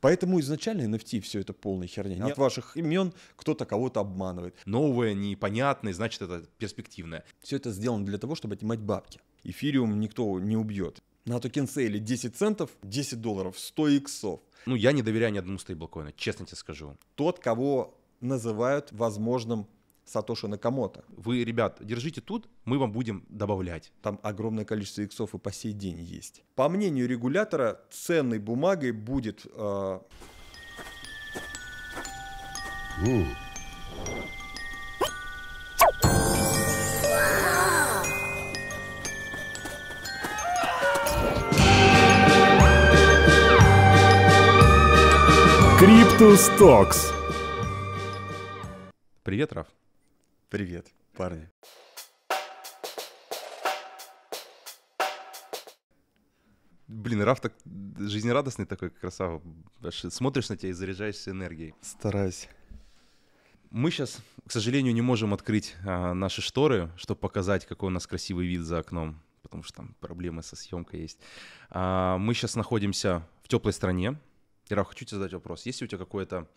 Поэтому изначально NFT все это полная херня. Не от ваших имен кто-то кого-то обманывает. Новое, непонятное, значит это перспективное. Все это сделано для того, чтобы отнимать бабки. Эфириум никто не убьет. На токен сейле 10 центов, 10 долларов, 100 иксов. Ну, я не доверяю ни одному стейблкоину, честно тебе скажу. Тот, кого называют возможным Сатоши Накамото. Вы, ребят, держите тут, мы вам будем добавлять. Там огромное количество иксов и по сей день есть. По мнению регулятора, ценной бумагой будет... Э... Mm. Crypto Stocks. Привет, Раф. Привет, парни. Блин, Раф так жизнерадостный такой, красава. Смотришь на тебя и заряжаешься энергией. Стараюсь. Мы сейчас, к сожалению, не можем открыть а, наши шторы, чтобы показать, какой у нас красивый вид за окном, потому что там проблемы со съемкой есть. А, мы сейчас находимся в теплой стране. Раф, хочу тебе задать вопрос. Есть ли у тебя какое-то,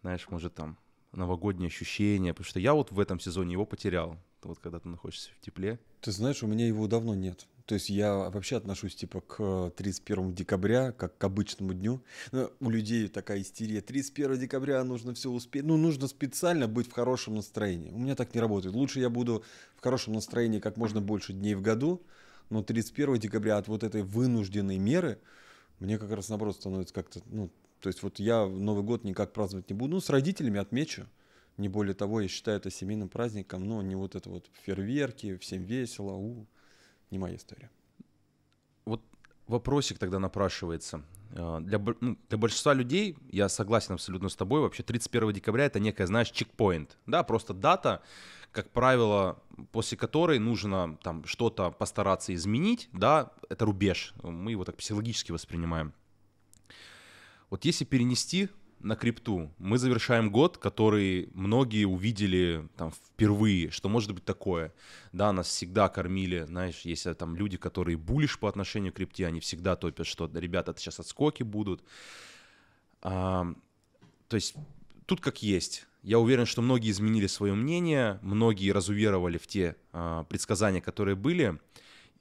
знаешь, может там новогодние ощущения, потому что я вот в этом сезоне его потерял. Вот когда ты находишься в тепле. Ты знаешь, у меня его давно нет. То есть я вообще отношусь типа к 31 декабря, как к обычному дню. Но у людей такая истерия. 31 декабря нужно все успеть. Ну, нужно специально быть в хорошем настроении. У меня так не работает. Лучше я буду в хорошем настроении как можно больше дней в году, но 31 декабря от вот этой вынужденной меры мне как раз наоборот становится как-то, ну, то есть вот я Новый год никак праздновать не буду. Ну, с родителями отмечу. Не более того, я считаю это семейным праздником, но не вот это вот фейерверки, всем весело, у, не моя история. Вот вопросик тогда напрашивается. Э, для, ну, для большинства людей, я согласен абсолютно с тобой, вообще 31 декабря это некая, знаешь, чекпоинт, да, просто дата, как правило, после которой нужно там что-то постараться изменить, да, это рубеж, мы его так психологически воспринимаем. Вот если перенести на крипту, мы завершаем год, который многие увидели там впервые, что может быть такое. Да, нас всегда кормили, знаешь, если там люди, которые булишь по отношению к крипте, они всегда топят, что ребята, это сейчас отскоки будут. А, то есть тут как есть. Я уверен, что многие изменили свое мнение, многие разуверовали в те а, предсказания, которые были,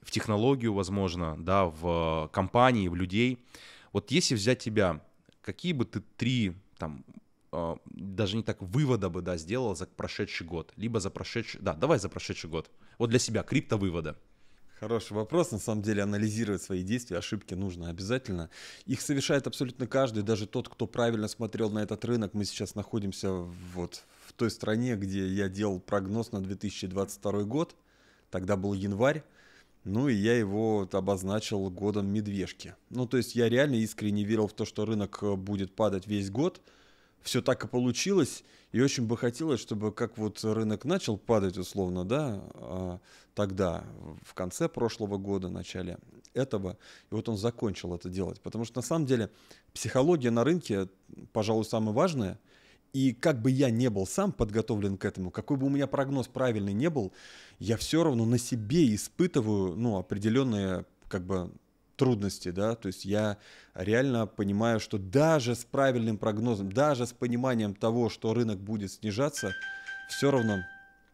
в технологию, возможно, да, в компании, в людей. Вот если взять тебя, какие бы ты три там э, даже не так вывода бы да сделал за прошедший год, либо за прошедший, да, давай за прошедший год. Вот для себя крипто вывода. Хороший вопрос. На самом деле анализировать свои действия, ошибки нужно обязательно. Их совершает абсолютно каждый, даже тот, кто правильно смотрел на этот рынок. Мы сейчас находимся вот в той стране, где я делал прогноз на 2022 год. Тогда был январь. Ну и я его обозначил годом медвежки. Ну то есть я реально искренне верил в то, что рынок э, будет падать весь год. Все так и получилось. И очень бы хотелось, чтобы как вот рынок начал падать условно, да, а, тогда, в конце прошлого года, начале этого, и вот он закончил это делать. Потому что на самом деле психология на рынке, пожалуй, самое важное – и как бы я не был сам подготовлен к этому, какой бы у меня прогноз правильный не был, я все равно на себе испытываю ну, определенные как бы трудности, да, то есть я реально понимаю, что даже с правильным прогнозом, даже с пониманием того, что рынок будет снижаться, все равно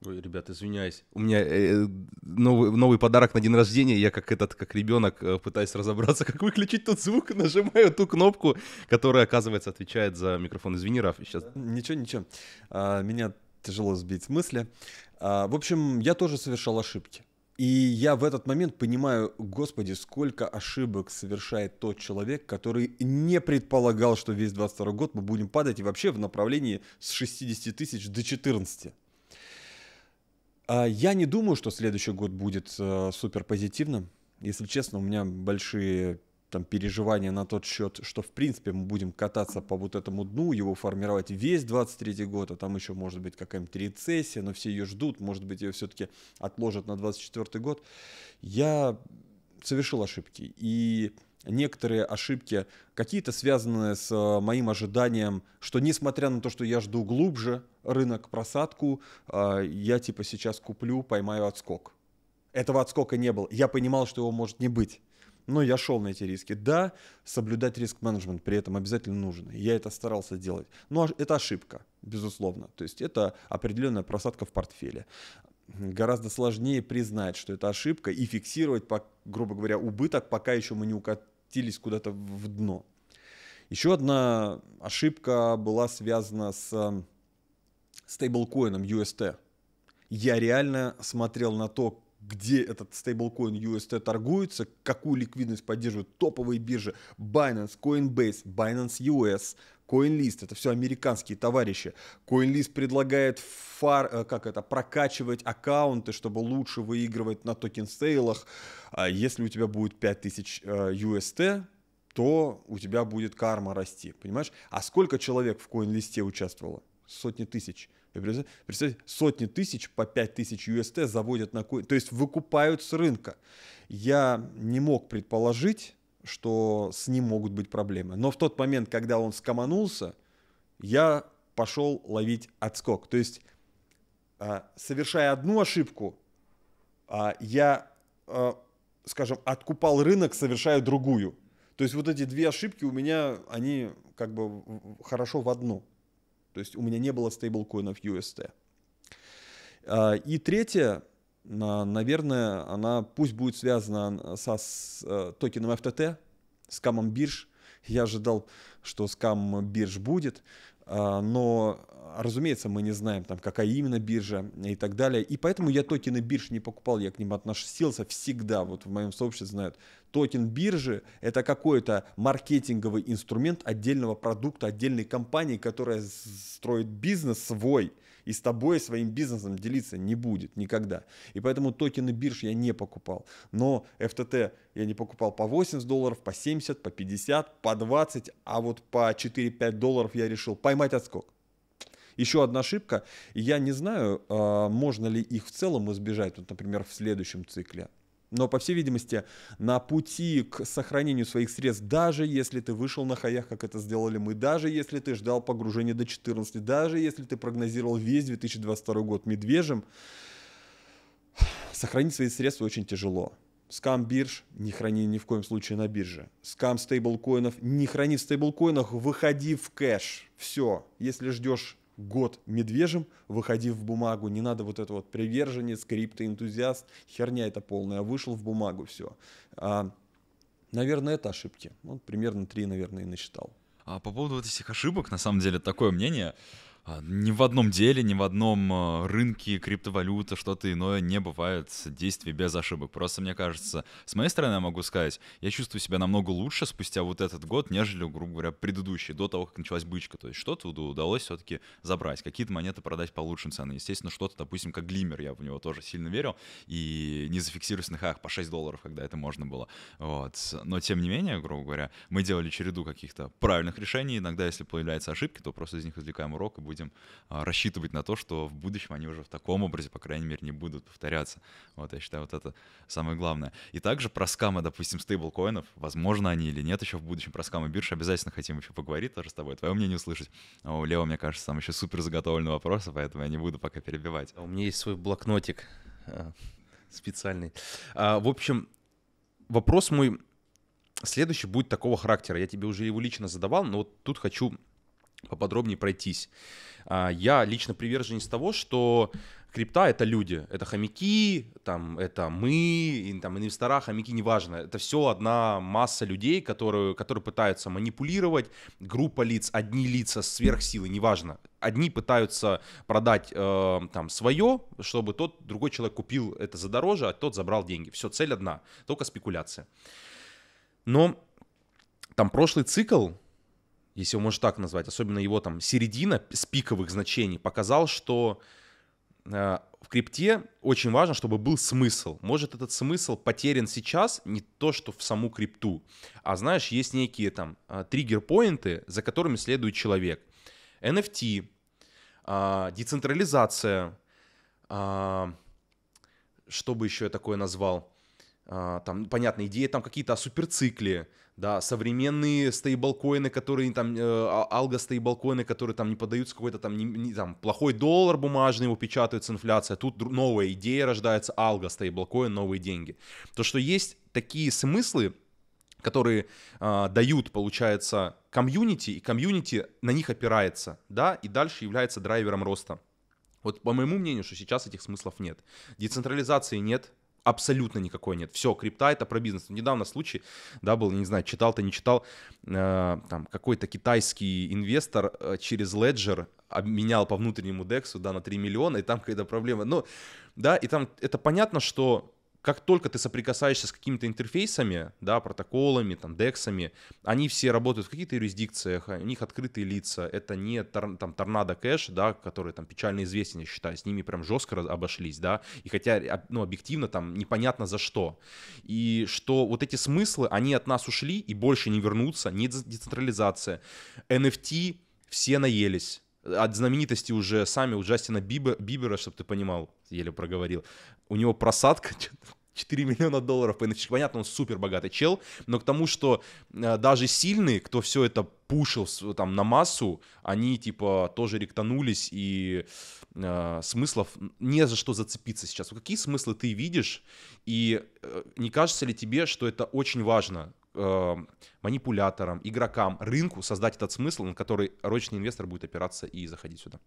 Ой, ребят, извиняюсь. У меня э, новый, новый подарок на день рождения. Я как этот, как ребенок, э, пытаюсь разобраться, как выключить тот звук, нажимаю ту кнопку, которая, оказывается, отвечает за микрофон. Извини, Раф, сейчас. Ничего, ничего. А, меня тяжело сбить с мысли. А, в общем, я тоже совершал ошибки. И я в этот момент понимаю, господи, сколько ошибок совершает тот человек, который не предполагал, что весь 22 год мы будем падать и вообще в направлении с 60 тысяч до 14. А, я не думаю, что следующий год будет э, супер позитивным. Если честно, у меня большие там переживания на тот счет, что в принципе мы будем кататься по вот этому дну, его формировать весь 23 год, а там еще может быть какая-нибудь рецессия, но все ее ждут, может быть ее все-таки отложат на 24 год. Я совершил ошибки. И некоторые ошибки, какие-то связанные с э, моим ожиданием, что несмотря на то, что я жду глубже рынок, просадку, э, я типа сейчас куплю, поймаю отскок. Этого отскока не было. Я понимал, что его может не быть. но я шел на эти риски. Да, соблюдать риск-менеджмент при этом обязательно нужно. Я это старался делать. Но это ошибка, безусловно. То есть это определенная просадка в портфеле. Гораздо сложнее признать, что это ошибка и фиксировать, грубо говоря, убыток, пока еще мы не укатились куда-то в дно. Еще одна ошибка была связана с стейблкоином UST. Я реально смотрел на то, где этот стейблкоин UST торгуется, какую ликвидность поддерживают топовые биржи Binance, Coinbase, Binance US, CoinList, это все американские товарищи. CoinList предлагает фарм, э, как это, прокачивать аккаунты, чтобы лучше выигрывать на токен-сейлах. А если у тебя будет 5000 UST, э, то у тебя будет карма расти, понимаешь? А сколько человек в CoinList участвовало? Сотни тысяч. Представьте, сотни тысяч по 5 тысяч UST заводят на коин, то есть выкупают с рынка. Я не мог предположить, что с ним могут быть проблемы. Но в тот момент, когда он скоманулся, я пошел ловить отскок. То есть, а, совершая одну ошибку, а, я, скажем, откупал рынок, совершая другую. То есть вот эти две ошибки у меня, они как бы хорошо в одну. То есть у меня не было стейблкоинов UST. А, и третье, наверное, она пусть будет связана со с э, токеном FTT, с камом бирж. Я ожидал, что скам бирж будет, но, разумеется, мы не знаем, там, какая именно биржа и так далее. И поэтому я токены бирж не покупал, я к ним относился всегда. Вот в моем сообществе знают, токен биржи – это какой-то маркетинговый инструмент отдельного продукта, отдельной компании, которая строит бизнес свой и с тобой своим бизнесом делиться не будет никогда. И поэтому токены бирж я не покупал. Но FTT я не покупал по 80 долларов, по 70, по 50, по 20, а вот по 4-5 долларов я решил поймать отскок. Еще одна ошибка. Я не знаю, а, можно ли их в целом избежать, вот, например, в следующем цикле. Но, по всей видимости, на пути к сохранению своих средств, даже если ты вышел на хаях, как это сделали мы, даже если ты ждал погружения до 14, даже если ты прогнозировал весь 2022 год медвежьим, сохранить свои средства очень тяжело. Скам бирж не храни ни в коем случае на бирже. Скам стейблкоинов не храни в стейблкоинах, выходи в кэш. Все. Если ждешь год медвежьим, выходи в бумагу. Не надо вот это вот приверженец, криптоэнтузиаст, херня это полная. Вышел в бумагу, все. А, наверное, это ошибки. Вот примерно три, наверное, и насчитал. А по поводу вот этих ошибок, на самом деле, такое мнение. А, ни в одном деле, ни в одном а, рынке криптовалюта, что-то иное не бывает действий без ошибок. Просто мне кажется, с моей стороны я могу сказать, я чувствую себя намного лучше спустя вот этот год, нежели, грубо говоря, предыдущий, до того, как началась бычка. То есть что-то удалось все-таки забрать, какие-то монеты продать по лучшим ценам. Естественно, что-то, допустим, как Глимер, я в него тоже сильно верил, и не зафиксируюсь на хаях по 6 долларов, когда это можно было. Вот. Но тем не менее, грубо говоря, мы делали череду каких-то правильных решений. Иногда, если появляются ошибки, то просто из них извлекаем урок и будем будем а, рассчитывать на то, что в будущем они уже в таком образе, по крайней мере, не будут повторяться. Вот, я считаю, вот это самое главное. И также про скамы, допустим, стейблкоинов, возможно они или нет еще в будущем, про скамы бирж обязательно хотим еще поговорить тоже с тобой, твое мнение услышать. А у Лео, мне кажется, там еще супер заготовленные вопросы, поэтому я не буду пока перебивать. А у меня есть свой блокнотик специальный. В общем, вопрос мой следующий будет такого характера. Я тебе уже его лично задавал, но вот тут хочу поподробнее пройтись. А, я лично приверженец того, что крипта — это люди, это хомяки, там, это мы, там, инвестора, хомяки, неважно. Это все одна масса людей, которые, которые пытаются манипулировать, группа лиц, одни лица, сверхсилы, неважно. Одни пытаются продать э, там свое, чтобы тот другой человек купил это за дороже, а тот забрал деньги. Все, цель одна, только спекуляция. Но там прошлый цикл, если его можно так назвать, особенно его там середина с пиковых значений, показал, что э, в крипте очень важно, чтобы был смысл. Может, этот смысл потерян сейчас не то, что в саму крипту, а знаешь, есть некие там э, триггер-поинты, за которыми следует человек. NFT, э, децентрализация, что бы еще я такое назвал, там, понятно, идеи там какие-то о суперцикле, да, современные стейблкоины, которые там, э, а, алго-стейблкоины, которые там не поддаются какой-то там, не, не, там, плохой доллар бумажный, его печатается инфляция, тут новая идея рождается, алго-стейблкоин, новые деньги. То, что есть такие смыслы, которые э, дают, получается, комьюнити, и комьюнити на них опирается, да, и дальше является драйвером роста. Вот по моему мнению, что сейчас этих смыслов нет. Децентрализации нет, абсолютно никакой нет. Все, крипта это про бизнес. Недавно случай, да, был, не знаю, читал ты, не читал, э, там какой-то китайский инвестор э, через Ledger обменял по внутреннему дексу, да, на 3 миллиона, и там какая-то проблема. Но, да, и там это понятно, что как только ты соприкасаешься с какими-то интерфейсами, да, протоколами, там, дексами, они все работают в каких-то юрисдикциях, у них открытые лица, это не тор, там торнадо кэш, да, который там печально известен, я считаю, с ними прям жестко обошлись, да, и хотя, ну, объективно там непонятно за что. И что вот эти смыслы, они от нас ушли и больше не вернутся, не децентрализация. NFT все наелись, от знаменитости уже сами, у Джастина Бибера, Бибера, чтобы ты понимал, еле проговорил, у него просадка 4 миллиона долларов по NFT. Понятно, он супер богатый чел, но к тому, что э, даже сильные, кто все это пушил там на массу, они типа тоже ректанулись и э, смыслов не за что зацепиться сейчас. Какие смыслы ты видишь и э, не кажется ли тебе, что это очень важно э, манипуляторам, игрокам, рынку создать этот смысл, на который ручный инвестор будет опираться и заходить сюда?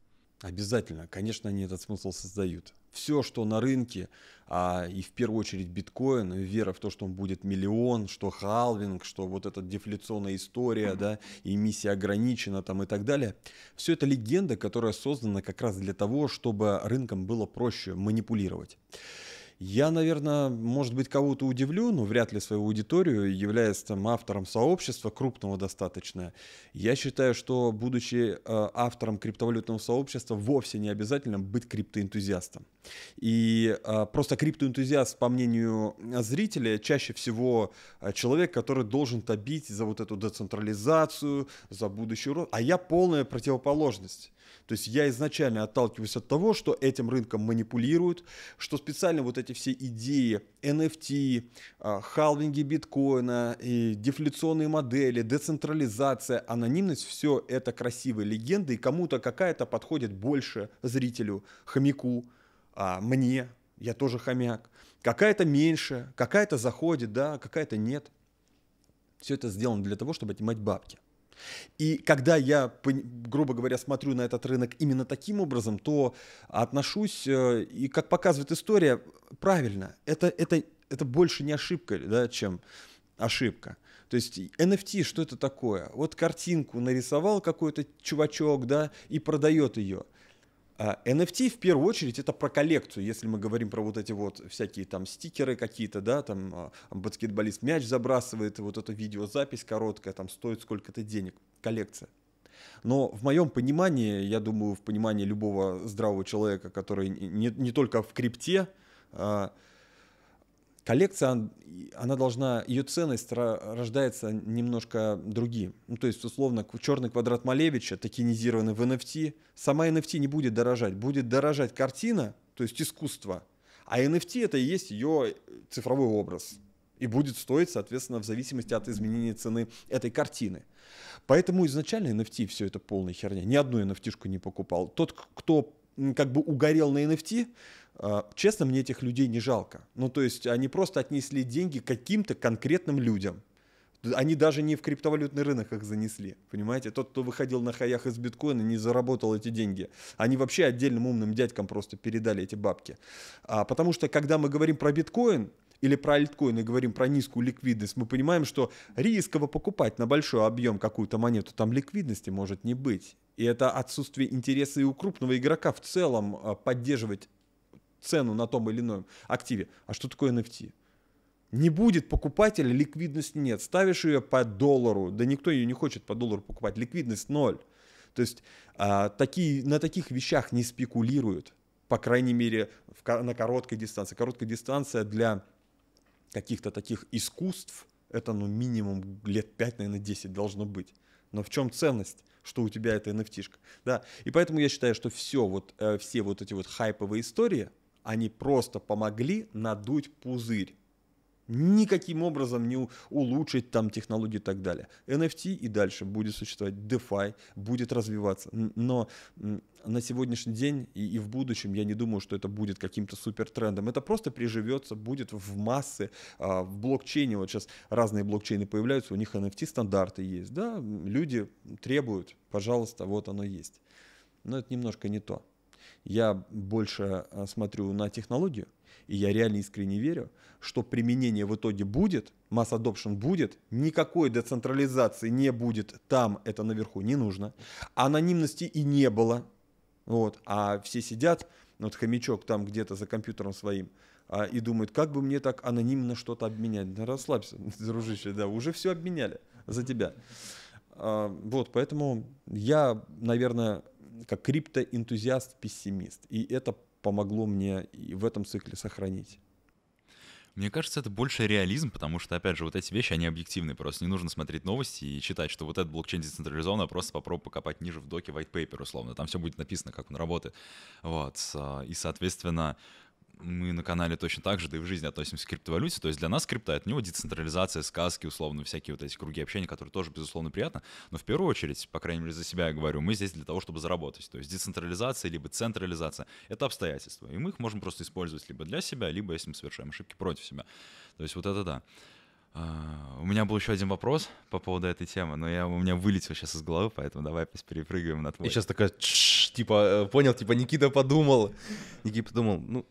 Обязательно, конечно, они этот смысл создают. Все, что на рынке, а, и в первую очередь биткоин, вера в то, что он будет миллион, что халвинг, что вот эта дефляционная история, да, и эмиссия ограничена там и так далее, все это легенда, которая создана как раз для того, чтобы рынком было проще манипулировать. Я, наверное, может быть, кого-то удивлю, но вряд ли свою аудиторию, являясь там автором сообщества, крупного достаточно. Я считаю, что, будучи э, автором криптовалютного сообщества, вовсе не обязательно быть криптоэнтузиастом. И э, просто криптоэнтузиаст, по мнению зрителя, чаще всего э, человек, который должен табить за вот эту децентрализацию, за будущий рост. А я полная противоположность. То есть я изначально отталкиваюсь от того, что этим рынком манипулируют, что специально вот эти все идеи NFT, а, халвинги биткоина, и дефляционные модели, децентрализация, анонимность, все это красивые легенды, и кому-то какая-то подходит больше зрителю, хомяку, а мне, я тоже хомяк, какая-то меньше, какая-то заходит, да, какая-то нет. Все это сделано для того, чтобы отнимать бабки. И когда я, грубо говоря, смотрю на этот рынок именно таким образом, то отношусь, э, и как показывает история, правильно. Это, это, это больше не ошибка, да, чем ошибка. То есть NFT, что это такое? Вот картинку нарисовал какой-то чувачок, да, и продает ее. NFT а, в первую очередь это про коллекцию, если мы говорим про вот эти вот всякие там стикеры какие-то, да, там а, баскетболист мяч забрасывает, вот эта видеозапись короткая, там стоит сколько-то денег, коллекция. Но в моем понимании, я думаю, в понимании любого здравого человека, который не, не только в крипте, а, коллекция, она должна, ее ценность рождается немножко другим. Ну, то есть, условно, черный квадрат Малевича, токенизированный в NFT, сама NFT не будет дорожать. Будет дорожать картина, то есть искусство, а NFT это и есть ее цифровой образ. И будет стоить, соответственно, в зависимости от изменения цены этой картины. Поэтому изначально NFT все это полная херня. Ни одну NFT не покупал. Тот, кто как бы угорел на NFT, честно, мне этих людей не жалко. Ну, то есть они просто отнесли деньги каким-то конкретным людям. Они даже не в криптовалютный рынок их занесли, понимаете? Тот, кто выходил на хаях из биткоина, не заработал эти деньги. Они вообще отдельным умным дядькам просто передали эти бабки. А, потому что, когда мы говорим про биткоин, или про альткоин и говорим про низкую ликвидность, мы понимаем, что рисково покупать на большой объем какую-то монету, там ликвидности может не быть. И это отсутствие интереса и у крупного игрока в целом а, поддерживать цену на том или ином активе. А что такое NFT? Не будет покупателя, ликвидности нет. Ставишь ее по доллару, да никто ее не хочет по доллару покупать, ликвидность ноль. То есть а, такие, на таких вещах не спекулируют, по крайней мере, в, на короткой дистанции. Короткая дистанция для каких-то таких искусств, это ну минимум лет 5, наверное, 10 должно быть. Но в чем ценность? что у тебя это NFT. -шка? Да? И поэтому я считаю, что все вот, э, все вот эти вот хайповые истории, они просто помогли надуть пузырь. никаким образом не улучшить там технологии и так далее. NFT и дальше будет существовать, DeFi будет развиваться, но на сегодняшний день и, и в будущем я не думаю, что это будет каким-то супер трендом. Это просто приживется, будет в массы, а, в блокчейне. Вот сейчас разные блокчейны появляются, у них NFT стандарты есть, да, люди требуют, пожалуйста, вот оно есть. Но это немножко не то. Я больше а, смотрю на технологию, и я реально искренне верю, что применение в итоге будет, масс adoption будет, никакой децентрализации не будет, там это наверху не нужно, анонимности и не было, вот, а все сидят, вот хомячок там где-то за компьютером своим, а, и думают, как бы мне так анонимно что-то обменять. Да расслабься, дружище, да, уже все обменяли за тебя. А, вот, поэтому я, наверное, как криптоэнтузиаст-пессимист. И это помогло мне и в этом цикле сохранить. Мне кажется, это больше реализм, потому что, опять же, вот эти вещи, они объективны. Просто не нужно смотреть новости и читать, что вот этот блокчейн децентрализован, а просто попробуй покопать ниже в доке white paper, условно. Там все будет написано, как он работает. Вот. И, соответственно, мы на канале точно так же, да и в жизни относимся к криптовалюте. То есть для нас крипта — это не вот децентрализация, сказки, условно, всякие вот эти круги общения, которые тоже, безусловно, приятно. Но в первую очередь, по крайней мере, за себя я говорю, мы здесь для того, чтобы заработать. То есть децентрализация либо централизация — это обстоятельства. И мы их можем просто использовать либо для себя, либо, если мы совершаем ошибки, против себя. То есть вот это да. Uh, у меня был еще один вопрос по поводу этой темы, но я, у меня вылетел сейчас из головы, поэтому давай перепрыгиваем на твой. Я сейчас такая, типа, э, понял, типа, Никита подумал. Никита подумал, ну,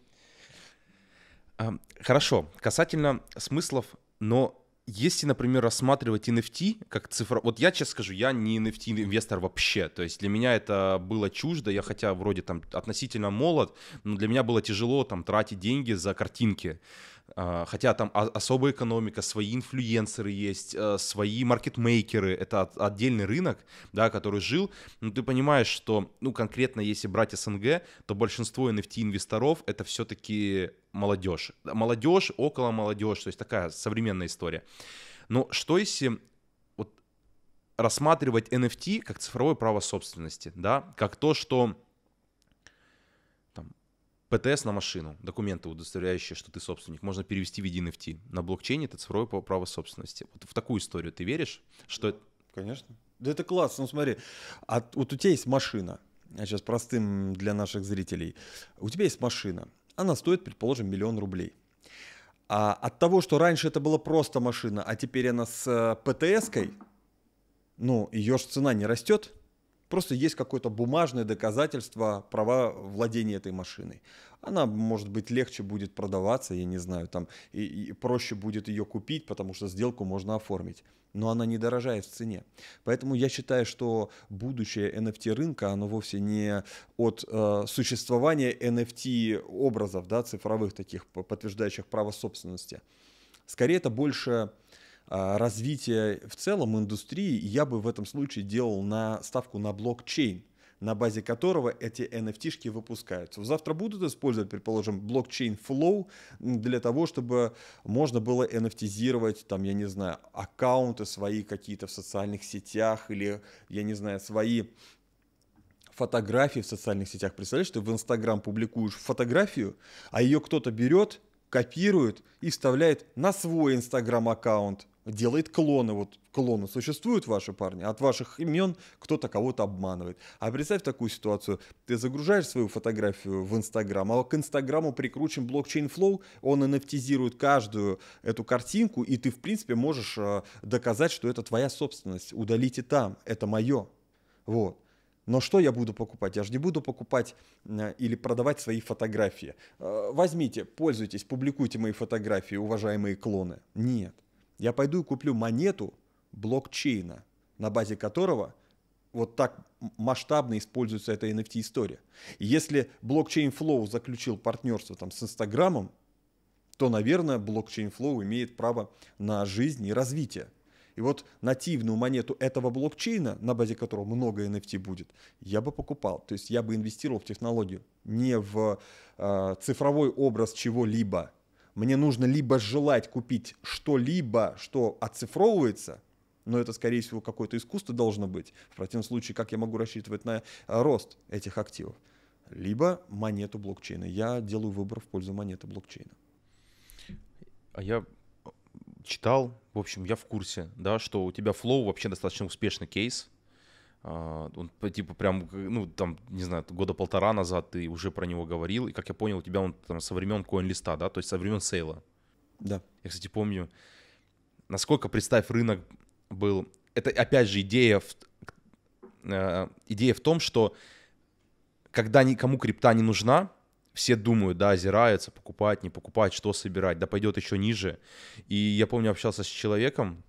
Хорошо, касательно смыслов, но если, например, рассматривать NFT как цифра... Вот я честно скажу, я не NFT-инвестор вообще. То есть для меня это было чуждо. Я хотя вроде там относительно молод, но для меня было тяжело там тратить деньги за картинки. А, хотя там особая экономика, свои инфлюенсеры есть, э, свои маркетмейкеры, это отдельный рынок, да, который жил. Но ты понимаешь, что, ну, конкретно если брать СНГ, то большинство NFT-инвесторов это все-таки молодежь. Молодежь, около молодежь, то есть такая современная история. Но что если вот рассматривать NFT как цифровое право собственности, да, как то, что ПТС на машину, документы, удостоверяющие, что ты собственник, можно перевести в виде NFT. На блокчейне это цифровое право собственности. Вот в такую историю ты веришь? Что... Конечно. Да это классно. Ну смотри, а вот у тебя есть машина, а сейчас простым для наших зрителей. У тебя есть машина, она стоит, предположим, миллион рублей. А от того, что раньше это была просто машина, а теперь она с э, ПТС-кой, ну, ее же цена не растет, Просто есть какое-то бумажное доказательство права владения этой машиной. Она, может быть, легче будет продаваться, я не знаю, там, и, и проще будет ее купить, потому что сделку можно оформить. Но она не дорожает в цене. Поэтому я считаю, что будущее NFT рынка, оно вовсе не от э, существования NFT образов, да, цифровых таких, подтверждающих право собственности. Скорее, это больше а, развития в целом индустрии, я бы в этом случае делал на ставку на блокчейн на базе которого эти NFT-шки выпускаются. Завтра будут использовать, предположим, блокчейн Flow для того, чтобы можно было NFT-зировать, там, я не знаю, аккаунты свои какие-то в социальных сетях или, я не знаю, свои фотографии в социальных сетях. Представляешь, ты в Инстаграм публикуешь фотографию, а ее кто-то берет, копирует и вставляет на свой Инстаграм-аккаунт делает клоны. Вот клоны существуют ваши парни, от ваших имен кто-то кого-то обманывает. А представь такую ситуацию. Ты загружаешь свою фотографию в Инстаграм, а к Инстаграму прикручен блокчейн Flow, он NFT каждую эту картинку, и ты, в принципе, можешь э, доказать, что это твоя собственность. Удалите там, это мое. Вот. Но что я буду покупать? Я же не буду покупать э, или продавать свои фотографии. Э, возьмите, пользуйтесь, публикуйте мои фотографии, уважаемые клоны. Нет. Я пойду и куплю монету блокчейна, на базе которого вот так масштабно используется эта NFT-история. Если блокчейн Flow заключил партнерство там, с Инстаграмом, то, наверное, блокчейн Flow имеет право на жизнь и развитие. И вот нативную монету этого блокчейна, на базе которого много NFT будет, я бы покупал. То есть я бы инвестировал в технологию, не в э, цифровой образ чего-либо, мне нужно либо желать купить что-либо, что оцифровывается, но это, скорее всего, какое-то искусство должно быть. В противном случае, как я могу рассчитывать на э, рост этих активов? Либо монету блокчейна. Я делаю выбор в пользу монеты блокчейна. А я читал, в общем, я в курсе, да, что у тебя Flow вообще достаточно успешный кейс. А, он типа прям, ну там, не знаю, года полтора назад ты уже про него говорил, и как я понял, у тебя он там со времен коин-листа, да, то есть со времен сейла. Да. Я, кстати, помню, насколько, представь, рынок был... Это, опять же, идея в, э, идея в том, что когда никому крипта не нужна, все думают, да, озираются, покупать, не покупать, что собирать, да пойдет еще ниже. И я помню, общался с человеком,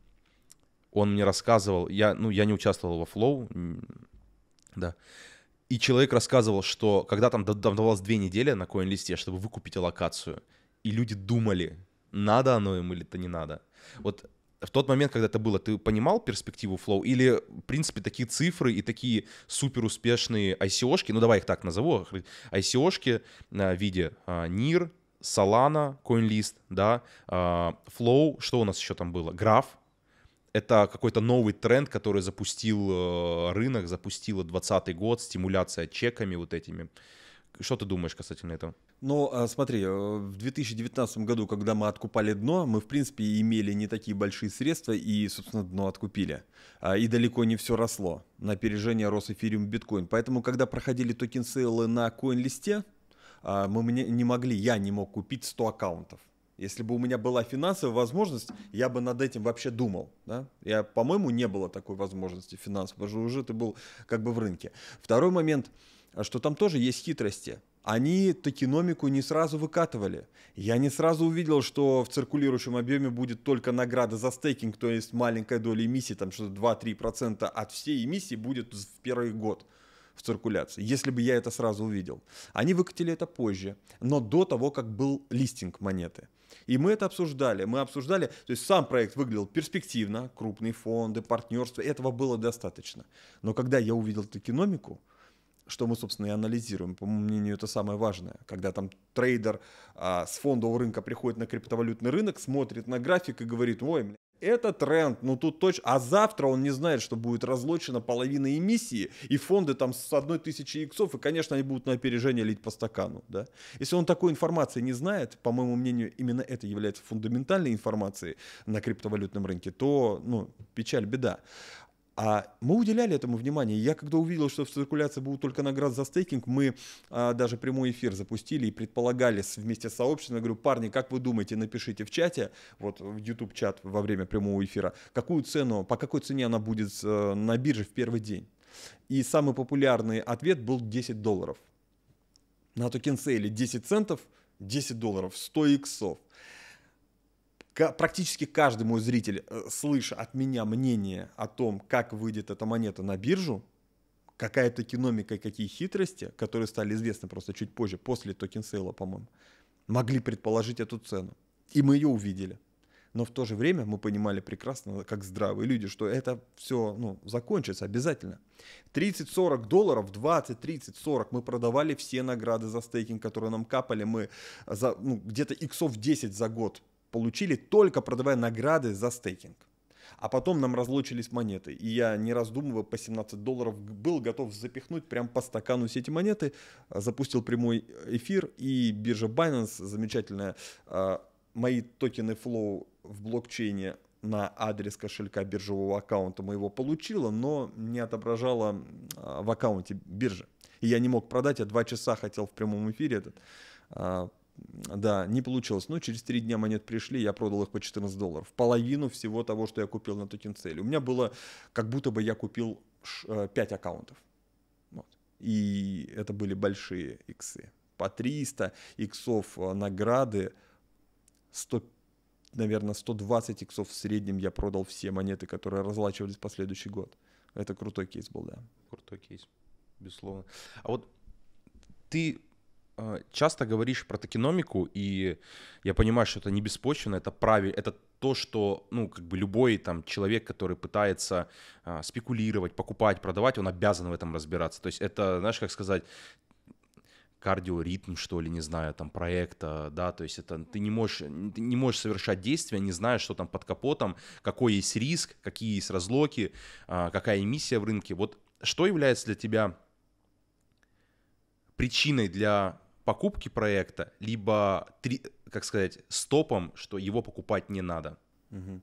он мне рассказывал, я, ну, я не участвовал во Flow, да, и человек рассказывал, что когда там давалось две недели на коин-листе, чтобы выкупить локацию, и люди думали, надо оно им или это не надо. Вот в тот момент, когда это было, ты понимал перспективу Flow? Или, в принципе, такие цифры и такие супер успешные ICO-шки, ну давай их так назову, ICO-шки в виде а, NIR, Solana, CoinList, да, а, Flow, что у нас еще там было? Graph, это какой-то новый тренд, который запустил э, рынок, запустил 2020 год, стимуляция чеками вот этими. Что ты думаешь касательно этого? Ну, а, смотри, э, в 2019 году, когда мы откупали дно, мы, в принципе, имели не такие большие средства и, собственно, дно откупили. А, и далеко не все росло. На опережение рос эфириум биткоин. Поэтому, когда проходили токен-сейлы на CoinList е, а, мы не могли, я не мог купить 100 аккаунтов. Если бы у меня была финансовая возможность, я бы над этим вообще думал. Да? Я, по-моему, не было такой возможности финансовой, потому что уже ты был как бы в рынке. Второй момент, что там тоже есть хитрости они токеномику не сразу выкатывали. Я не сразу увидел, что в циркулирующем объеме будет только награда за стейкинг, то есть маленькая доля эмиссии, там что-то 2-3% от всей эмиссии будет в первый год в циркуляции, если бы я это сразу увидел. Они выкатили это позже, но до того, как был листинг монеты. И мы это обсуждали. Мы обсуждали, то есть сам проект выглядел перспективно, крупные фонды, партнерства, этого было достаточно. Но когда я увидел токеномику, что мы, собственно, и анализируем. По моему мнению, это самое важное. Когда там трейдер а, с фондового рынка приходит на криптовалютный рынок, смотрит на график и говорит, ой, это тренд, ну тут точно, а завтра он не знает, что будет разлочена половина эмиссии, и фонды там с одной тысячи иксов, и, конечно, они будут на опережение лить по стакану, да. Если он такой информации не знает, по моему мнению, именно это является фундаментальной информацией на криптовалютном рынке, то, ну, печаль, беда. А мы уделяли этому внимание. Я когда увидел, что в циркуляции будут только награды за стейкинг, мы а, даже прямой эфир запустили и предполагали вместе с сообществом, я говорю, парни, как вы думаете, напишите в чате, вот в YouTube чат во время прямого эфира, какую цену, по какой цене она будет э, на бирже в первый день. И самый популярный ответ был 10 долларов. На токен сейле 10 центов, 10 долларов, 100 иксов практически каждый мой зритель, э, слыша от меня мнение о том, как выйдет эта монета на биржу, какая токеномика и какие хитрости, которые стали известны просто чуть позже, после токен сейла, по-моему, могли предположить эту цену. И мы ее увидели. Но в то же время мы понимали прекрасно, как здравые люди, что это все ну, закончится обязательно. 30-40 долларов, 20, 30, 40 мы продавали все награды за стейкинг, которые нам капали. Мы за, ну, где-то иксов 10 за год получили только продавая награды за стейкинг. А потом нам разлучились монеты. И я, не раздумывая, по 17 долларов был готов запихнуть прям по стакану все эти монеты. Запустил прямой эфир. И биржа Binance замечательная. А, мои токены Flow в блокчейне на адрес кошелька биржевого аккаунта моего получила, но не отображала а, в аккаунте биржи. И я не мог продать, я два часа хотел в прямом эфире этот да, не получилось. Но через три дня монет пришли, я продал их по 14 долларов. Половину всего того, что я купил на токен цели. У меня было, как будто бы я купил 5 э, аккаунтов. Вот. И это были большие иксы. По 300 иксов э, награды, 100, наверное, 120 иксов в среднем я продал все монеты, которые разлачивались в последующий год. Это крутой кейс был, да. Крутой кейс, безусловно. А вот ты часто говоришь про токеномику, и я понимаю, что это не беспочвенно, это правильно, это то, что, ну, как бы любой там человек, который пытается а, спекулировать, покупать, продавать, он обязан в этом разбираться. То есть это, знаешь, как сказать, кардиоритм, что ли, не знаю, там, проекта, да, то есть это ты не можешь, ты не можешь совершать действия, не зная, что там под капотом, какой есть риск, какие есть разлоки, а, какая эмиссия в рынке. Вот что является для тебя причиной для покупки проекта, либо, три, как сказать, стопом, что его покупать не надо? Угу.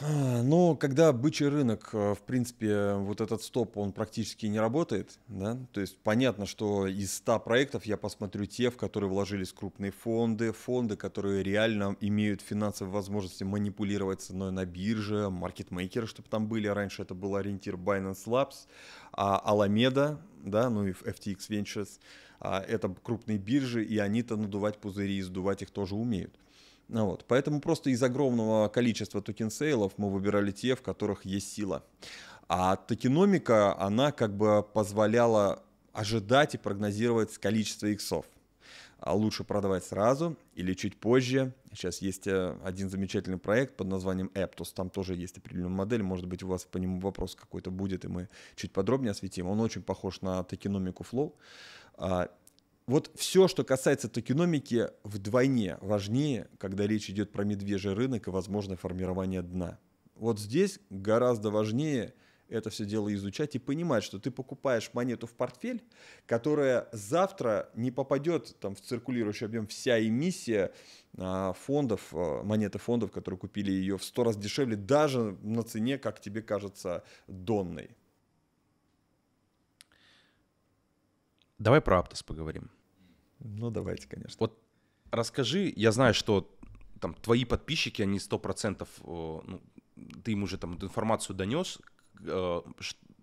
Ну, когда бычий рынок, э, в принципе, вот этот стоп, он практически не работает, да, то есть понятно, что из 100 проектов я посмотрю те, в которые вложились крупные фонды, фонды, которые реально имеют финансовые возможности манипулировать ценой на бирже, маркетмейкеры, чтобы там были, раньше это был ориентир Binance Labs, а Alameda, да, ну и FTX Ventures, а, это крупные биржи, и они-то надувать пузыри и сдувать их тоже умеют. Ну вот. Поэтому просто из огромного количества токен-сейлов мы выбирали те, в которых есть сила. А токеномика, она как бы позволяла ожидать и прогнозировать количество иксов. А лучше продавать сразу или чуть позже. Сейчас есть э, один замечательный проект под названием Aptos. Там тоже есть определенная модель. Может быть, у вас по нему вопрос какой-то будет, и мы чуть подробнее осветим. Он очень похож на токеномику Flow. А, вот все, что касается токеномики, вдвойне важнее, когда речь идет про медвежий рынок и возможное формирование дна. Вот здесь гораздо важнее это все дело изучать и понимать, что ты покупаешь монету в портфель, которая завтра не попадет там, в циркулирующий объем вся эмиссия а, фондов, а, монеты фондов, которые купили ее в сто раз дешевле, даже на цене, как тебе кажется, донной. Давай про Аптос поговорим. Ну, давайте, конечно. Вот расскажи, я знаю, что там твои подписчики, они сто процентов, ну, ты им уже там эту информацию донес, э,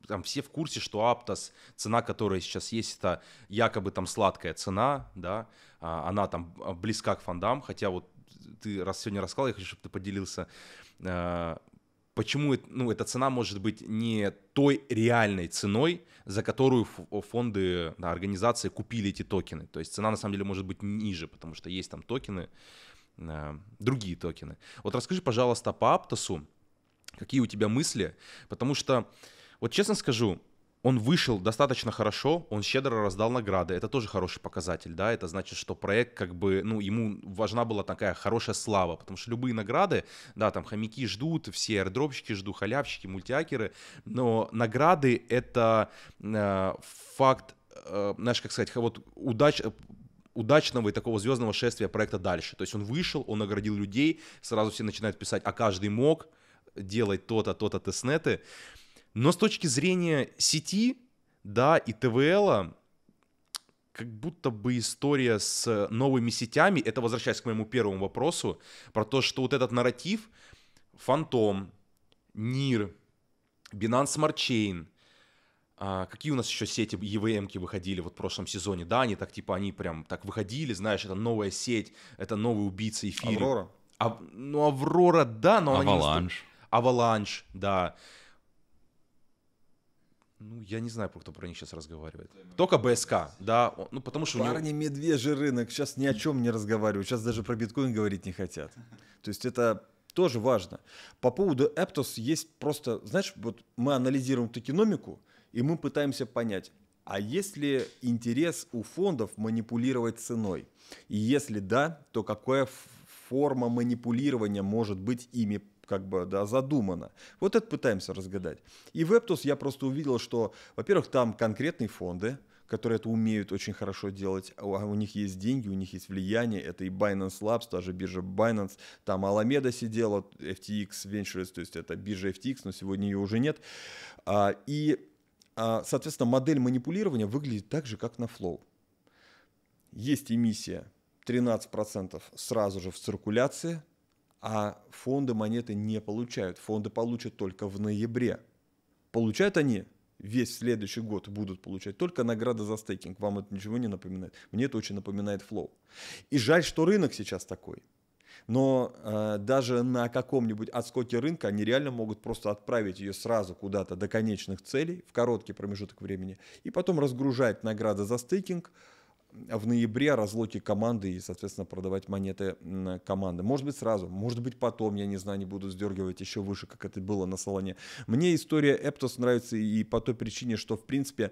там все в курсе, что Аптос, цена, которая сейчас есть, это якобы там сладкая цена, да, а, она там близка к фондам, хотя вот ты раз сегодня рассказал, я хочу, чтобы ты поделился, э, почему ну, эта цена может быть не той реальной ценой, за которую фонды, да, организации купили эти токены. То есть цена на самом деле может быть ниже, потому что есть там токены, э, другие токены. Вот расскажи, пожалуйста, по Аптосу, какие у тебя мысли, потому что, вот честно скажу, он вышел достаточно хорошо, он щедро раздал награды, это тоже хороший показатель, да, это значит, что проект как бы, ну, ему важна была такая хорошая слава, потому что любые награды, да, там хомяки ждут, все аирдропщики ждут, халявщики, мультиакеры, но награды это э, факт, э, знаешь, как сказать, вот удач, удачного и такого звездного шествия проекта дальше. То есть он вышел, он наградил людей, сразу все начинают писать, а каждый мог делать то-то, то-то тестнеты. Но с точки зрения сети, да, и ТВЛ, как будто бы история с новыми сетями, это возвращаясь к моему первому вопросу, про то, что вот этот нарратив, Фантом, Нир, Binance Smart Chain, а, какие у нас еще сети EVM-ки выходили вот в прошлом сезоне, да, они так типа, они прям так выходили, знаешь, это новая сеть, это новый убийца эфира. Аврора. А, ну, Аврора, да, но Аваланж. Аваланж, да. Ну, я не знаю, кто про них сейчас разговаривает. Только БСК, да. Ну, потому что... Парни, него... медвежий рынок сейчас ни о чем не разговаривают. Сейчас даже про биткоин говорить не хотят. То есть это тоже важно. По поводу Эптос есть просто... Знаешь, вот мы анализируем токеномику, и мы пытаемся понять, а есть ли интерес у фондов манипулировать ценой? И если да, то какая форма манипулирования может быть ими как бы, да, задумано. Вот это пытаемся разгадать. И в Эптус я просто увидел, что, во-первых, там конкретные фонды, которые это умеют очень хорошо делать. А у них есть деньги, у них есть влияние. Это и Binance Labs, та же биржа Binance. Там Alameda сидела, FTX Ventures, то есть это биржа FTX, но сегодня ее уже нет. А, и, а, соответственно, модель манипулирования выглядит так же, как на Flow. Есть эмиссия 13% сразу же в циркуляции, а фонды монеты не получают. Фонды получат только в ноябре. Получают они весь следующий год будут получать только награды за стейкинг. Вам это ничего не напоминает? Мне это очень напоминает флоу. И жаль, что рынок сейчас такой. Но э, даже на каком-нибудь отскоке рынка они реально могут просто отправить ее сразу куда-то до конечных целей в короткий промежуток времени и потом разгружать награды за стейкинг, в ноябре разлоки команды и, соответственно, продавать монеты команды. Может быть, сразу, может быть, потом, я не знаю, не буду сдергивать еще выше, как это было на салоне. Мне история Эптос нравится и по той причине, что, в принципе,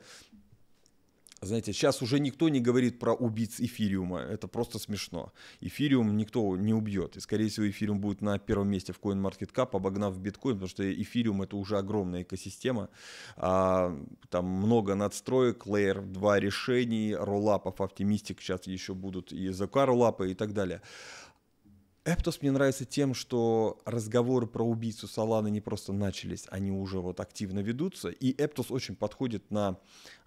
знаете, сейчас уже никто не говорит про убийц эфириума, это просто смешно. Эфириум никто не убьет, и скорее всего эфириум будет на первом месте в CoinMarketCap, обогнав биткоин, потому что эфириум это уже огромная экосистема, а, там много надстроек, Layer 2 решений, роллапов, оптимистик сейчас еще будут и ЗК роллапы и так далее. Эптос мне нравится тем, что разговоры про убийцу Соланы не просто начались, они уже вот активно ведутся, и Эптос очень подходит на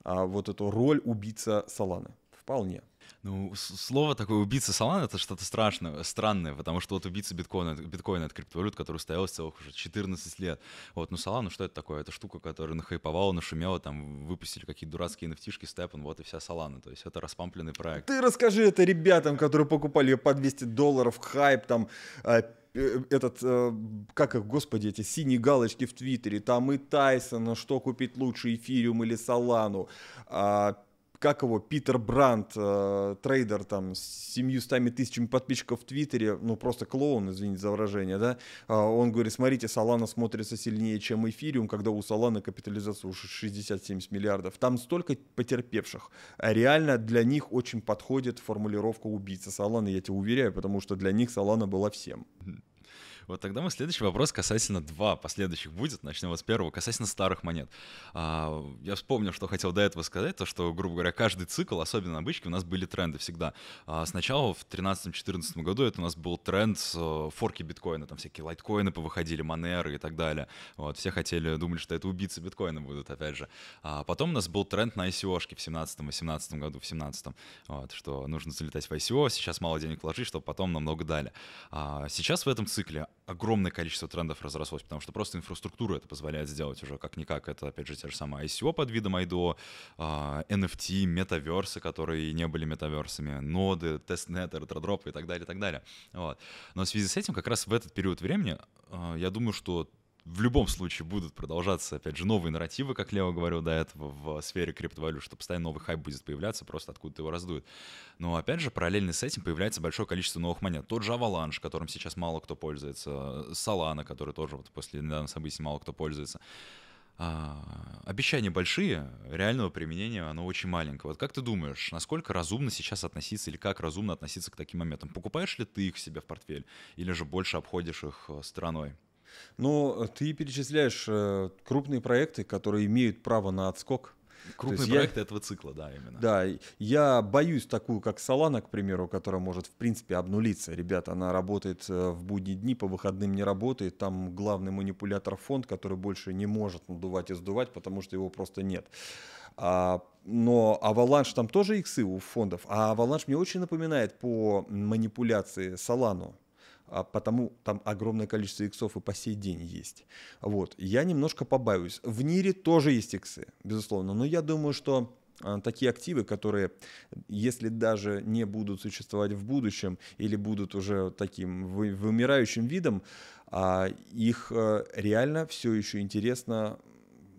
а, вот эту роль убийца Соланы. Вполне. Ну, слово такое убийца Солана это что-то страшное, странное, потому что вот убийца биткоина, биткоина это криптовалют, который стоялась целых уже 14 лет. Вот, ну Солана, что это такое? Это штука, которая нахайповала, нашумела, там выпустили какие-то дурацкие nft степан, вот и вся Солана. То есть это распампленный проект. Ты расскажи это ребятам, которые покупали ее по 200 долларов, хайп там, а, э, этот, э, как их, господи, эти синие галочки в Твиттере, там и Тайсона, что купить лучше, эфириум или Солану, как его, Питер Брандт, э, трейдер там с 700 тысячами подписчиков в Твиттере, ну просто клоун, извините за выражение, да, э, он говорит, смотрите, Солана смотрится сильнее, чем эфириум, когда у Соланы капитализация уже 60-70 миллиардов. Там столько потерпевших. А реально для них очень подходит формулировка убийца Соланы, я тебе уверяю, потому что для них Солана была всем. Вот тогда мой следующий вопрос касательно два последующих будет. Начнем с первого, касательно старых монет. А, я вспомнил, что хотел до этого сказать, то что, грубо говоря, каждый цикл, особенно на бычке, у нас были тренды всегда. А, сначала в 2013-2014 году это у нас был тренд э, форки биткоина, там всякие лайткоины повыходили, манеры и так далее. Вот, все хотели, думали, что это убийцы биткоина будут, опять же. А потом у нас был тренд на ICO-шки в 17-18 году, в 17 вот, что нужно залетать в ICO, сейчас мало денег вложить, чтобы потом намного дали. А сейчас в этом цикле огромное количество трендов разрослось, потому что просто инфраструктура это позволяет сделать уже как-никак. Это, опять же, те же самые ICO под видом IDO, NFT, метаверсы, которые не были метаверсами, ноды, тестнеты, ретродропы и так далее, и так далее. Вот. Но в связи с этим как раз в этот период времени а, я думаю, что в любом случае будут продолжаться, опять же, новые нарративы, как Лео говорил до этого, в сфере криптовалют, что постоянно новый хайп будет появляться, просто откуда-то его раздует. Но, опять же, параллельно с этим появляется большое количество новых монет. Тот же Avalanche, которым сейчас мало кто пользуется, Solana, который тоже вот после недавних событий мало кто пользуется. А, обещания большие, реального применения оно очень маленькое. Вот как ты думаешь, насколько разумно сейчас относиться или как разумно относиться к таким моментам? Покупаешь ли ты их себе в портфель или же больше обходишь их э, стороной? Но ты перечисляешь э, крупные проекты, которые имеют право на отскок. Крупные проекты я, этого цикла, да, именно. Да, я боюсь такую, как Solana, к примеру, которая может, в принципе, обнулиться. Ребята, она работает э, в будние дни, по выходным не работает. Там главный манипулятор фонд, который больше не может надувать и сдувать, потому что его просто нет. А, но Avalanche там тоже иксы у фондов. А Avalanche мне очень напоминает по манипуляции Solana а потому там огромное количество иксов и по сей день есть. Вот. Я немножко побаиваюсь. В НИРе тоже есть иксы, безусловно, но я думаю, что а, такие активы, которые, если даже не будут существовать в будущем или будут уже таким вымирающим видом, а, их э, реально все еще интересно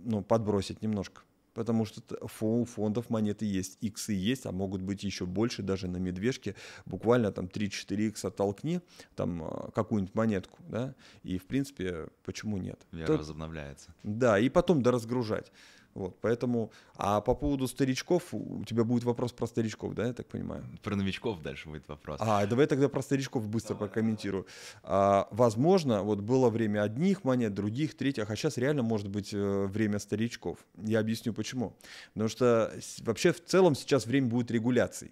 ну, подбросить немножко потому что у фондов монеты есть, иксы есть, а могут быть еще больше даже на медвежке, буквально там 3-4 икса толкни, там а, какую-нибудь монетку, да, и в принципе, почему нет? Вера Тут, возобновляется. Да, и потом доразгружать. Вот, поэтому, а по поводу старичков, у тебя будет вопрос про старичков, да, я так понимаю? Про новичков дальше будет вопрос. А, давай тогда про старичков быстро давай, прокомментирую. А, возможно, вот было время одних монет, других, третьих, а сейчас реально может быть э, время старичков. Я объясню почему. Потому что вообще в целом сейчас время будет регуляций.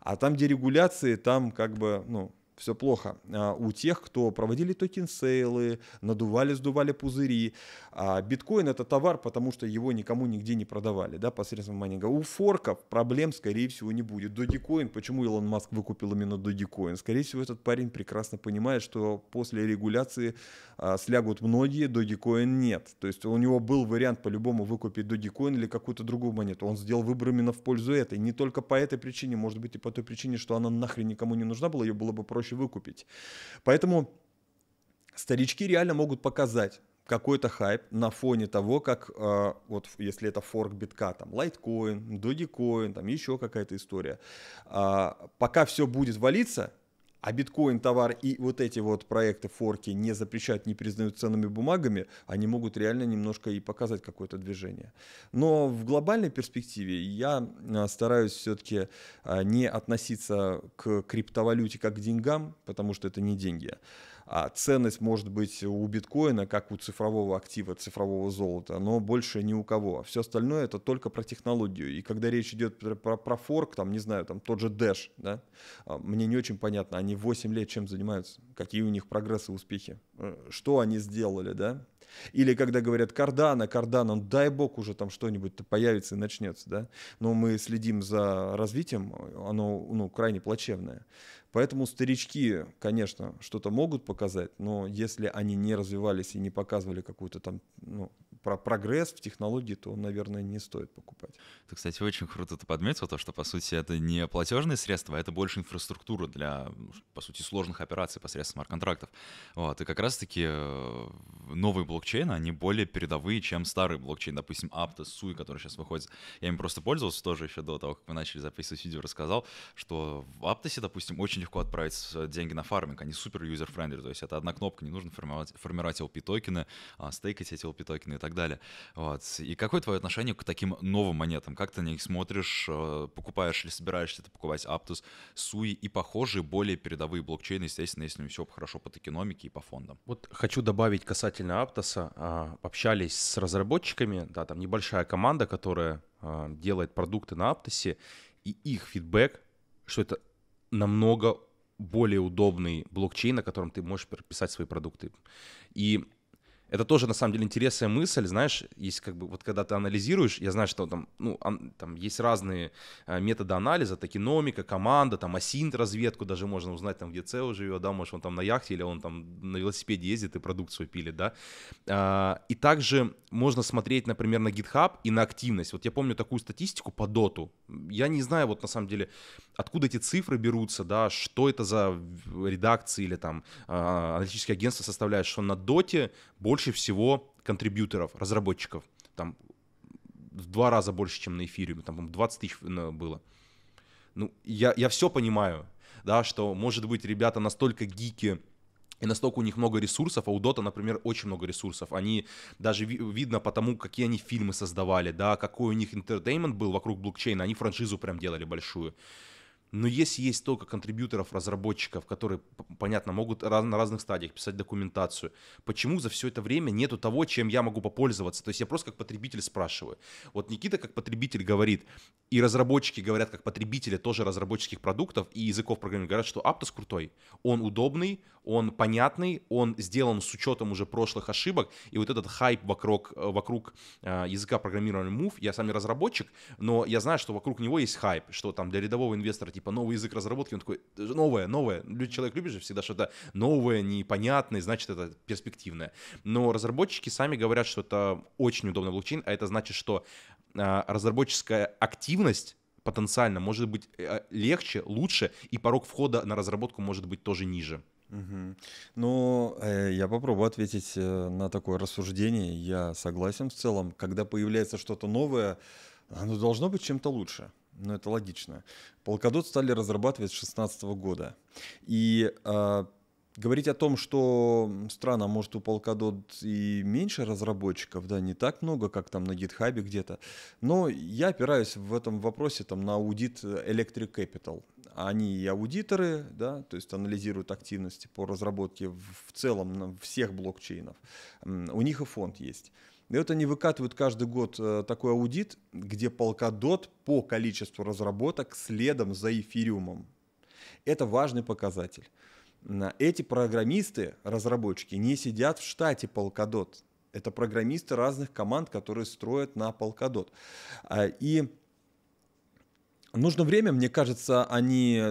А там, где регуляции, там как бы, ну, все плохо. А, у тех, кто проводили токен-сейлы, надували, сдували пузыри. А биткоин это товар, потому что его никому нигде не продавали, да, посредством майнинга. У форков проблем, скорее всего, не будет. Dogecoin, почему Илон Маск выкупил именно Dogecoin? Скорее всего, этот парень прекрасно понимает, что после регуляции а, слягут многие, Dogecoin нет. То есть у него был вариант по-любому выкупить Dogecoin или какую-то другую монету. Он сделал выбор именно в пользу этой. Не только по этой причине, может быть и по той причине, что она нахрен никому не нужна была, ее было бы проще выкупить. Поэтому старички реально могут показать какой-то хайп на фоне того, как э, вот если это форк битка, там Litecoin, Dogecoin, там еще какая-то история. Э, пока все будет валиться, а биткоин товар и вот эти вот проекты форки не запрещают, не признают ценными бумагами, они могут реально немножко и показать какое-то движение. Но в глобальной перспективе я а, стараюсь все-таки а, не относиться к криптовалюте как к деньгам, потому что это не деньги, А ценность может быть у биткоина, как у цифрового актива, цифрового золота, но больше ни у кого. Все остальное это только про технологию. И когда речь идет про, про форк, там, не знаю, там тот же Dash, да, а, мне не очень понятно, они 8 лет чем занимаются, какие у них прогрессы, успехи, э, что они сделали, да. Или когда говорят Кардана, Кардана, ну, дай бог уже там что-нибудь появится и начнется, да. Но мы следим за развитием, оно ну, крайне плачевное. Поэтому старички, конечно, что-то могут показать, но если они не развивались и не показывали какую-то там ну, про прогресс в технологии, то, наверное, не стоит покупать. Это, кстати, очень круто ты подметил, то, что, по сути, это не платежные средства, а это больше инфраструктура для, по сути, сложных операций посредством смарт-контрактов. Вот, и как раз-таки э, новые блокчейны, они более передовые, чем старый блокчейн, допустим, Aptos, Sui, который сейчас выходит. Я им просто пользовался тоже еще до того, как мы начали записывать видео, рассказал, что в Aptos, допустим, очень легко отправить деньги на фарминг, они супер user-friendly, то есть это одна кнопка, не нужно формировать, формировать LP-токены, а, стейкать эти LP-токены и так далее. Вот. И какое твое отношение к таким новым монетам? Как ты на них смотришь? Э, покупаешь или собираешься ты покупать Aptos, Sui и похожие более передовые блокчейны, естественно, если все хорошо по токеномике и по фондам? Вот хочу добавить касательно Aptos. А, общались с разработчиками, да, там небольшая команда, которая а, делает продукты на Aptos, и их фидбэк, что это намного более удобный блокчейн, на котором ты можешь писать свои продукты. И это тоже, на самом деле, интересная мысль, знаешь, есть как бы, вот когда ты анализируешь, я знаю, что там, ну, ан, там есть разные а, методы анализа, токеномика, команда, там, асинт разведку даже можно узнать, там, где Цео живет, да, может, он там на яхте или он там на велосипеде ездит и продукцию пилит, да. А, и также можно смотреть, например, на GitHub и на активность. Вот я помню такую статистику по доту. Я не знаю, вот на самом деле, откуда эти цифры берутся, да, что это за редакции или там а, аналитические агентства составляют, что на доте больше больше всего контрибьюторов, разработчиков. Там в два раза больше, чем на эфириуме. Там, 20 тысяч э, было. Ну, я, я все понимаю, да, что, может быть, ребята настолько гики, и настолько у них много ресурсов, а у Дота, например, очень много ресурсов. Они даже ви- видно по тому, какие они фильмы создавали, да, какой у них интертеймент был вокруг блокчейна. Они франшизу прям делали большую. Но если есть только контрибьюторов, разработчиков, которые, понятно, могут на разных стадиях писать документацию, почему за все это время нету того, чем я могу попользоваться? То есть я просто как потребитель спрашиваю. Вот Никита как потребитель говорит, и разработчики говорят как потребители тоже разработческих продуктов и языков программирования, говорят, что Aptos крутой. Он удобный, он понятный, он сделан с учетом уже прошлых ошибок, и вот этот хайп вокруг, вокруг э, языка программирования Move, я сам не разработчик, но я знаю, что вокруг него есть хайп, что там для рядового инвестора типа новый язык разработки, он такой, новое, новое, человек любит же всегда что-то новое, непонятное, значит это перспективное. Но разработчики сами говорят, что это очень удобный блокчейн, а это значит, что э, разработческая активность потенциально может быть э, легче, лучше, и порог входа на разработку может быть тоже ниже. Угу. Ну, э, я попробую ответить э, на такое рассуждение. Я согласен в целом. Когда появляется что-то новое, оно должно быть чем-то лучше. Ну, это логично. Полкадот стали разрабатывать с 2016 года. И э, Говорить о том, что странно, может у Polkadot и меньше разработчиков, да, не так много, как там на GitHub где-то, но я опираюсь в этом вопросе там, на аудит Electric Capital. Они и аудиторы, да, то есть анализируют активности по разработке в целом всех блокчейнов. У них и фонд есть. И вот они выкатывают каждый год э, такой аудит, где Polkadot по количеству разработок следом за эфириумом. Это важный показатель эти программисты, разработчики, не сидят в штате Polkadot. Это программисты разных команд, которые строят на Polkadot. А, и нужно время, мне кажется, они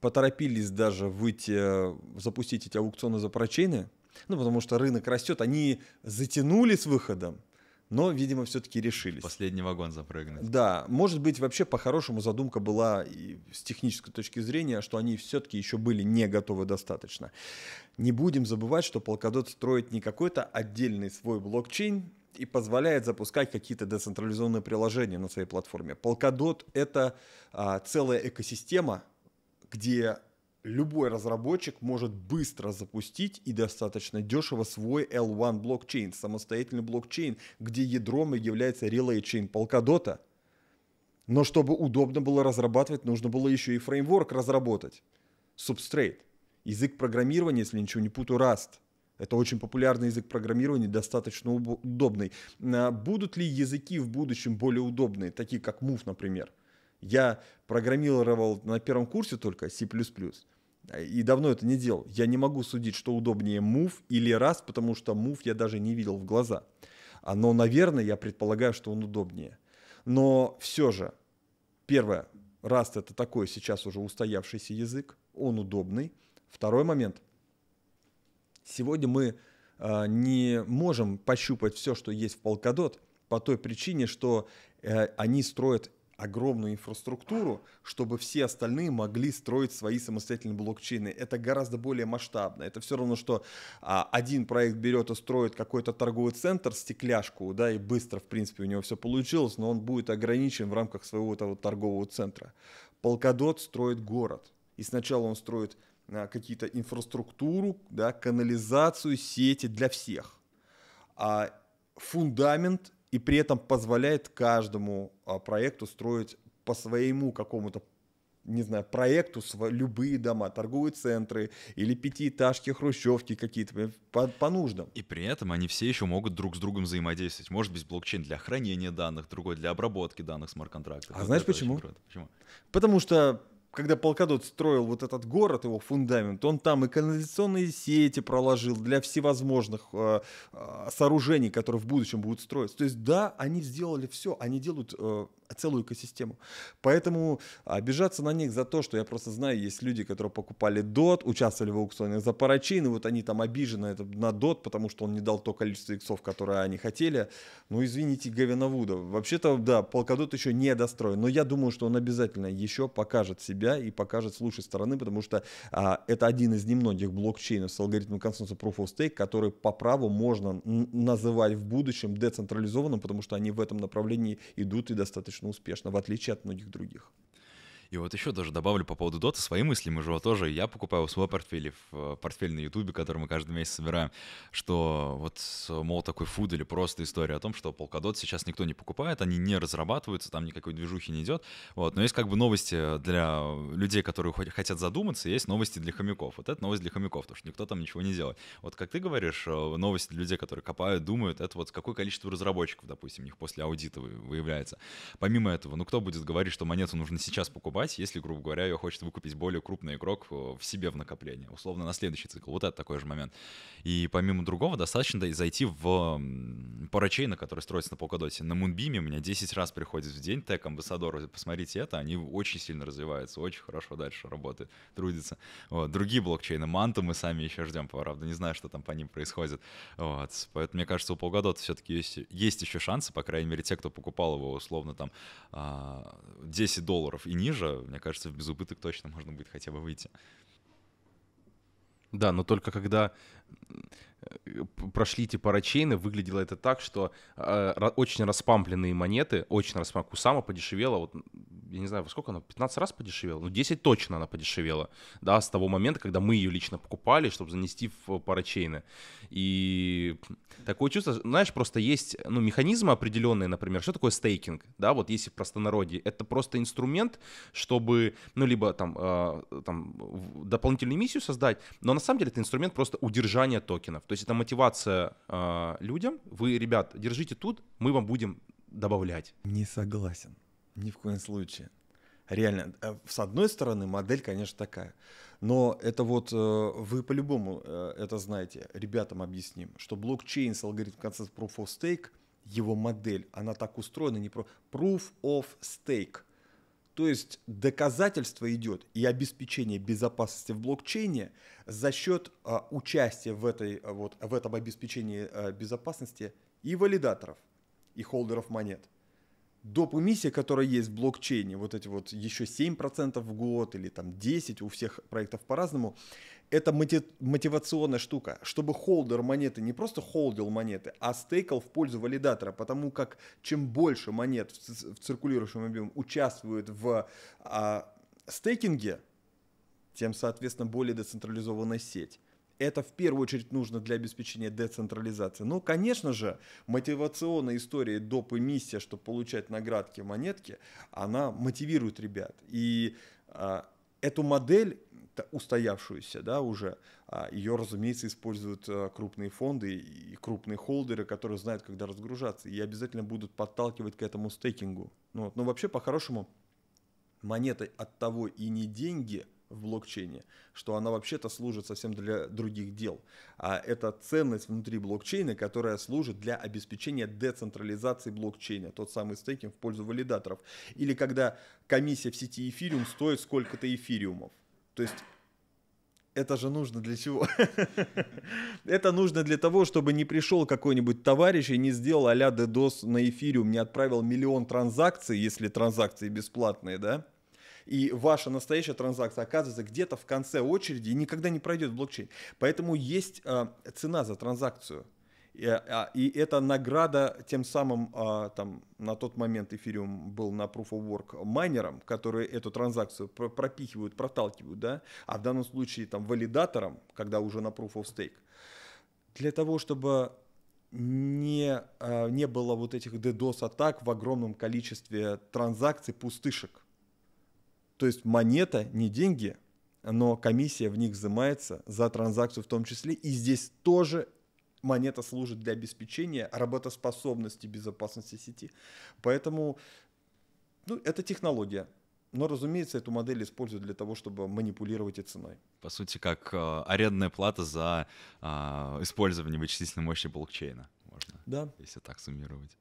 поторопились даже выйти, запустить эти аукционы за прочейны, ну, потому что рынок растет, они затянули с выходом, но, видимо, все-таки решились. Последний вагон запрыгнуть. Да, может быть, вообще по-хорошему задумка была и с технической точки зрения, что они все-таки еще были не готовы достаточно. Не будем забывать, что Polkadot строит не какой-то отдельный свой блокчейн, и позволяет запускать какие-то децентрализованные приложения на своей платформе. Polkadot — это а, целая экосистема, где любой разработчик может быстро запустить и достаточно дешево свой L1 блокчейн, самостоятельный блокчейн, где ядром является Relay Chain Polkadot. Но чтобы удобно было разрабатывать, нужно было еще и фреймворк разработать, Substrate. Язык программирования, если ничего не путаю, Rust. Это очень популярный язык программирования, достаточно удобный. А будут ли языки в будущем более удобные, такие как Move, например? Я программировал на первом курсе только C++. И давно это не делал. Я не могу судить, что удобнее Move или Rust, потому что Move я даже не видел в глаза. А, но, наверное, я предполагаю, что он удобнее. Но все же, первое, Rust это такой сейчас уже устоявшийся язык, он удобный. Второй момент. Сегодня мы э, не можем пощупать все, что есть в Polkadot, по той причине, что э, они строят огромную инфраструктуру, чтобы все остальные могли строить свои самостоятельные блокчейны. Это гораздо более масштабно. Это все равно, что а, один проект берет и строит какой-то торговый центр, стекляшку, да, и быстро, в принципе, у него все получилось, но он будет ограничен в рамках своего этого торгового центра. Полкадот строит город. И сначала он строит а, какие-то инфраструктуру, да, канализацию, сети для всех. А фундамент и при этом позволяет каждому а, проекту строить по своему какому-то не знаю, проекту любые дома, торговые центры или пятиэтажки, хрущевки какие-то по, по нуждам. И при этом они все еще могут друг с другом взаимодействовать. Может быть, блокчейн для хранения данных, другой для обработки данных смарт-контрактов. А вот знаешь почему? почему? Потому что когда Полкадот строил вот этот город, его фундамент, он там и канализационные сети проложил для всевозможных э, э, сооружений, которые в будущем будут строиться. То есть да, они сделали все, они делают э, целую экосистему. Поэтому обижаться на них за то, что я просто знаю, есть люди, которые покупали DOT, участвовали в аукционах за парачин, и вот они там обижены на DOT, потому что он не дал то количество иксов, которое они хотели. Ну, извините, Гавина Вуда. Вообще-то, да, Polkadot еще не достроен, но я думаю, что он обязательно еще покажет себя и покажет с лучшей стороны, потому что а, это один из немногих блокчейнов с алгоритмом консенсуса Proof of Stake, который по праву можно называть в будущем децентрализованным, потому что они в этом направлении идут и достаточно достаточно успешно, в отличие от многих других. И вот еще даже добавлю по поводу Дота свои мысли. Мы же тоже, я покупаю свой портфель в портфель на Ютубе, который мы каждый месяц собираем, что вот, мол, такой фуд или просто история о том, что Polkadot сейчас никто не покупает, они не разрабатываются, там никакой движухи не идет. Вот. Но есть как бы новости для людей, которые хотят задуматься, есть новости для хомяков. Вот это новость для хомяков, потому что никто там ничего не делает. Вот как ты говоришь, э, новости для людей, которые копают, думают, это вот какое количество разработчиков, допустим, у них после аудита выявляется. Помимо этого, ну кто будет говорить, что монету нужно сейчас покупать, покупать, если, грубо говоря, ее хочет выкупить более крупный игрок э, в себе в накопление, условно, на следующий цикл. Вот это такой же момент. И помимо другого, достаточно зайти в парачейны, который строится на Polkadot. На Moonbeam у меня 10 раз приходит в день тег амбассадор. Посмотрите это, они очень сильно развиваются, очень хорошо дальше работают, трудятся. Вот. Другие блокчейны, Манту мы сами еще ждем, правда, не знаю, что там по ним происходит. Вот. Поэтому, мне кажется, у Polkadot все-таки есть, есть еще шансы, по крайней мере, те, кто покупал его условно там 10 а, долларов и ниже, мне кажется, в безубыток точно можно будет хотя бы выйти. Да, но только когда э, прошли эти парачейны, выглядело это так, что э, очень распампленные монеты, очень распампленные, Кусама подешевела, вот, я не знаю, во сколько она, 15 раз подешевела? Ну, 10 точно она подешевела, да, с того момента, когда мы ее лично покупали, чтобы занести в парачейны. И такое чувство, знаешь, просто есть, ну, механизмы определенные, например, что такое стейкинг, да, вот если в простонародье, это просто инструмент, чтобы, ну, либо там, э, там дополнительную миссию создать, но на самом деле это инструмент просто удержания токенов. То есть это мотивация э, людям. Вы, ребят, держите тут, мы вам будем добавлять. Не согласен. Ни в коем случае. Реально, э, с одной стороны, модель, конечно, такая. Но это вот э, вы по-любому э, это знаете. Ребятам объясним, что блокчейн с алгоритмом консенсус Proof of Stake, его модель, она так устроена, не про Proof of Stake – то есть доказательство идет и обеспечение безопасности в блокчейне за счет участия в, этой, вот, в этом обеспечении безопасности и валидаторов, и холдеров монет. Доп. эмиссия, которая есть в блокчейне, вот эти вот еще 7% в год или там 10, у всех проектов по-разному, это мотивационная штука, чтобы холдер монеты не просто холдил монеты, а стейкал в пользу валидатора, потому как чем больше монет в циркулирующем объеме участвует в а, стейкинге, тем, соответственно, более децентрализованная сеть. Это в первую очередь нужно для обеспечения децентрализации. Но, конечно же, мотивационная история доп. и миссия, чтобы получать наградки, монетки, она мотивирует ребят. И а, эту модель устоявшуюся, да, уже, а ее, разумеется, используют а, крупные фонды и крупные холдеры, которые знают, когда разгружаться, и обязательно будут подталкивать к этому стейкингу. Ну, вот. Но вообще, по-хорошему, монетой от того и не деньги в блокчейне, что она вообще-то служит совсем для других дел. А это ценность внутри блокчейна, которая служит для обеспечения децентрализации блокчейна, тот самый стейкинг в пользу валидаторов. Или когда комиссия в сети эфириум стоит сколько-то эфириумов. То есть это же нужно для чего? это нужно для того, чтобы не пришел какой-нибудь товарищ и не сделал а-ля DDoS на эфириум, не отправил миллион транзакций, если транзакции бесплатные, да? И ваша настоящая транзакция оказывается где-то в конце очереди и никогда не пройдет в блокчейн. Поэтому есть э, цена за транзакцию. И, а, и это награда тем самым, а, там, на тот момент эфириум был на Proof of Work майнером, которые эту транзакцию пропихивают, проталкивают, да, а в данном случае там валидатором, когда уже на Proof of Stake. Для того, чтобы не, а, не было вот этих DDoS-атак в огромном количестве транзакций, пустышек. То есть монета не деньги, но комиссия в них взимается за транзакцию в том числе. И здесь тоже монета служит для обеспечения работоспособности безопасности сети. Поэтому ну, это технология. Но, разумеется, эту модель используют для того, чтобы манипулировать и ценой. По сути, как э, арендная плата за э, использование вычислительной мощи блокчейна. Можно, да. если так суммировать.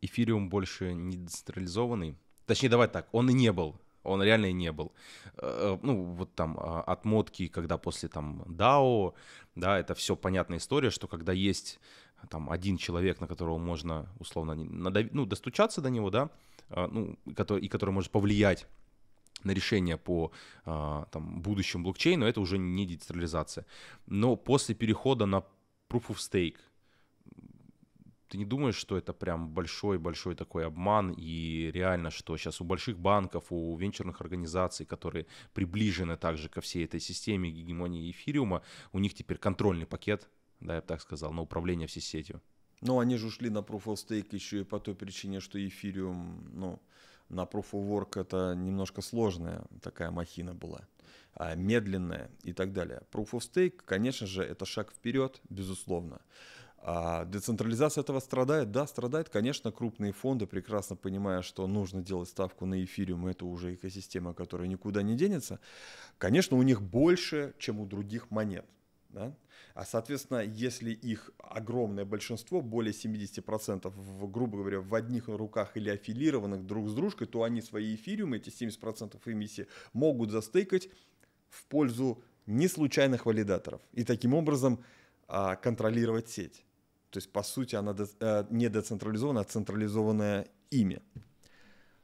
Эфириум больше не децентрализованный. Точнее, давай так, он и не был он реально и не был. Э, ну, вот там а, отмотки, когда после там DAO, да, это все понятная история, что когда есть там один человек, на которого можно условно надавить, ну, достучаться до него, да, а, ну, который, и который может повлиять на решение по а, там, будущему блокчейну, это уже не децентрализация. Но после перехода на Proof of Stake, ты не думаешь, что это прям большой-большой такой обман и реально, что сейчас у больших банков, у венчурных организаций, которые приближены также ко всей этой системе гегемонии эфириума, у них теперь контрольный пакет, да, я бы так сказал, на управление всей сетью. Ну, они же ушли на Proof of Stake еще и по той причине, что эфириум, ну, на Proof of Work это немножко сложная такая махина была, а медленная и так далее. Proof of Stake, конечно же, это шаг вперед, безусловно. А децентрализация этого страдает? Да, страдает. Конечно, крупные фонды, прекрасно понимая, что нужно делать ставку на эфириум, это уже экосистема, которая никуда не денется. Конечно, у них больше, чем у других монет. Да? А, соответственно, если их огромное большинство, более 70%, в, грубо говоря, в одних руках или аффилированных друг с дружкой, то они свои эфириумы, эти 70% эмиссии, могут застыкать в пользу неслучайных валидаторов. И таким образом а, контролировать сеть. То есть, по сути, она э, не децентрализованная, а централизованное имя.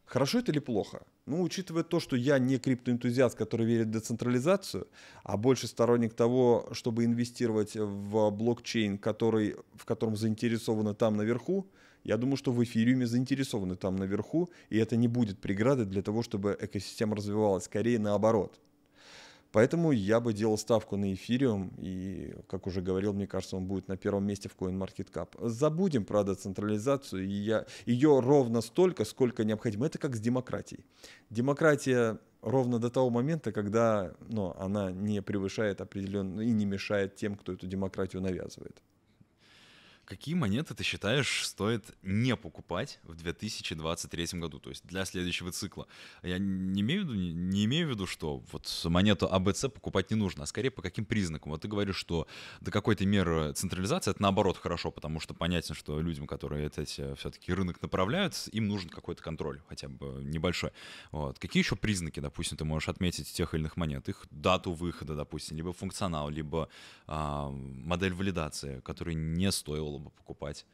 Хорошо это или плохо? Ну, учитывая то, что я не криптоэнтузиаст, который верит в децентрализацию, а больше сторонник того, чтобы инвестировать в блокчейн, который, в котором заинтересованы там наверху, я думаю, что в эфириуме заинтересованы там наверху, и это не будет преградой для того, чтобы экосистема развивалась, скорее наоборот. Поэтому я бы делал ставку на эфириум, и, как уже говорил, мне кажется, он будет на первом месте в CoinMarketCap. Забудем про децентрализацию, и я, ее ровно столько, сколько необходимо. Это как с демократией. Демократия ровно до того момента, когда ну, она не превышает определенно и не мешает тем, кто эту демократию навязывает. Какие монеты ты считаешь стоит не покупать в 2023 году, то есть для следующего цикла? Я не имею в виду, не имею в виду, что вот монету АБЦ покупать не нужно, а скорее по каким признакам? Вот ты говоришь, что до какой-то меры централизация это наоборот хорошо, потому что понятно, что людям, которые это все-таки рынок направляют, им нужен какой-то контроль, хотя бы небольшой. Вот. Какие еще признаки, допустим, ты можешь отметить тех или иных монет? Их дату выхода, допустим, либо функционал, либо а, модель валидации, которой не стоило было бы покупать?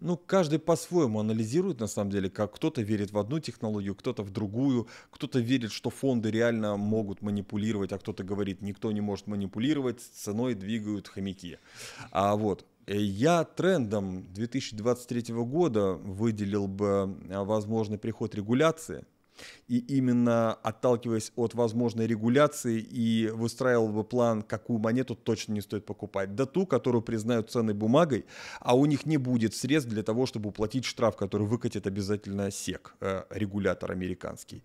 Ну, каждый по-своему анализирует, на самом деле, как кто-то верит в одну технологию, кто-то в другую, кто-то верит, что фонды реально могут манипулировать, а кто-то говорит, никто не может манипулировать, ценой двигают хомяки. А вот, э, я трендом 2023 года выделил бы а, возможный приход регуляции – и именно отталкиваясь от возможной регуляции и выстраивал бы план, какую монету точно не стоит покупать. Да ту, которую признают ценной бумагой, а у них не будет средств для того, чтобы уплатить штраф, который выкатит обязательно SEC, э, регулятор американский.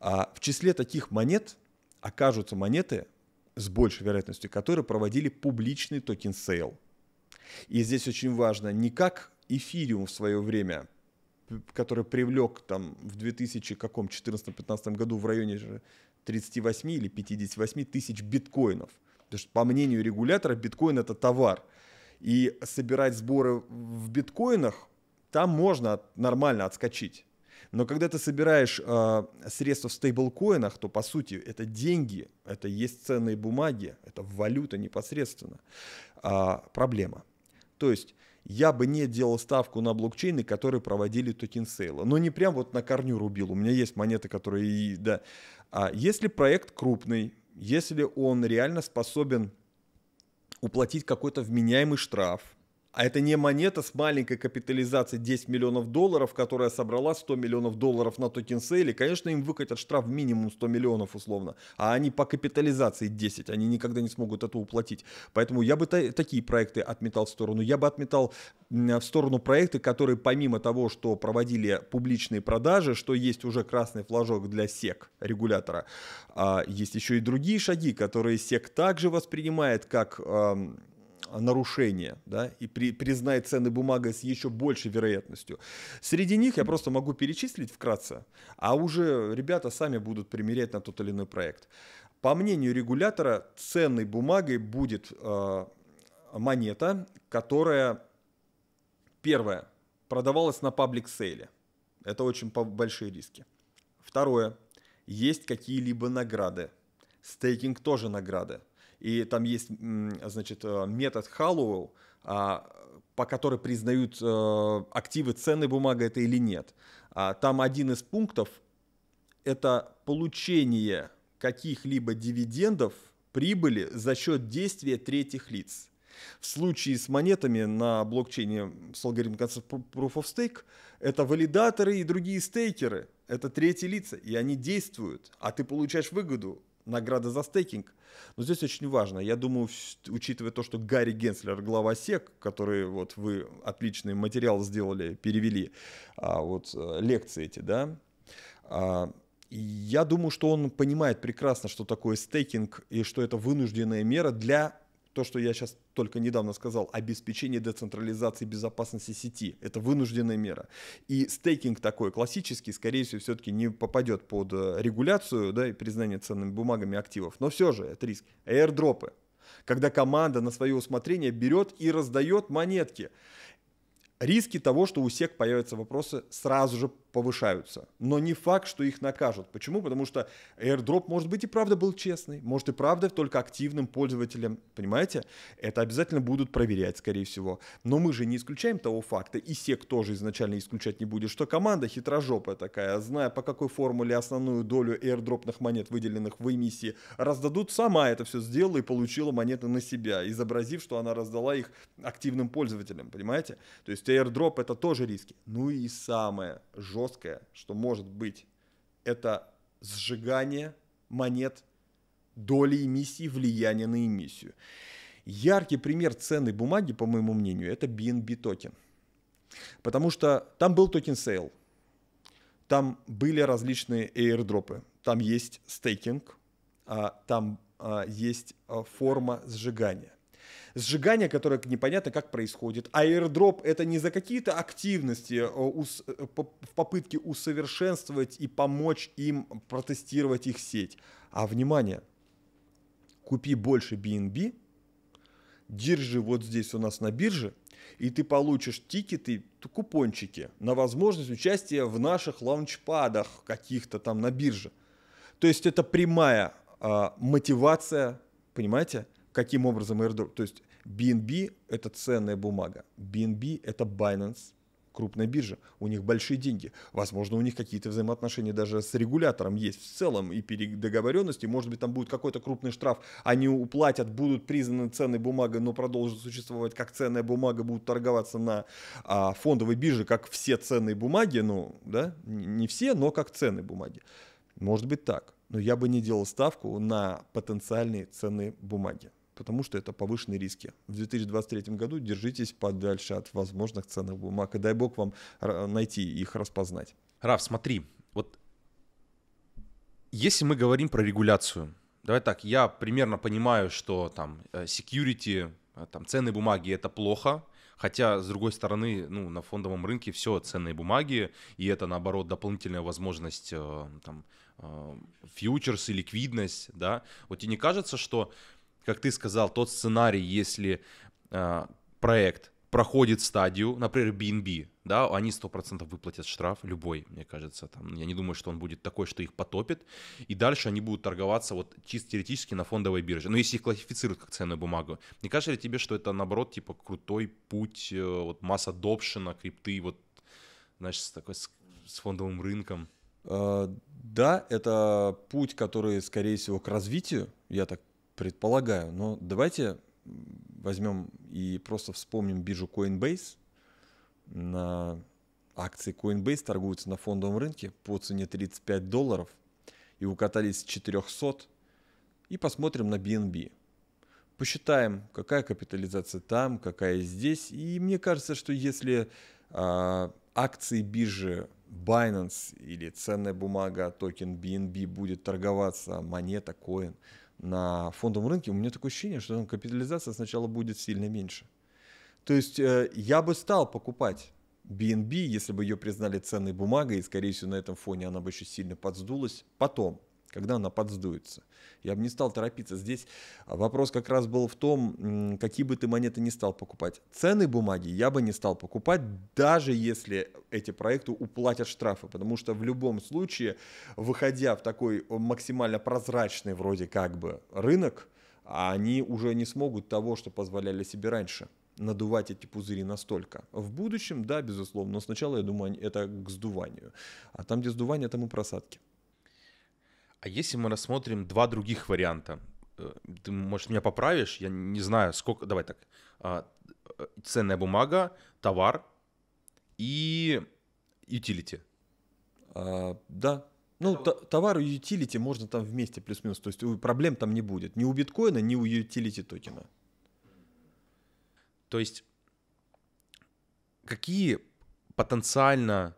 А в числе таких монет окажутся монеты с большей вероятностью, которые проводили публичный токен сейл. И здесь очень важно не как эфириум в свое время, который привлек там в 2014-2015 году в районе 38 или 58 тысяч биткоинов. Потому что по мнению регулятора биткоин это товар. И собирать сборы в биткоинах, там можно нормально отскочить. Но когда ты собираешь э, средства в стейблкоинах, то по сути это деньги, это есть ценные бумаги, это валюта непосредственно. Э, проблема. То есть я бы не делал ставку на блокчейны, которые проводили токен сейла. Но не прям вот на корню рубил. У меня есть монеты, которые... Да. А если проект крупный, если он реально способен уплатить какой-то вменяемый штраф, а это не монета с маленькой капитализацией 10 миллионов долларов, которая собрала 100 миллионов долларов на токен сейле. Конечно, им выкатят штраф минимум 100 миллионов условно. А они по капитализации 10. Они никогда не смогут это уплатить. Поэтому я бы та- такие проекты отметал в сторону. Я бы отметал в сторону проекты, которые помимо того, что проводили публичные продажи, что есть уже красный флажок для СЕК, регулятора, а есть еще и другие шаги, которые СЕК также воспринимает как нарушение, да, и при, признает ценной бумагой с еще большей вероятностью. Среди них я просто могу перечислить вкратце, а уже ребята сами будут примерять на тот или иной проект. По мнению регулятора, ценной бумагой будет э, монета, которая, первое, продавалась на паблик сейле. Это очень большие риски. Второе, есть какие-либо награды. Стейкинг тоже награды и там есть, значит, э, метод Халлоуэлл, а, по которой признают э, активы ценной бумагой это или нет. А, там один из пунктов – это получение каких-либо дивидендов, прибыли за счет действия третьих лиц. В случае с монетами на блокчейне с алгоритмом Proof of Stake это валидаторы и другие стейкеры. Это третьи лица, и они действуют, а ты получаешь выгоду награда за стейкинг. Но здесь очень важно, я думаю, учитывая то, что Гарри Генслер, глава СЕК, который вот вы отличный материал сделали, перевели, а, вот э, лекции эти, да, а, я думаю, что он понимает прекрасно, что такое стейкинг и что это вынужденная мера для то, что я сейчас только недавно сказал, обеспечение децентрализации безопасности сети. Это вынужденная мера. И стейкинг такой классический, скорее всего, все-таки не попадет под э, регуляцию да, и признание ценными бумагами активов. Но все же это риск. Airdropы. Когда команда на свое усмотрение берет и раздает монетки. Риски того, что у SEC появятся вопросы, сразу же повышаются. Но не факт, что их накажут. Почему? Потому что airdrop, может быть, и правда был честный, может и правда только активным пользователям. Понимаете? Это обязательно будут проверять, скорее всего. Но мы же не исключаем того факта, и SEC тоже изначально исключать не будет, что команда хитрожопая такая, зная по какой формуле основную долю airdropных монет, выделенных в эмиссии, раздадут, сама это все сделала и получила монеты на себя, изобразив, что она раздала их активным пользователям. Понимаете? То есть airdrop это тоже риски. Ну и самое жесткое жесткое, что может быть, это сжигание монет доли эмиссии, влияние на эмиссию. Яркий пример ценной бумаги, по моему мнению, это BNB токен. Потому что там был токен сейл, там были различные airdrop ы, там есть стейкинг, а, там а, есть а, форма сжигания сжигание, которое непонятно как происходит. А airdrop это не за какие-то активности э, э, в попытке усовершенствовать и помочь им протестировать их сеть. А внимание, купи больше BNB, держи вот здесь у нас на бирже, и ты получишь тикеты, купончики на возможность участия в наших лаунчпадах каких-то там на бирже. То есть это прямая а, мотивация, понимаете, каким образом airdrop. То есть BNB это ценная бумага, BNB это Binance, крупная биржа, у них большие деньги. Возможно, у них какие-то взаимоотношения даже с регулятором есть в целом и договоренности. Может быть, там будет какой-то крупный штраф, они уплатят, будут признаны ценной бумагой, но продолжат существовать как ценная бумага, будут торговаться на а, фондовой бирже, как все ценные бумаги, ну, да, не все, но как ценные бумаги. Может быть так, но я бы не делал ставку на потенциальные ценные бумаги потому что это повышенные риски. В 2023 году держитесь подальше от возможных ценных бумаг, и дай бог вам найти их распознать. Раф, смотри, вот если мы говорим про регуляцию, давай так, я примерно понимаю, что там э, security, э, там ценные бумаги это плохо, Хотя, с другой стороны, ну, на фондовом рынке все ценные бумаги, и это, наоборот, дополнительная возможность э, там, фьючерс и ликвидность, да. Вот тебе не кажется, что, как ты сказал, тот сценарий, если проект проходит стадию, например, BNB, да, они 100% выплатят штраф, любой, мне кажется, там, я не думаю, что он будет такой, что их потопит, и дальше они будут торговаться вот чисто теоретически на фондовой бирже, но если их классифицируют как ценную бумагу, не кажется ли тебе, что это, наоборот, типа, крутой путь, э, вот, масса адопшена, крипты, вот, знаешь, с такой, с, с фондовым рынком? Uh, да, это путь, который, скорее всего, к развитию, я так предполагаю, но давайте возьмем и просто вспомним биржу Coinbase. На акции Coinbase торгуются на фондовом рынке по цене 35 долларов и укатались с 400. И посмотрим на BNB. Посчитаем, какая капитализация там, какая здесь. И мне кажется, что если э, акции биржи Binance или ценная бумага, токен BNB будет торговаться, монета, коин – на фондовом рынке, у меня такое ощущение, что там капитализация сначала будет сильно меньше. То есть э, я бы стал покупать BNB, если бы ее признали ценной бумагой, и, скорее всего, на этом фоне она бы еще сильно подсдулась. Потом, когда она подсдуется. Я бы не стал торопиться. Здесь вопрос как раз был в том, какие бы ты монеты не стал покупать. Ценные бумаги я бы не стал покупать, даже если эти проекты уплатят штрафы, потому что в любом случае, выходя в такой максимально прозрачный вроде как бы рынок, они уже не смогут того, что позволяли себе раньше надувать эти пузыри настолько. В будущем, да, безусловно, но сначала, я думаю, это к сдуванию. А там, где сдувание, там и просадки. А если мы рассмотрим два других варианта, э, ты, может, меня поправишь, я не знаю, сколько, давай так, а, э, ценная бумага, товар и utility. А, да, ну, товар и utility можно там вместе плюс-минус, то есть проблем там не будет. Ни у биткоина, ни у utility токена. То есть какие потенциально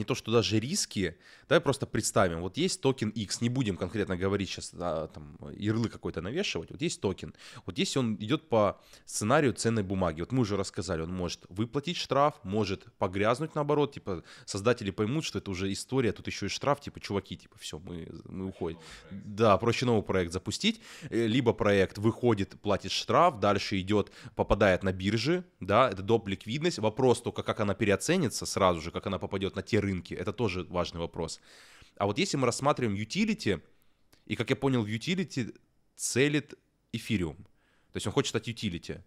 не то что даже риски, давай просто представим, вот есть токен X, не будем конкретно говорить сейчас, да, там, ярлы какой-то навешивать, вот есть токен, вот если он идет по сценарию ценной бумаги, вот мы уже рассказали, он может выплатить штраф, может погрязнуть наоборот, типа создатели поймут, что это уже история, тут еще и штраф, типа чуваки, типа все, мы, мы уходим. Да, проще новый проект запустить, э, либо проект выходит, платит штраф, дальше идет, попадает на биржи, да, это доп. ликвидность, вопрос только, как она переоценится сразу же, как она попадет на те рынки, это тоже важный вопрос. А вот если мы рассматриваем utility, и как я понял, в utility целит эфириум. То есть он хочет стать utility.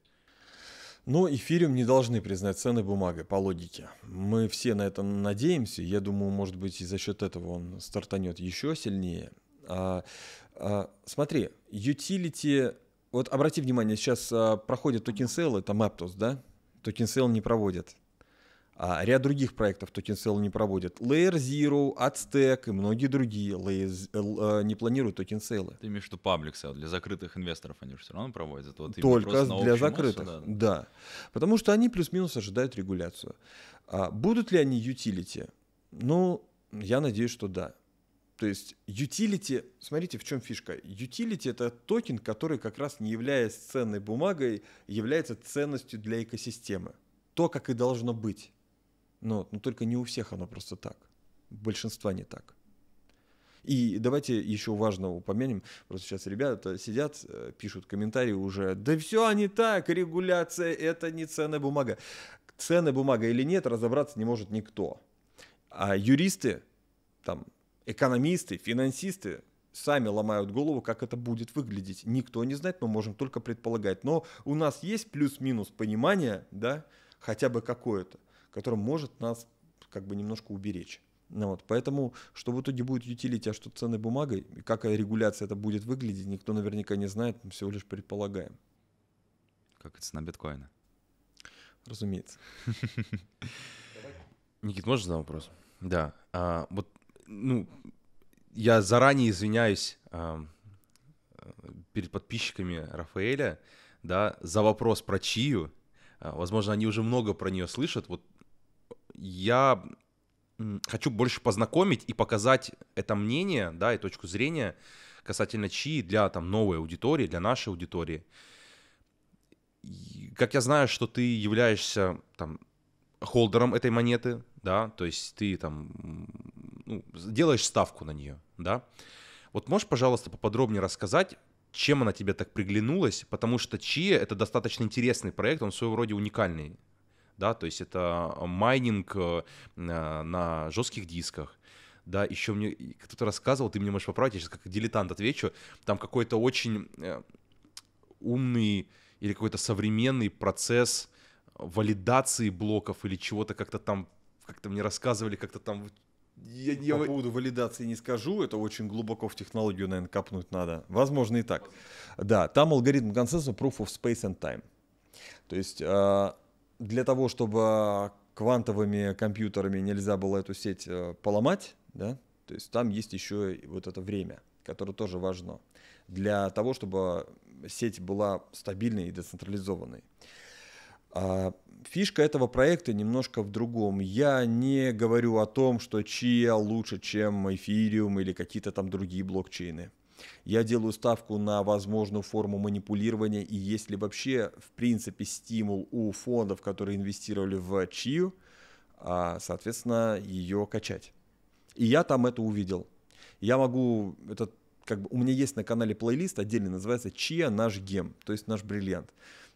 Но эфириум не должны признать ценной бумагой, по логике. Мы все на это надеемся. Я думаю, может быть, и за счет этого он стартанет еще сильнее. А, а, смотри, utility... Вот обрати внимание, сейчас а, проходят токен сейлы, там Aptos, да? Токен сейл не проводят. А ряд других проектов токен сейл не проводят. Layer Zero, Aztec и многие другие Layer, э, не планируют токен сейл. Ты имеешь в виду public для закрытых инвесторов, они же все равно проводят. Вот Только для закрытых, массу, да. да. Потому что они плюс-минус ожидают регуляцию. А будут ли они utility? Ну, я надеюсь, что да. То есть utility, смотрите, в чем фишка. Utility это токен, который как раз не являясь ценной бумагой, является ценностью для экосистемы. То, как и должно быть. Но, но только не у всех оно просто так. Большинства не так. И давайте еще важно упомянем, просто сейчас ребята сидят, э, пишут комментарии уже, да все не так, регуляция это не ценная бумага. Ценная бумага или нет, разобраться не может никто. А юристы, там, экономисты, финансисты сами ломают голову, как это будет выглядеть. Никто не знает, мы можем только предполагать. Но у нас есть плюс-минус понимание, да, хотя бы какое-то который может нас как бы немножко уберечь. Ну вот, поэтому, что в итоге будет utility, а что ценной бумагой, и как регуляция это будет выглядеть, никто наверняка не знает, мы всего лишь предполагаем. Как это цена биткоина? Разумеется. Никит, можно задать вопрос? Да. А, вот, ну, я заранее извиняюсь а, перед подписчиками Рафаэля, да, за вопрос про Чию. А, возможно, они уже много про нее слышат. Вот я хочу больше познакомить и показать это мнение, да, и точку зрения касательно чьи для там новой аудитории, для нашей аудитории. Как я знаю, что ты являешься там холдером этой монеты, да, то есть ты там ну, делаешь ставку на нее, да. Вот можешь, пожалуйста, поподробнее рассказать, чем она тебе так приглянулась, потому что Чия это достаточно интересный проект, он в своем роде уникальный, да, то есть это майнинг э, на жестких дисках, да, еще мне кто-то рассказывал, ты мне можешь поправить, я сейчас как дилетант отвечу, там какой-то очень э, умный или какой-то современный процесс валидации блоков или чего-то как-то там, как-то мне рассказывали, как-то там я, я... По поводу валидации не скажу, это очень глубоко в технологию, наверное, копнуть надо. Возможно и так. Да, там алгоритм консенсуса Proof of Space and Time. То есть а, для того, чтобы квантовыми компьютерами нельзя было эту сеть э, поломать, да, то есть там есть еще вот это время, которое тоже важно для того, чтобы сеть была стабильной и децентрализованной. А фишка этого проекта немножко в другом. Я не говорю о том, что Chia лучше, чем Ethereum или какие-то там другие блокчейны. Я делаю ставку на возможную форму манипулирования и есть ли вообще в принципе стимул у фондов, которые инвестировали в Чию, а, соответственно, ее качать. И я там это увидел. Я могу, это как бы у меня есть на канале плейлист отдельный, называется «Чья наш гем», то есть наш бриллиант.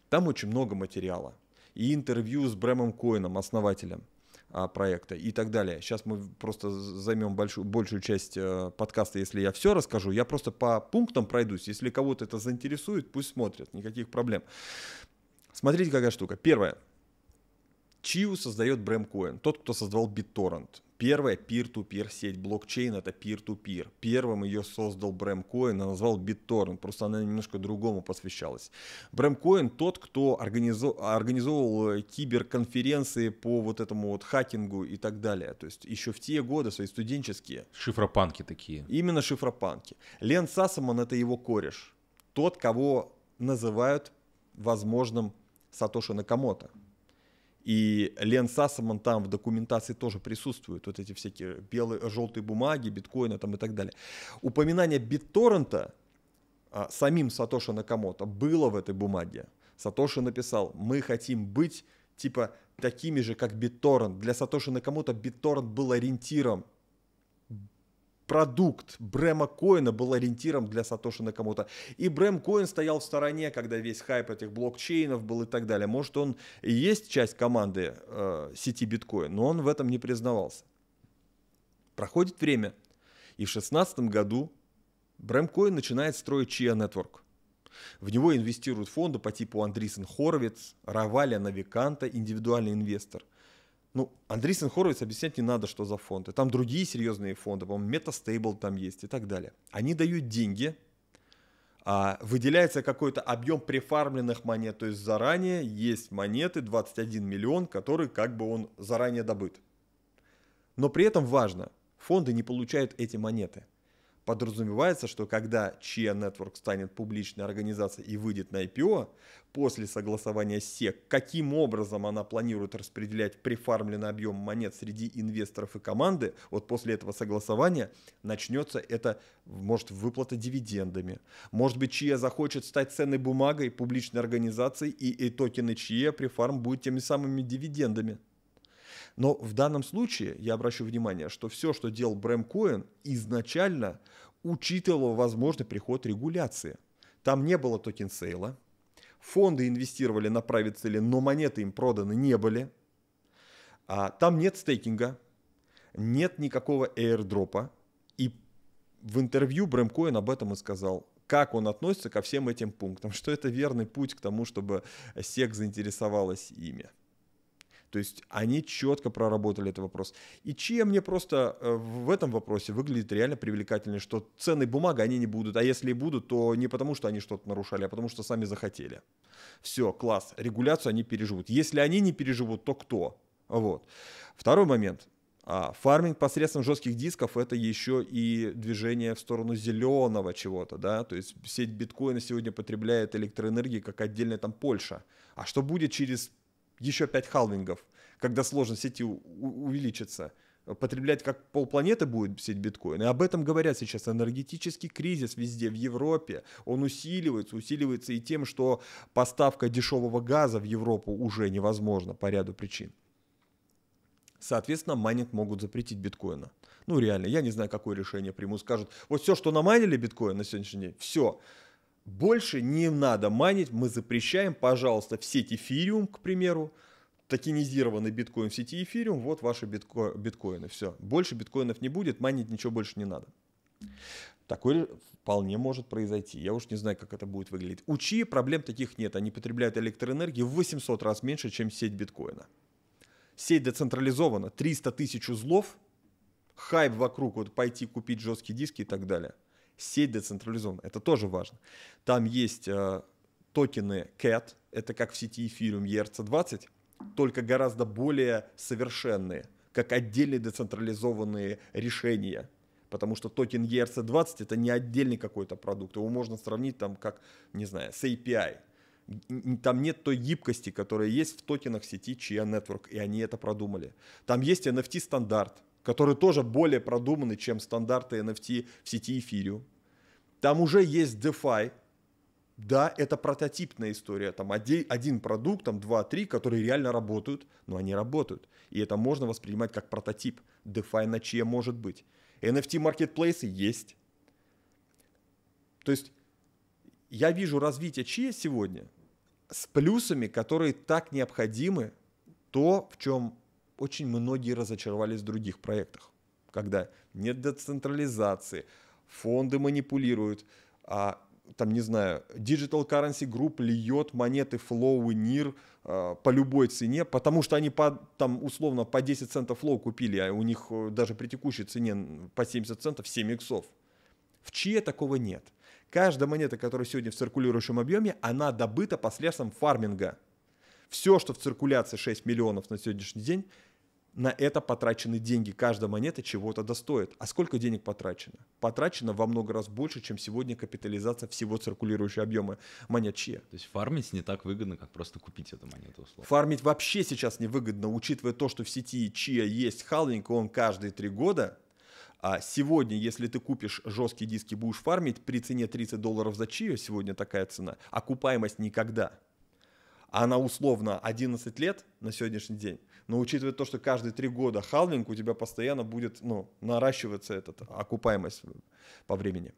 Там очень много материала и интервью с Брэмом Коином, основателем проекта и так далее. Сейчас мы просто займем большую, большую часть э, подкаста, если я все расскажу. Я просто по пунктам пройдусь. Если кого-то это заинтересует, пусть смотрят, никаких проблем. Смотрите, какая штука. Первое. Чиу создает Брэм Коин, тот, кто создавал BitTorrent. Первая peer-to-peer сеть блокчейн это peer-to-peer. Первым ее создал Брэм Коин, назвал BitTorrent, просто она немножко другому посвящалась. Брэм Коин тот, кто организовал, организовывал э, киберконференции по вот этому вот хакингу и так далее. То есть еще в те годы, свои студенческие. Шифропанки такие. Именно шифропанки. Лен Сассаман это его кореш. Тот, кого называют возможным Сатоши Накамото. И Лен Сассаман там в документации тоже присутствует, вот эти всякие белые, желтые бумаги, биткоины там и так далее. Упоминание битторрента а, самим Сатоши Накамото было в этой бумаге. Сатоши написал, мы хотим быть типа такими же, как BitTorrent. Для Сатоши Накамото BitTorrent был ориентиром продукт Брэма Коина был ориентиром для Сатоши Накамото. И Брэм Коин стоял в стороне, когда весь хайп этих блокчейнов был и так далее. Может, он и есть часть команды э, сети биткоин, но он в этом не признавался. Проходит время, и в 2016 году Брэм Коин начинает строить Chia Network. В него инвестируют фонды по типу Андрисен Хоровиц, Раваля Навиканта, индивидуальный инвестор – ну, Андрейсен Хоровиц объяснять не надо, что за фонды. Там другие серьезные фонды, по-моему, Metastable там есть и так далее. Они дают деньги, а, выделяется какой-то объем префармленных монет, то есть заранее есть монеты 21 миллион, который как бы он заранее добыт. Но при этом важно, фонды не получают эти монеты – подразумевается, что когда Chia Network станет публичной организацией и выйдет на IPO, после согласования SEC, каким образом она планирует распределять прифармленный объем монет среди инвесторов и команды, вот после этого согласования начнется это, может, выплата дивидендами. Может быть, Chia захочет стать ценной бумагой публичной организацией, и, и токены Chia прифарм будет теми самыми дивидендами. Но в данном случае я обращу внимание, что все, что делал Брэм Коэн, изначально учитывало возможный приход регуляции. Там не было токен сейла, фонды инвестировали на private sale, но монеты им проданы не были. А, там нет стейкинга, нет никакого airdrop а. И в интервью Брэм Коэн об этом и сказал как он относится ко всем этим пунктам, что это верный путь к тому, чтобы SEC заинтересовалась ими. То есть они четко проработали этот вопрос. И чем мне просто э, в этом вопросе выглядит реально привлекательно, что ценные бумаги они не будут, а если и будут, то не потому, что они что-то нарушали, а потому, что сами захотели. Все, класс, регуляцию они переживут. Если они не переживут, то кто? Вот. Второй момент. А фарминг посредством жестких дисков это еще и движение в сторону зеленого чего-то, да, то есть сеть биткоина сегодня потребляет электроэнергии как отдельная там Польша. А что будет через еще 5 халвингов, когда сложность сети увеличится. потреблять как полпланеты будет сеть биткоин. И об этом говорят сейчас. Энергетический кризис везде, в Европе, он усиливается, усиливается и тем, что поставка дешевого газа в Европу уже невозможна по ряду причин. Соответственно, майнинг могут запретить биткоина. Ну, реально, я не знаю, какое решение примут. Скажут, вот все, что намайнили биткоин на сегодняшний день, все. Больше не надо майнить, мы запрещаем, пожалуйста, в сеть эфириум, к примеру, токенизированный биткоин в сети эфириум, вот ваши битко биткоины, все. Больше биткоинов не будет, майнить ничего больше не надо. Такое вполне может произойти. Я уж не знаю, как это будет выглядеть. У Чи проблем таких нет. Они потребляют электроэнергии в 800 раз меньше, чем сеть биткоина. Сеть децентрализована, 300 тысяч узлов, хайп вокруг, вот пойти купить жесткие диски и так далее. Сеть децентрализована, это тоже важно. Там есть э, токены CAT, это как в сети Ethereum ERC-20, только гораздо более совершенные, как отдельные децентрализованные решения. Потому что токен ERC20 это не отдельный какой-то продукт. Его можно сравнить там как, не знаю, с API. Там нет той гибкости, которая есть в токенах сети Chia Network, и они это продумали. Там есть NFT стандарт, который тоже более продуманный, чем стандарты NFT в сети Ethereum. Там уже есть DeFi, да, это прототипная история, там один, один продукт, там два-три, которые реально работают, но они работают. И это можно воспринимать как прототип. DeFi на чье может быть. NFT маркетплейсы есть. То есть я вижу развитие чье сегодня с плюсами, которые так необходимы, то, в чем очень многие разочаровались в других проектах. Когда нет децентрализации, фонды манипулируют, а там, не знаю, Digital Currency Group льет монеты Flow и NIR э, по любой цене, потому что они по, там условно по 10 центов Flow купили, а у них э, даже при текущей цене по 70 центов 7 иксов. В чье такого нет. Каждая монета, которая сегодня в циркулирующем объеме, она добыта посредством фарминга. Все, что в циркуляции 6 миллионов на сегодняшний день, на это потрачены деньги. Каждая монета чего-то достоит. А сколько денег потрачено? Потрачено во много раз больше, чем сегодня капитализация всего циркулирующего объема монет ЧИА. То есть фармить не так выгодно, как просто купить эту монету условно. Фармить вообще сейчас невыгодно, учитывая то, что в сети ЧИА есть халвинг, он каждые три года. А сегодня, если ты купишь жесткие диски, будешь фармить при цене 30 долларов за чио, сегодня такая цена, окупаемость никогда. Она условно 11 лет на сегодняшний день но учитывая то, что каждые три года халвинг, у тебя постоянно будет ну, наращиваться этот, окупаемость по времени.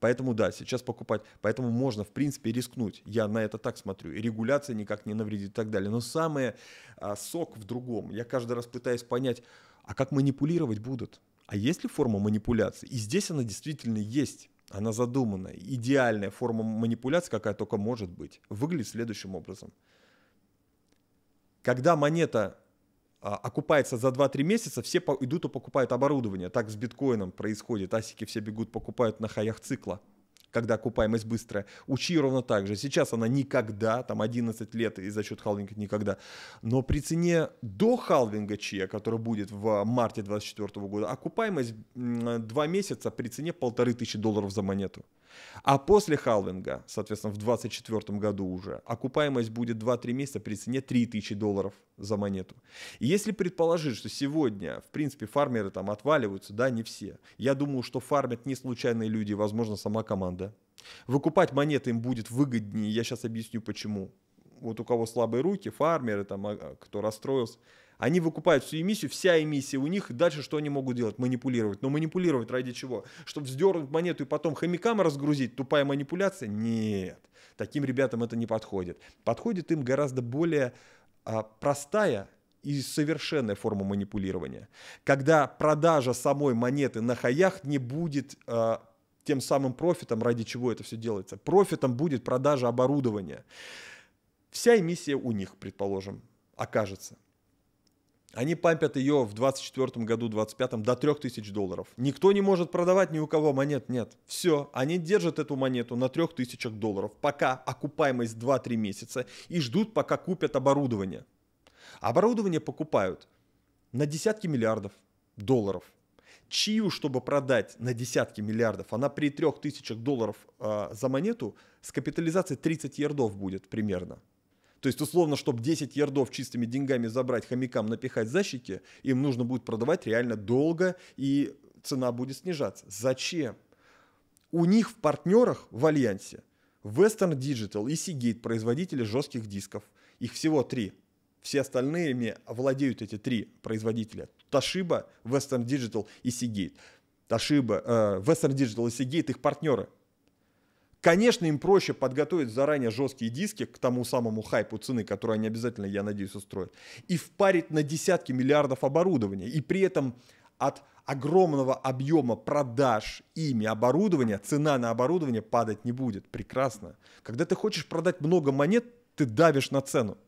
Поэтому да, сейчас покупать, поэтому можно в принципе рискнуть. Я на это так смотрю. И регуляция никак не навредит и так далее. Но самое а, сок в другом. Я каждый раз пытаюсь понять, а как манипулировать будут? А есть ли форма манипуляции? И здесь она действительно есть. Она задумана. Идеальная форма манипуляции, какая только может быть, выглядит следующим образом. Когда монета а, окупается за 2-3 месяца, все идут и покупают оборудование. Так с биткоином происходит. Асики все бегут, покупают на хаях цикла, когда окупаемость быстрая. У Чи ровно так же. Сейчас она никогда, там 11 лет и за счет халвинга никогда. Но при цене до халвинга Чи, который будет в марте 2024 года, окупаемость 2 месяца при цене полторы тысячи долларов за монету. А после халвинга, соответственно, в 2024 году уже, окупаемость будет 2-3 месяца при цене 3000 долларов за монету. И если предположить, что сегодня, в принципе, фармеры там отваливаются, да, не все. Я думаю, что фармят не случайные люди, возможно, сама команда. Выкупать монеты им будет выгоднее, я сейчас объясню почему. Вот у кого слабые руки, фармеры, там, а, а, кто расстроился, они выкупают всю эмиссию, вся эмиссия у них, дальше что они могут делать? Манипулировать. Но манипулировать ради чего? Чтобы вздернуть монету и потом хомякам разгрузить? Тупая манипуляция? Нет. Таким ребятам это не подходит. Подходит им гораздо более а, простая и совершенная форма манипулирования. Когда продажа самой монеты на хаях не будет а, тем самым профитом, ради чего это все делается. Профитом будет продажа оборудования. Вся эмиссия у них, предположим, окажется. Они пампят ее в 24 году, 25 до 3000 долларов. Никто не может продавать ни у кого монет, нет. Все, они держат эту монету на 3000 долларов, пока окупаемость 2-3 месяца и ждут, пока купят оборудование. Оборудование покупают на десятки миллиардов долларов. Чью, чтобы продать на десятки миллиардов, она при 3000 долларов э, за монету с капитализацией 30 ярдов будет примерно. То есть, условно, чтобы 10 ярдов чистыми деньгами забрать хомякам, напихать защики, им нужно будет продавать реально долго, и цена будет снижаться. Зачем? У них в партнерах в Альянсе Western Digital и Seagate, производители жестких дисков. Их всего три. Все остальные владеют эти три производителя. Toshiba, Western Digital и Seagate. Toshiba, э, Western Digital и Seagate их партнеры. Конечно, им проще подготовить заранее жесткие диски к тому самому хайпу цены, который они обязательно, я надеюсь, устроят, и впарить на десятки миллиардов оборудования. И при этом от огромного объема продаж ими оборудования цена на оборудование падать не будет. Прекрасно. Когда ты хочешь продать много монет, ты давишь на цену.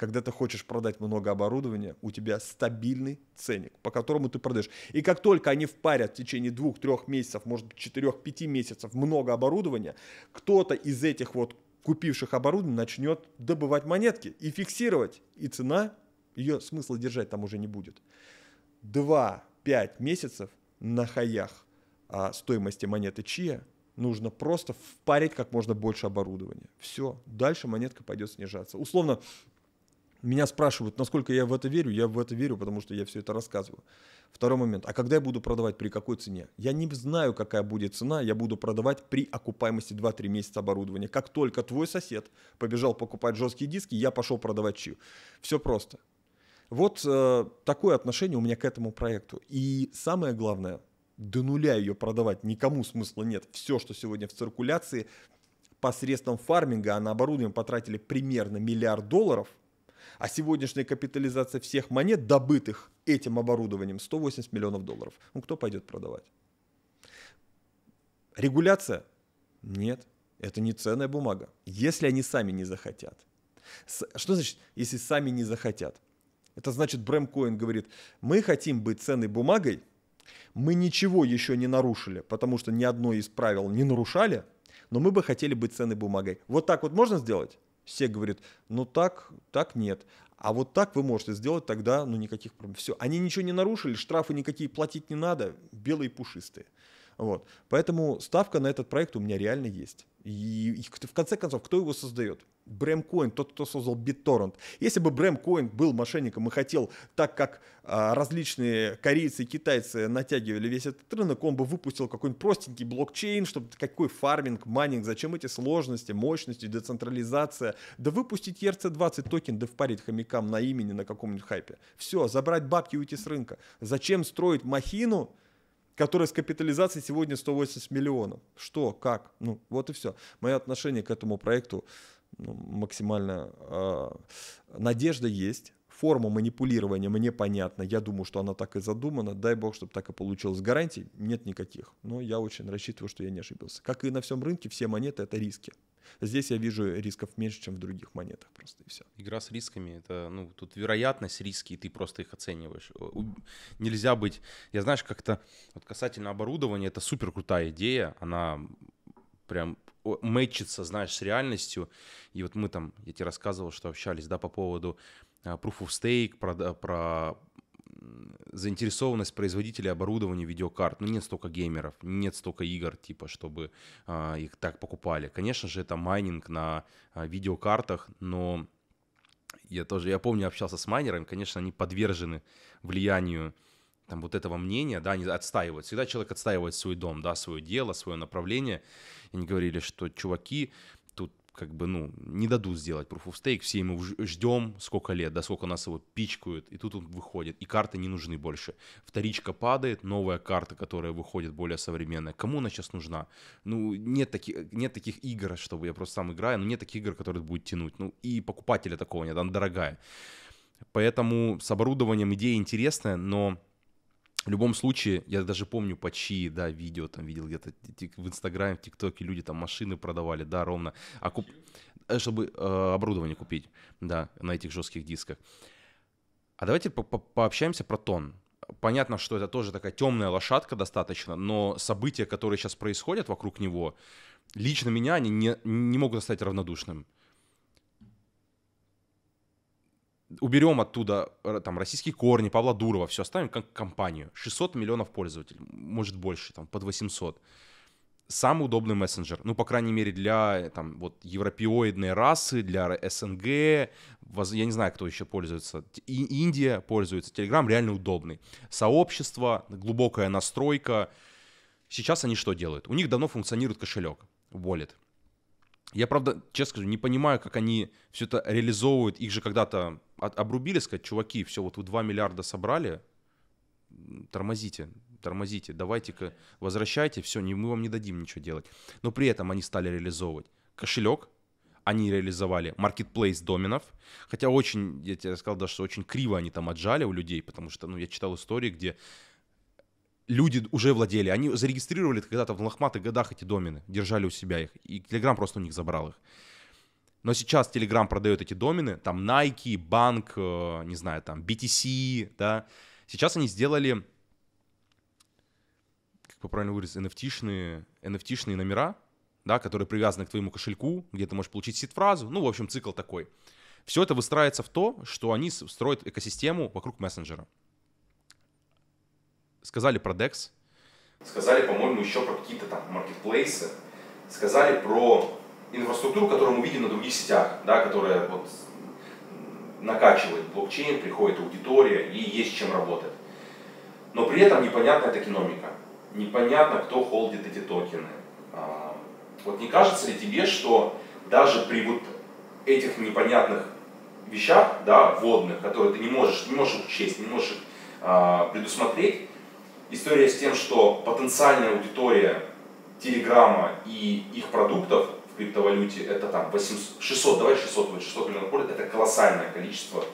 Когда ты хочешь продать много оборудования, у тебя стабильный ценник, по которому ты продаешь. И как только они впарят в течение двух-трех месяцев, может быть, четырех-пяти месяцев много оборудования, кто-то из этих вот купивших оборудование начнет добывать монетки и фиксировать. И цена, ее смысла держать там уже не будет. 2-5 месяцев на хаях а, стоимости монеты чья нужно просто впарить как можно больше оборудования. Все, дальше монетка пойдет снижаться. Условно, меня спрашивают, насколько я в это верю. Я в это верю, потому что я все это рассказываю. Второй момент. А когда я буду продавать, при какой цене? Я не знаю, какая будет цена. Я буду продавать при окупаемости 2-3 месяца оборудования. Как только твой сосед побежал покупать жесткие диски, я пошел продавать чью. Все просто. Вот э, такое отношение у меня к этому проекту. И самое главное, до нуля ее продавать никому смысла нет. Все, что сегодня в циркуляции, посредством фарминга, а на оборудование потратили примерно миллиард долларов – а сегодняшняя капитализация всех монет, добытых этим оборудованием, 180 миллионов долларов. Ну, кто пойдет продавать? Регуляция? Нет, это не ценная бумага. Если они сами не захотят. Что значит, если сами не захотят? Это значит, Брэм Коин говорит, мы хотим быть ценной бумагой, мы ничего еще не нарушили, потому что ни одно из правил не нарушали, но мы бы хотели быть ценной бумагой. Вот так вот можно сделать? Все говорят, ну так, так нет. А вот так вы можете сделать, тогда ну никаких проблем. Все, они ничего не нарушили, штрафы никакие платить не надо, белые пушистые. Вот. Поэтому ставка на этот проект у меня реально есть. И, и в конце концов, кто его создает? Брэм Коэн, тот, кто создал BitTorrent. Если бы Брэм Коэн был мошенником и хотел, так как а, различные корейцы и китайцы натягивали весь этот рынок, он бы выпустил какой-нибудь простенький блокчейн, чтобы какой фарминг, майнинг, зачем эти сложности, мощности, децентрализация. Да выпустить ERC-20 токен, да впарить хомякам на имени на каком-нибудь хайпе. Все, забрать бабки и уйти с рынка. Зачем строить махину, которая с капитализацией сегодня 180 миллионов. Что, как? Ну, вот и все. Мое отношение к этому проекту ну, максимально э, надежда есть. Форма манипулирования мне понятна. Я думаю, что она так и задумана. Дай бог, чтобы так и получилось. Гарантий нет никаких. Но я очень рассчитываю, что я не ошибился. Как и на всем рынке, все монеты это риски. Здесь я вижу рисков меньше, чем в других монетах просто и все. Игра с рисками, это, ну, тут вероятность риски, и ты просто их оцениваешь. Нельзя быть, я знаешь, как-то вот касательно оборудования, это супер крутая идея, она прям мэчится, знаешь, с реальностью. И вот мы там, я тебе рассказывал, что общались, да, по поводу а, Proof of Stake, про, про заинтересованность производителей оборудования видеокарт. Ну, нет столько геймеров, нет столько игр, типа, чтобы а, их так покупали. Конечно же, это майнинг на а, видеокартах, но я тоже, я помню, общался с майнерами, конечно, они подвержены влиянию там вот этого мнения, да, они отстаивают. Всегда человек отстаивает свой дом, да, свое дело, свое направление. И они говорили, что чуваки тут как бы, ну, не дадут сделать Proof of Stake, все ему ждем сколько лет, да, сколько нас его пичкают, и тут он выходит, и карты не нужны больше. Вторичка падает, новая карта, которая выходит более современная. Кому она сейчас нужна? Ну, нет таких, нет таких игр, чтобы я просто сам играю, но нет таких игр, которые будут тянуть. Ну, и покупателя такого нет, она дорогая. Поэтому с оборудованием идея интересная, но в любом случае, я даже помню по чьи, да, видео там видел где-то в Инстаграме, в ТикТоке люди там машины продавали, да, ровно, а куп... Э, чтобы э, оборудование купить, да, на этих жестких дисках. А давайте по -по пообщаемся про тон. Понятно, что это тоже такая темная лошадка достаточно, но события, которые сейчас происходят вокруг него, лично меня они не, не могут оставить равнодушным. Уберем оттуда э, там российские корни, Павла Дурова, все оставим как компанию. 600 миллионов пользователей, может больше, там под 800. самый удобный мессенджер. Ну, по крайней мере, для там, вот, европеоидной расы, для СНГ, я не знаю, кто еще пользуется. И Индия пользуется. Telegram реально удобный. Сообщество, глубокая настройка. Сейчас они что делают? У них давно функционирует кошелек, wallet. Я, правда, честно скажу, не понимаю, как они все это реализовывают. Их же когда-то обрубили, сказать, чуваки, все, вот вы 2 миллиарда собрали, тормозите, тормозите, давайте-ка возвращайте, все, не, мы вам не дадим ничего делать. Но при этом они стали реализовывать кошелек, они реализовали marketplace доменов, хотя очень, я тебе сказал, даже, что очень криво они там отжали у людей, потому что, ну, я читал истории, где люди уже владели, они зарегистрировали когда-то в лохматых годах эти домены, держали у себя их, и Telegram просто у них забрал их. Но сейчас Telegram продает эти домены, там Nike, банк, э, не знаю, там BTC, да. Сейчас они сделали как правильно выразиться, NFT-шные, NFT-шные номера, да, которые привязаны к твоему кошельку, где ты можешь получить сид-фразу, ну, в общем, цикл такой. Все это выстраивается в то, что они строят экосистему вокруг мессенджера. Сказали про DEX. Сказали, по-моему, еще про какие-то там маркетплейсы. Сказали про инфраструктуру, которую мы видим на других сетях, да, которая вот накачивает блокчейн, приходит аудитория и есть чем работать. Но при этом непонятная токеномика непонятно, кто холдит эти токены. А, вот не кажется ли тебе, что даже при вот этих непонятных вещах, да, вводных, которые ты не можешь, не можешь учесть, не можешь а, предусмотреть, история с тем, что потенциальная аудитория Телеграма и их продуктов в криптовалюте это там 800, 600, давай 600, 600 миллионов пользователей, это колоссальное количество.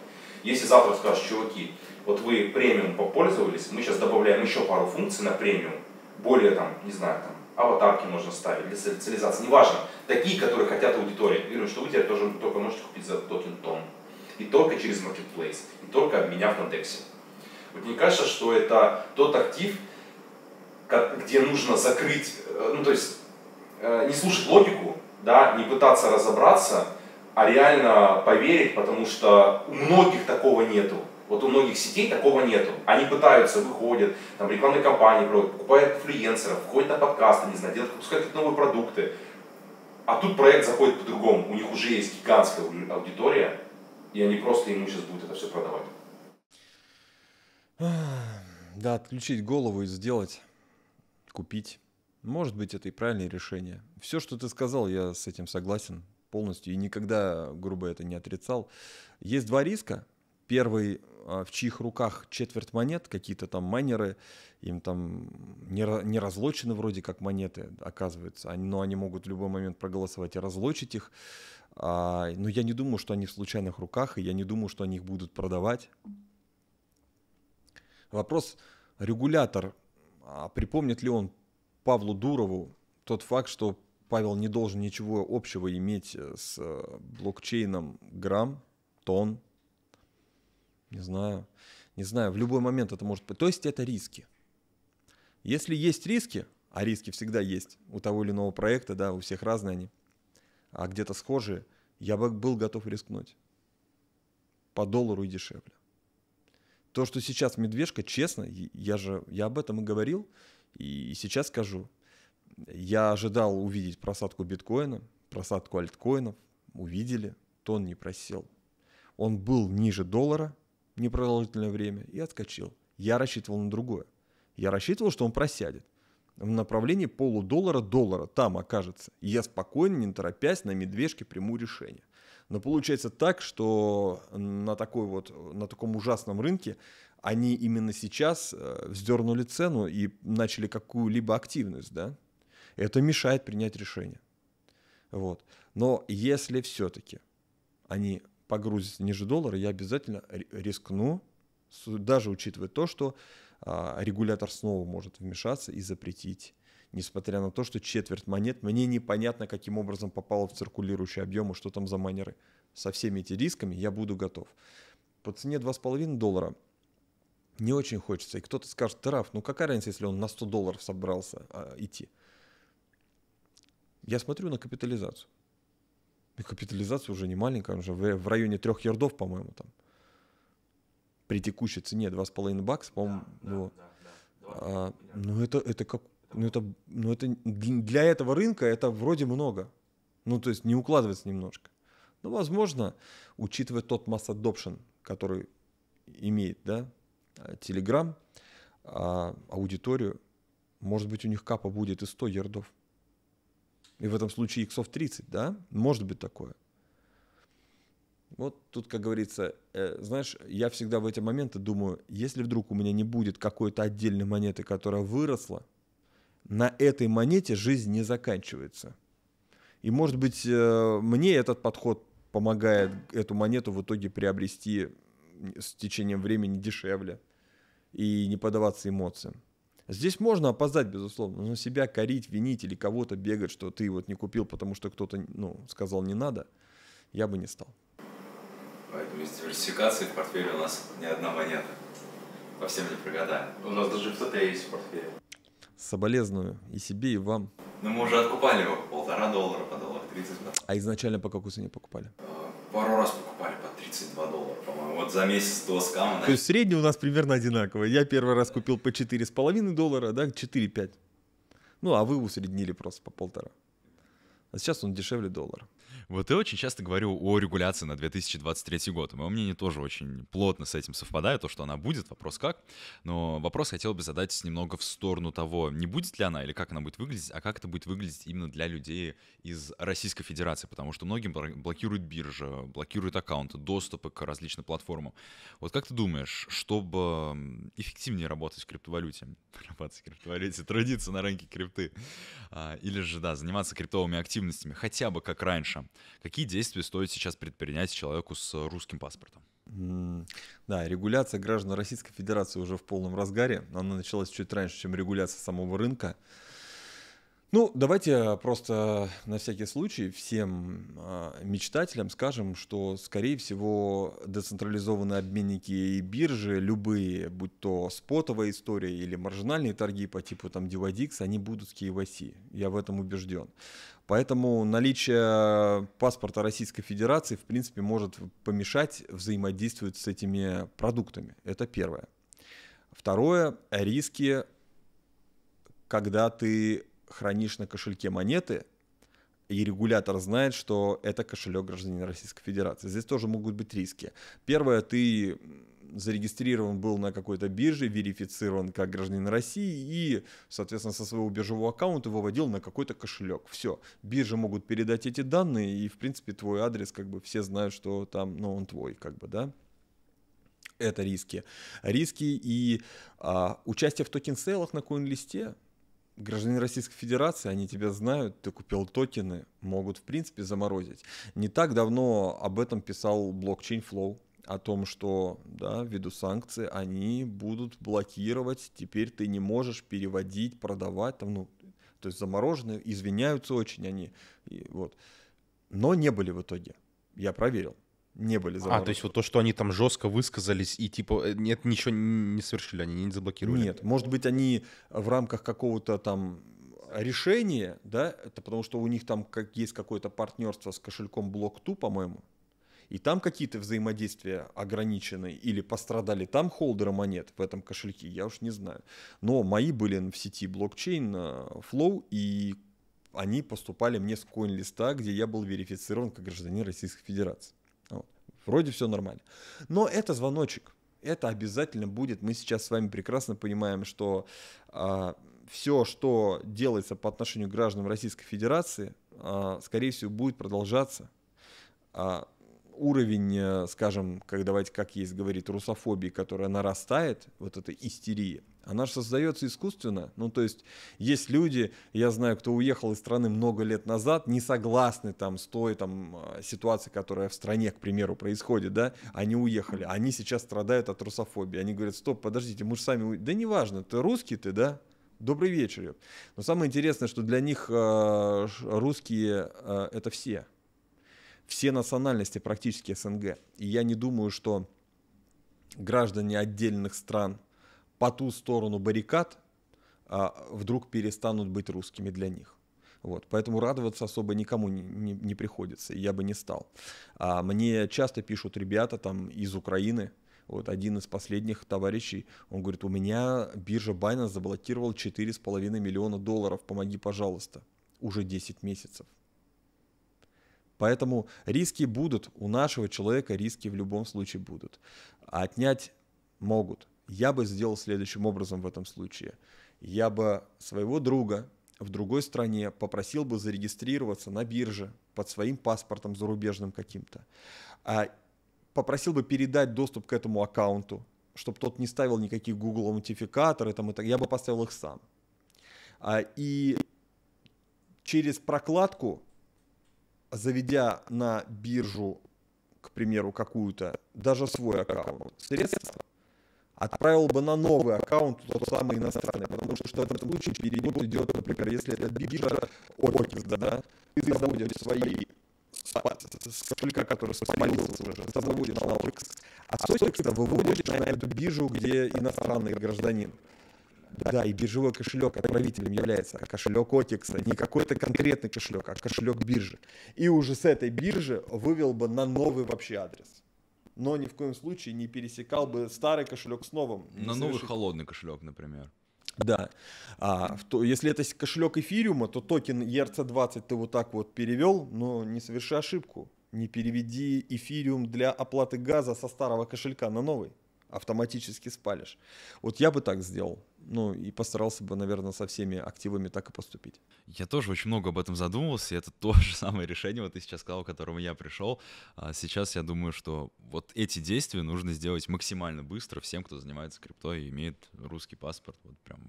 Если завтра скажешь, чуваки, вот вы премиум попользовались, мы сейчас добавляем еще пару функций на премиум, более там, не знаю, там, аватарки можно ставить для социализации, неважно, такие, которые хотят аудитория. Я говорю, что вы теперь тоже только можете купить за токен тон. И только через Marketplace, и только обменяв на Дексе. Вот мне кажется, что это тот актив, где нужно закрыть, э, ну то есть э, не слушать логику, да, не пытаться разобраться, а реально поверить, потому что у многих такого нету. Вот у многих сетей такого нету. Они пытаются, выходят, там рекламные кампании проводят, покупают инфлюенсеров, входят на подкасты, не знаю, делают, выпускают новые продукты. А тут проект заходит по-другому. У них уже есть гигантская аудитория, и они просто ему сейчас будут это все продавать. Да, отключить голову и сделать, купить. Может быть, это и правильное решение. Все, что ты сказал, я с этим согласен полностью и никогда, грубо это не отрицал. Есть два риска. Первый а, в чьих руках четверть монет, какие-то там майнеры, им там не, не разлочены вроде как монеты, оказывается, но они могут в любой момент проголосовать и разлочить их. А, но я не думаю, что они в случайных руках, и я не думаю, что они их будут продавать. Вопрос, регулятор, а припомнит ли он Павлу Дурову тот факт, что Павел не должен ничего общего иметь с э, блокчейном грамм, тон, не знаю. Не знаю, в любой момент это может быть. То есть это риски. Если есть риски, а риски всегда есть у того или иного проекта, да, у всех разные они, а где-то схожие, я бы был готов рискнуть. По доллару и дешевле. То, что сейчас медвежка, честно, я же, я об этом и говорил, и сейчас скажу. Я ожидал увидеть просадку биткоина, просадку альткоинов, увидели, то он не просел. Он был ниже доллара, непродолжительное время и отскочил. Я рассчитывал на другое. Я рассчитывал, что он просядет в направлении полудоллара доллара там окажется. И я спокойно, не торопясь, на медвежке приму решение. Но получается так, что на, такой вот, на таком ужасном рынке они именно сейчас э, вздернули цену и начали какую-либо активность, да? Это мешает принять решение. Вот. Но если все-таки они погрузится ниже доллара, я обязательно рискну, даже учитывая то, что а, регулятор снова может вмешаться и запретить. Несмотря на то, что четверть монет, мне непонятно, каким образом попало в циркулирующий объем и что там за майнеры. Со всеми этими рисками я буду готов. По цене 2,5 доллара не очень хочется. И кто-то скажет, Тараф, ну какая разница, если он на 100 долларов собрался а, идти? Я смотрю на капитализацию. И капитализация уже не маленькая, уже в, районе трех ярдов, по-моему, там. При текущей цене 2,5 бакса, по-моему, да, да, да, да. А, ну это, это как... Ну это, ну это для этого рынка это вроде много. Ну, то есть не укладывается немножко. Но, возможно, учитывая тот масс adoption, который имеет, да, Telegram, а, аудиторию, может быть, у них капа будет и 100 ярдов. И в этом случае иксов 30, да? Может быть такое. Вот тут, как говорится, э, знаешь, я всегда в эти моменты думаю, если вдруг у меня не будет какой-то отдельной монеты, которая выросла, на этой монете жизнь не заканчивается. И, может быть, э, мне этот подход помогает эту монету в итоге приобрести с течением времени дешевле и не поддаваться эмоциям. Здесь можно опоздать, безусловно, но себя корить, винить или кого-то бегать, что ты вот не купил, потому что кто-то ну, сказал не надо, я бы не стал. Поэтому из диверсификации в портфеле у нас не одна монета. По всем не прогадаем. У нас даже ФТТ есть в портфеле. Соболезную и себе, и вам. Но мы уже откупали его полтора доллара по доллар 30 А изначально по какой цене покупали? А, пару раз покупали по 32 доллара, по-моему. Вот за месяц до скама. То есть средний у нас примерно одинаковый. Я первый раз купил по 4,5 доллара, да, 4,5. Ну, а вы усреднили просто по полтора. А сейчас он дешевле доллара. Вот я очень часто говорю о регуляции на 2023 год. Мое мнение тоже очень плотно с этим совпадает, то, что она будет, вопрос как. Но вопрос хотел бы задать немного в сторону того, не будет ли она или как она будет выглядеть, а как это будет выглядеть именно для людей из Российской Федерации, потому что многим блокируют биржа, блокируют аккаунты, доступы к различным платформам. Вот как ты думаешь, чтобы эффективнее работать в криптовалюте, работать в криптовалюте, трудиться на рынке крипты, а, или же, да, заниматься криптовыми активностями, хотя бы как раньше, Какие действия стоит сейчас предпринять человеку с русским паспортом? Да, регуляция граждан Российской Федерации уже в полном разгаре. Она началась чуть раньше, чем регуляция самого рынка. Ну, давайте просто на всякий случай всем э, мечтателям скажем, что, скорее всего, децентрализованные обменники и биржи, любые, будь то спотовая история или маржинальные торги по типу там DYDX, они будут с KYC. Я в этом убежден. Поэтому наличие паспорта Российской Федерации, в принципе, может помешать взаимодействовать с этими продуктами. Это первое. Второе, риски, когда ты хранишь на кошельке монеты, и регулятор знает, что это кошелек гражданина Российской Федерации. Здесь тоже могут быть риски. Первое, ты зарегистрирован был на какой-то бирже, верифицирован как гражданин России и, соответственно, со своего биржевого аккаунта выводил на какой-то кошелек. Все. Биржи могут передать эти данные, и, в принципе, твой адрес, как бы, все знают, что там, ну, он твой, как бы, да. Это риски. Риски и а, участие в токен-сейлах на CoinList е, граждане Российской Федерации, они тебя знают, ты купил токены, могут в принципе заморозить. Не так давно об этом писал блокчейн Flow, о том, что да, ввиду санкций они будут блокировать, теперь ты не можешь переводить, продавать, там, ну, то есть замороженные, извиняются очень они, и, вот. но не были в итоге, я проверил не были заморожены. А, то есть вот то, что они там жестко высказались и типа э, нет, ничего не совершили, они не заблокировали? Нет, может быть, они в рамках какого-то там решения, да, это потому что у них там как, есть какое-то партнерство с кошельком Block2, по-моему, и там какие-то взаимодействия ограничены или пострадали там холдеры монет в этом кошельке, я уж не знаю. Но мои были в сети блокчейн э, Flow, и они поступали мне с коин-листа, где я был верифицирован как гражданин Российской Федерации. Вот. Вроде все нормально. Но это звоночек. Это обязательно будет. Мы сейчас с вами прекрасно понимаем, что а, все, что делается по отношению к гражданам Российской Федерации, а, скорее всего, будет продолжаться. А, уровень, э, скажем, как давайте как есть говорит, русофобии, которая нарастает, вот эта истерия, она же создается искусственно. Ну, то есть есть люди, я знаю, кто уехал из страны много лет назад, не согласны там с той там э, ситуацией, которая в стране, к примеру, происходит, да, они уехали, они сейчас страдают от русофобии. Они говорят, стоп, подождите, мы же сами... Да неважно, ты русский ты, да? Добрый вечер. Но самое интересное, что для них э, русские э, это все все национальности практически СНГ. И я не думаю, что граждане отдельных стран по ту сторону баррикад а, вдруг перестанут быть русскими для них. Вот, поэтому радоваться особо никому не, не, не приходится, я бы не стал. А мне часто пишут ребята там из Украины, Вот один из последних товарищей, он говорит, у меня биржа Binance заблокировал 4,5 миллиона долларов, помоги, пожалуйста. Уже 10 месяцев. Поэтому риски будут, у нашего человека риски в любом случае будут. А отнять могут. Я бы сделал следующим образом в этом случае. Я бы своего друга в другой стране попросил бы зарегистрироваться на бирже под своим паспортом зарубежным каким-то. А попросил бы передать доступ к этому аккаунту, чтобы тот не ставил никаких Google аутентификаторы, там, и так, я бы поставил их сам. А, и через прокладку заведя на биржу, к примеру, какую-то, даже свой аккаунт, средства, отправил бы на новый аккаунт тот самый иностранный, потому что в этом случае перевод идет, например, если это биржа OKX, да, ты заводишь свои с кошелька, который спалился уже, ты заводишь на OKX, а с OKX выводишь на эту биржу, где иностранный гражданин. Да, и биржевой кошелек отправителем является кошелек Отикса, не какой-то конкретный кошелек, а кошелек биржи. И уже с этой биржи вывел бы на новый вообще адрес. Но ни в коем случае не пересекал бы старый кошелек с новым. На новый холодный кошелек, например. Да. А, то, если это кошелек эфириума, то токен ERC20 ты вот так вот перевел, но не соверши ошибку. Не переведи эфириум для оплаты газа со старого кошелька на новый автоматически спалишь. Вот я бы так сделал. Ну, и постарался бы, наверное, со всеми активами так и поступить. Я тоже очень много об этом задумывался, и это то же самое решение, вот ты сейчас сказал, к которому я пришел. А сейчас я думаю, что вот эти действия нужно сделать максимально быстро всем, кто занимается криптой и имеет русский паспорт. Вот прям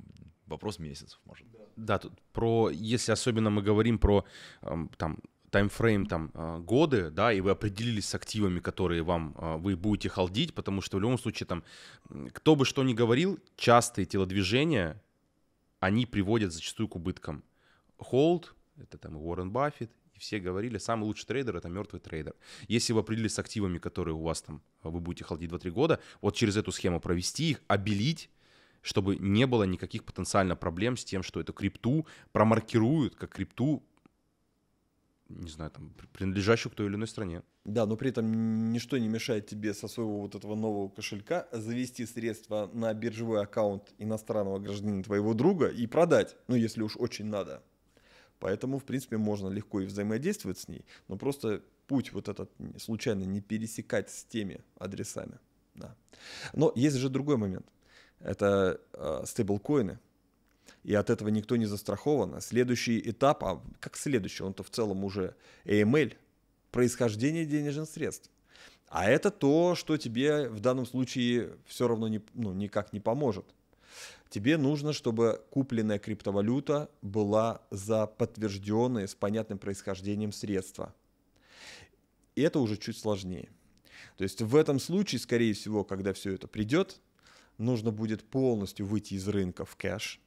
вопрос месяцев, может. Да, тут про, если особенно мы говорим про там таймфрейм там а, годы, да, и вы определились с активами, которые вам а, вы будете холдить, потому что в любом случае там, кто бы что ни говорил, частые телодвижения, они приводят зачастую к убыткам. Холд, это там Уоррен Баффет, и все говорили, самый лучший трейдер это мертвый трейдер. Если вы определились с активами, которые у вас там, а, вы будете холдить 2-3 года, вот через эту схему провести их, обелить, чтобы не было никаких потенциально проблем с тем, что эту крипту промаркируют как крипту не знаю, там, принадлежащую к той или иной стране. Да, но при этом ничто не мешает тебе со своего вот этого нового кошелька завести средства на биржевой аккаунт иностранного гражданина твоего друга и продать, ну, если уж очень надо. Поэтому, в принципе, можно легко и взаимодействовать с ней, но просто путь вот этот случайно не пересекать с теми адресами. Да. Но есть же другой момент. Это э, стейблкоины и от этого никто не застрахован. Следующий этап, а как следующий, он-то в целом уже AML, происхождение денежных средств. А это то, что тебе в данном случае все равно не, ну, никак не поможет. Тебе нужно, чтобы купленная криптовалюта была за подтвержденные с понятным происхождением средства. И это уже чуть сложнее. То есть в этом случае, скорее всего, когда все это придет, нужно будет полностью выйти из рынка в кэш –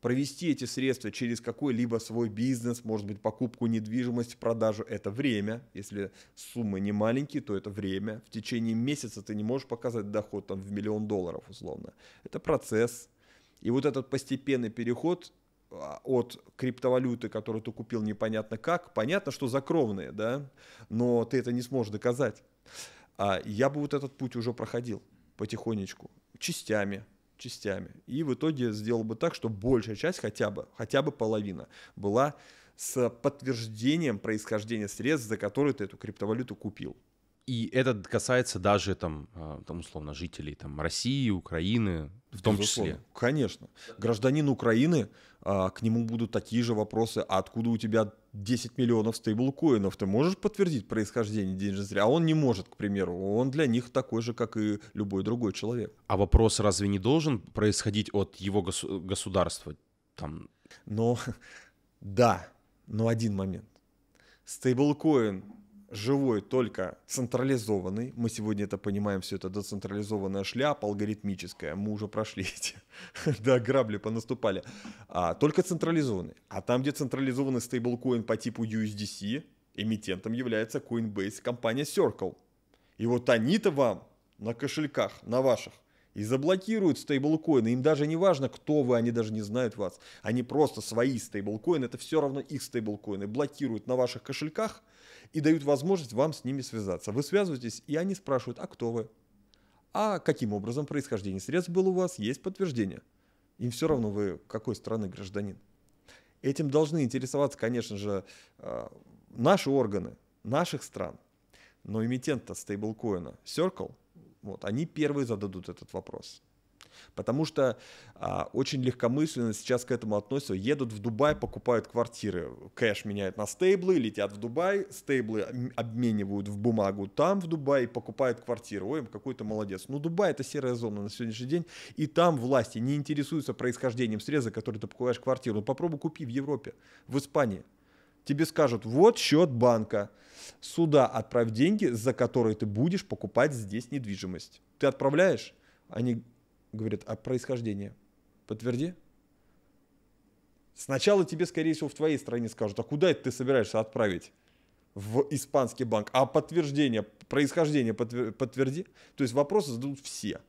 провести эти средства через какой-либо свой бизнес, может быть, покупку недвижимости, продажу, это время. Если суммы не маленькие, то это время. В течение месяца ты не можешь показать доход там, в миллион долларов условно. Это процесс. И вот этот постепенный переход а, от криптовалюты, которую ты купил непонятно как, понятно, что закровные, да, но ты это не сможешь доказать. А я бы вот этот путь уже проходил потихонечку, частями, частями. И в итоге сделал бы так, что большая часть, хотя бы, хотя бы половина, была с подтверждением происхождения средств, за которые ты эту криптовалюту купил. И это касается даже там, а, там условно жителей там России, Украины, в том Безусловно. числе. Конечно. Гражданин Украины, а, к нему будут такие же вопросы, а откуда у тебя 10 миллионов стейблкоинов? Ты можешь подтвердить происхождение денежных средств? А он не может, к примеру. Он для них такой же, как и любой другой человек. А вопрос разве не должен происходить от его госу- государства? Там... Но, да, но один момент. Стейблкоин живой только централизованный. Мы сегодня это понимаем, все это децентрализованная шляпа алгоритмическая. Мы уже прошли эти, да, грабли понаступали. А, только централизованный. А там, где централизованный стейблкоин по типу USDC, эмитентом является Coinbase, компания Circle. И вот они-то вам на кошельках, на ваших, и заблокируют стейблкоины. Им даже не важно, кто вы, они даже не знают вас. Они просто свои стейблкоины, это все равно их стейблкоины, блокируют на ваших кошельках – и дают возможность вам с ними связаться. Вы связываетесь, и они спрашивают, а кто вы? А каким образом происхождение средств было у вас, есть подтверждение. Им все равно вы какой страны гражданин. Этим должны интересоваться, конечно же, э, наши органы, наших стран. Но эмитент-то стейблкоина Circle, вот, они первые зададут этот вопрос. Потому что а, очень легкомысленно сейчас к этому относятся. Едут в Дубай, покупают квартиры, кэш меняют на стейблы, летят в Дубай, стейблы обменивают в бумагу там в Дубае, покупают квартиру. Ой, какой то молодец. Ну, Дубай это серая зона на сегодняшний день, и там власти не интересуются происхождением среза, который ты покупаешь квартиру. Ну, попробуй купи в Европе, в Испании. Тебе скажут, вот счет банка, сюда отправь деньги, за которые ты будешь покупать здесь недвижимость. Ты отправляешь, они говорит, а происхождение подтверди. Сначала тебе, скорее всего, в твоей стране скажут, а куда это ты собираешься отправить? В испанский банк. А подтверждение, происхождение подтверди. То есть вопросы зададут все.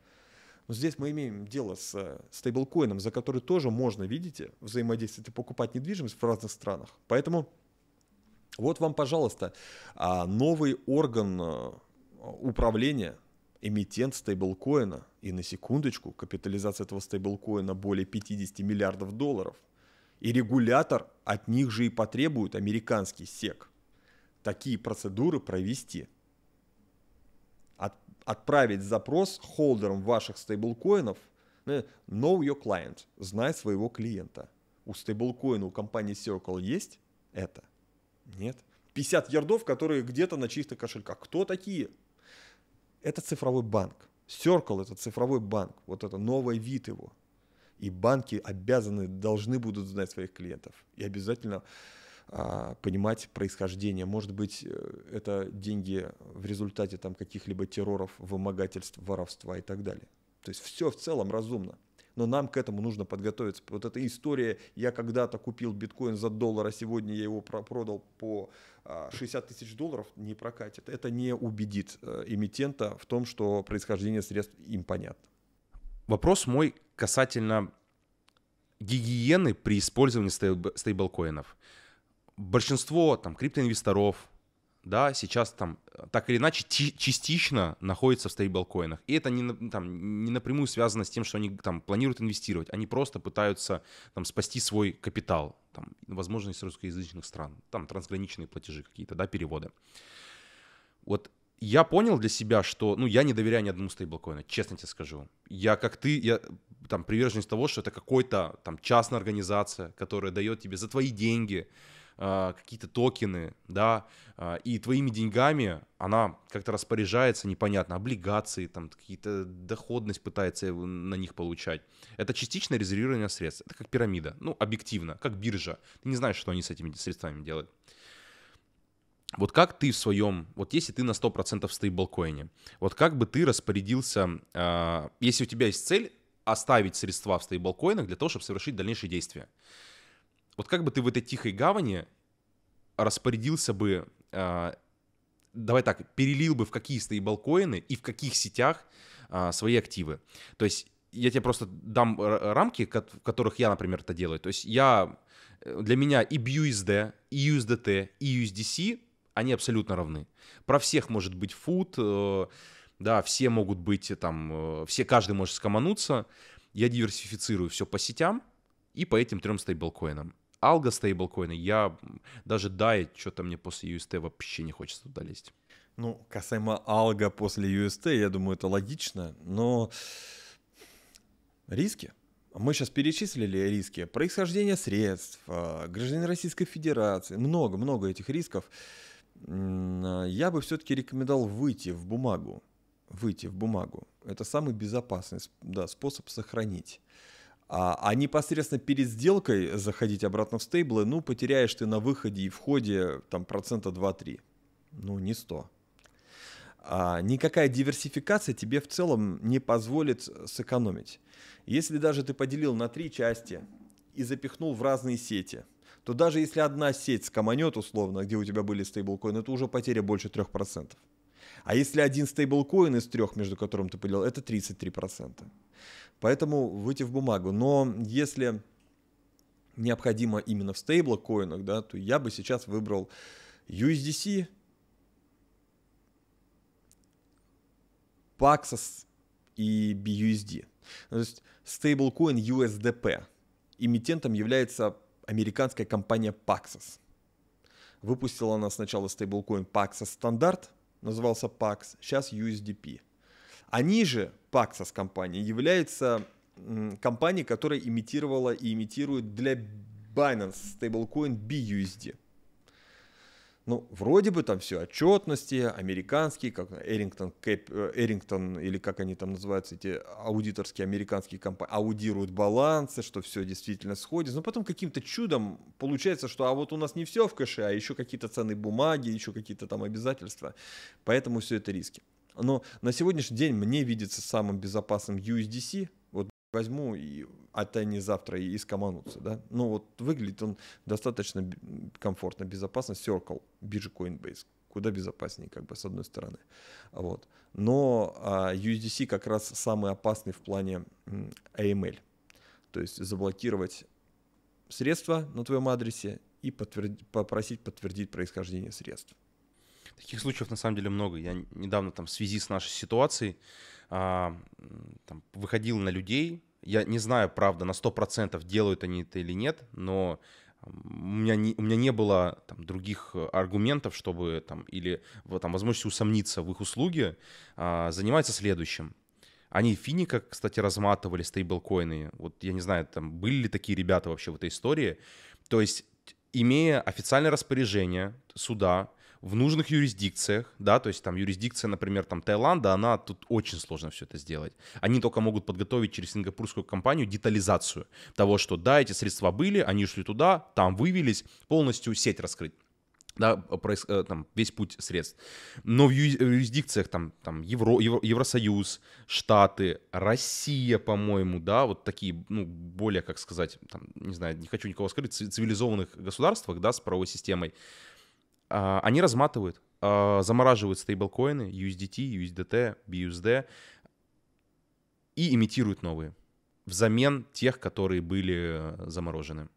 Но здесь мы имеем дело с э, стейблкоином, за который тоже можно, видите, взаимодействовать и покупать недвижимость в разных странах. Поэтому вот вам, пожалуйста, а, новый орган э, управления эмитент стейблкоина. И на секундочку, капитализация этого стейблкоина более 50 миллиардов долларов. И регулятор от них же и потребует американский СЕК такие процедуры провести. От, отправить запрос холдерам ваших стейблкоинов э, Know your client, знай своего клиента. У стейблкоина у компании Circle есть это? Нет. 50 ярдов, которые где-то на чистых кошельках. Кто такие? Это цифровой банк. Circle это цифровой банк. Вот это новый вид его. И банки обязаны, должны будут знать своих клиентов. И обязательно а, понимать происхождение. Может быть, э, это деньги в результате там каких-либо терроров, вымогательств, воровства и так далее. То есть все в целом разумно но нам к этому нужно подготовиться. Вот эта история, я когда-то купил биткоин за доллар, а сегодня я его продал по 60 а, тысяч долларов, не прокатит. Это не убедит э, эмитента в том, что происхождение средств им понятно. Вопрос мой касательно гигиены при использовании стейблкоинов. Большинство там криптоинвесторов, да, сейчас там э, так или иначе частично находится в стейблкоинах. И это не, там, не напрямую связано с тем, что они там планируют инвестировать. Они просто пытаются там спасти свой капитал, там, возможно, из русскоязычных стран, там трансграничные платежи какие-то, да, переводы. Вот я понял для себя, что, ну, я не доверяю ни одному стейблкоину, честно тебе скажу. Я, как ты, я там приверженец того, что это какой-то там частная организация, которая дает тебе за твои деньги, какие-то токены, да, а, и твоими деньгами она как-то распоряжается, непонятно, облигации, там какие-то доходность пытается на них получать. Это частичное резервирование средств. Это как пирамида, ну, объективно, как биржа. Ты не знаешь, что они с этими средствами делают. Вот как ты в своем, вот если ты на 100% в стейблкоине, вот как бы ты распорядился, э, если у тебя есть цель оставить средства в стейблкоинах для того, чтобы совершить дальнейшие действия. Вот как бы ты в этой тихой гавани распорядился бы, э, давай так, перелил бы в какие стейблкоины и в каких сетях э, свои активы. То есть я тебе просто дам рамки, в которых я, например, это делаю. То есть я, э, для меня и BUSD, и USDT, и USDC, они абсолютно равны. Про всех может быть фуд, э, да, все могут быть там, э, все, каждый может скомануться. Я диверсифицирую все по сетям и по этим трем стейблкоинам. Алго стейблкоины, я даже DAI, что-то мне после UST вообще не хочется туда лезть. Ну, касаемо алго после UST, я думаю, это логично, но риски. Мы сейчас перечислили риски. Происхождение средств, а, гражданин Российской Федерации, много-много этих рисков. Я бы все-таки рекомендовал выйти в бумагу. Выйти в бумагу. Это самый безопасный да, способ сохранить. А, а непосредственно перед сделкой заходить обратно в стейблы, ну, потеряешь ты на выходе и входе там процента 2-3. Ну, не 100. А никакая диверсификация тебе в целом не позволит сэкономить. Если даже ты поделил на три части и запихнул в разные сети, то даже если одна сеть скоманет условно, где у тебя были стейблкоины, это уже потеря больше 3%. А если один стейблкоин из трех, между которым ты поделил, это 33%. Поэтому выйти в бумагу. Но если необходимо именно в стейблкоинах, да, то я бы сейчас выбрал USDC, Paxos и BUSD. То есть стейблкоин USDP. Эмитентом является американская компания Paxos. Выпустила она сначала стейблкоин Paxos Standard, назывался PAX, сейчас USDP. Они же, Paxos компания, является компанией, которая имитировала и имитирует для Binance стейблкоин BUSD. Ну, вроде бы там все отчетности, американские, как Эрингтон, Кэп, э, Эрингтон или как они там называются, эти аудиторские американские компании, аудируют балансы, что все действительно сходится. Но потом каким-то чудом получается, что а вот у нас не все в кэше, а еще какие-то ценные бумаги, еще какие-то там обязательства. Поэтому все это риски. Но на сегодняшний день мне видится самым безопасным USDC, возьму и от они завтра и скоманутся, да. Ну вот выглядит он достаточно комфортно, безопасно. Circle, биржа Coinbase, куда безопаснее, как бы, с одной стороны. Вот. Но а, USDC как раз самый опасный в плане AML. То есть заблокировать средства на твоем адресе и подтвердить, попросить подтвердить происхождение средств. Таких случаев на самом деле много. Я недавно там в связи с нашей ситуацией а, там, выходил на людей, я не знаю, правда, на 100% делают они это или нет, но у меня не, у меня не было там, других аргументов, чтобы там, или там, возможности усомниться в их услуге, а, занимается следующим. Они финика, кстати, разматывали стейблкоины. Вот я не знаю, там были ли такие ребята вообще в этой истории. То есть, имея официальное распоряжение суда, в нужных юрисдикциях, да, то есть там юрисдикция, например, там Таиланда, она тут очень сложно все это сделать. Они только могут подготовить через сингапурскую компанию детализацию того, что да, эти средства были, они шли туда, там вывелись, полностью сеть раскрыть да, э, там, весь путь средств. Но в юрисдикциях там, там Евро, Евро, Евросоюз, Штаты, Россия, по-моему, да, вот такие, ну, более, как сказать, там, не знаю, не хочу никого скрыть, цивилизованных государствах, да, с правовой системой, они разматывают, а, замораживают стейблкоины, USDT, USDT, BUSD и имитируют новые взамен тех, которые были э, заморожены.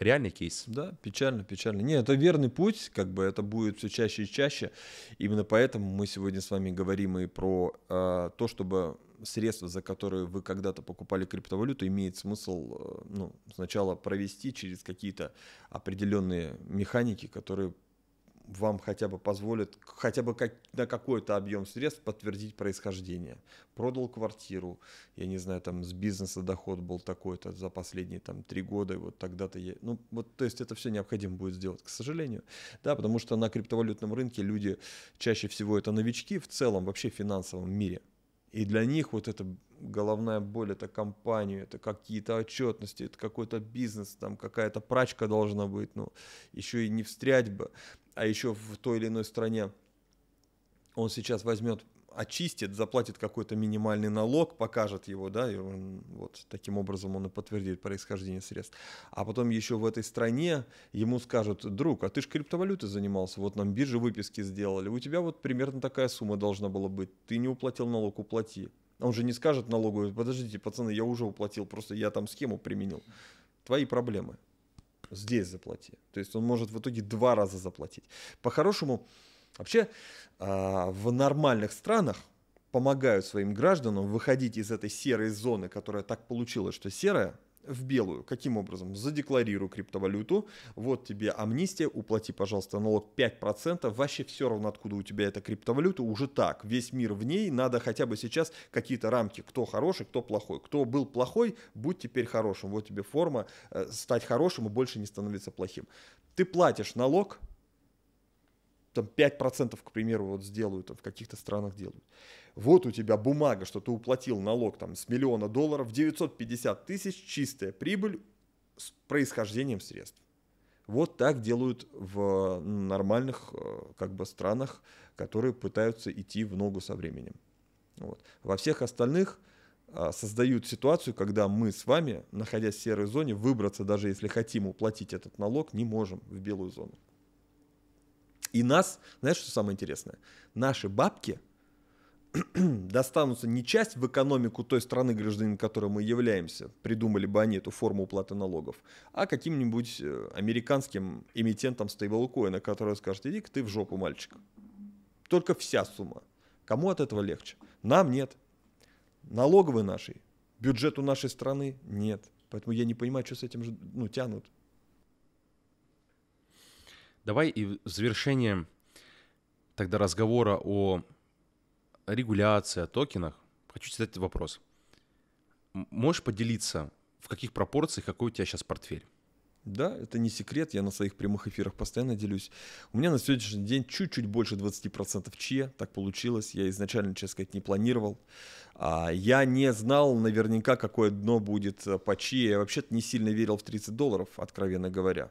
Реальный кейс. Да, печально, печально. Нет, это верный путь, как бы это будет все чаще и чаще. Именно поэтому мы сегодня с вами говорим и про э, то, чтобы средства, за которые вы когда-то покупали криптовалюту, имеет смысл э, ну, сначала провести через какие-то определенные механики, которые вам хотя бы позволит хотя бы как, на какой-то объем средств подтвердить происхождение. Продал квартиру, я не знаю, там с бизнеса доход был такой-то за последние там три года, и вот тогда-то я... Ну, вот, то есть это все необходимо будет сделать, к сожалению. Да, потому что на криптовалютном рынке люди чаще всего это новички в целом вообще в финансовом мире. И для них вот эта головная боль, это компания, это какие-то отчетности, это какой-то бизнес, там какая-то прачка должна быть, ну, еще и не встрять бы а еще в той или иной стране он сейчас возьмет, очистит, заплатит какой-то минимальный налог, покажет его, да, и он, вот таким образом он и подтвердит происхождение средств. А потом еще в этой стране ему скажут, друг, а ты же криптовалютой занимался, вот нам биржи выписки сделали, у тебя вот примерно такая сумма должна была быть, ты не уплатил налог, уплати. Он же не скажет налогу, подождите, пацаны, я уже уплатил, просто я там схему применил. Твои проблемы здесь заплати. То есть он может в итоге два раза заплатить. По-хорошему, вообще а, в нормальных странах помогают своим гражданам выходить из этой серой зоны, которая так получилась, что серая, в белую. Каким образом? Задекларируй криптовалюту, вот тебе амнистия, уплати, пожалуйста, налог 5%, вообще все равно, откуда у тебя эта криптовалюта, уже так, весь мир в ней, надо хотя бы сейчас какие-то рамки, кто хороший, кто плохой. Кто был плохой, будь теперь хорошим, вот тебе форма, э, стать хорошим и больше не становиться плохим. Ты платишь налог, там 5%, к примеру, вот сделают, в каких-то странах делают. Вот у тебя бумага, что ты уплатил налог там с миллиона долларов, 950 тысяч чистая прибыль с происхождением средств. Вот так делают в нормальных э, как бы странах, которые пытаются идти в ногу со временем. Вот. Во всех остальных а, создают ситуацию, когда мы с вами, находясь в серой зоне, выбраться, даже если хотим уплатить этот налог, не можем в белую зону. И нас, знаешь, что самое интересное? Наши бабки достанутся не часть в экономику той страны, гражданин которой мы являемся, придумали бы они эту форму уплаты налогов, а каким-нибудь э, американским эмитентом стейблкоина, который скажет, иди-ка ты в жопу, мальчик. Только вся сумма. Кому от этого легче? Нам нет. налоговой нашей, бюджету нашей страны нет. Поэтому я не понимаю, что с этим ну, тянут. Давай и в завершение тогда разговора о регуляции, о токенах, хочу задать вопрос. Можешь поделиться, в каких пропорциях, какой у тебя сейчас портфель? Да, это не секрет, я на своих прямых эфирах постоянно делюсь. У меня на сегодняшний день чуть-чуть больше 20% ЧЕ, так получилось. Я изначально, честно сказать, не планировал. А, я не знал наверняка, какое дно будет э, по ЧЕ. Я вообще-то не сильно верил в 30 долларов, откровенно говоря.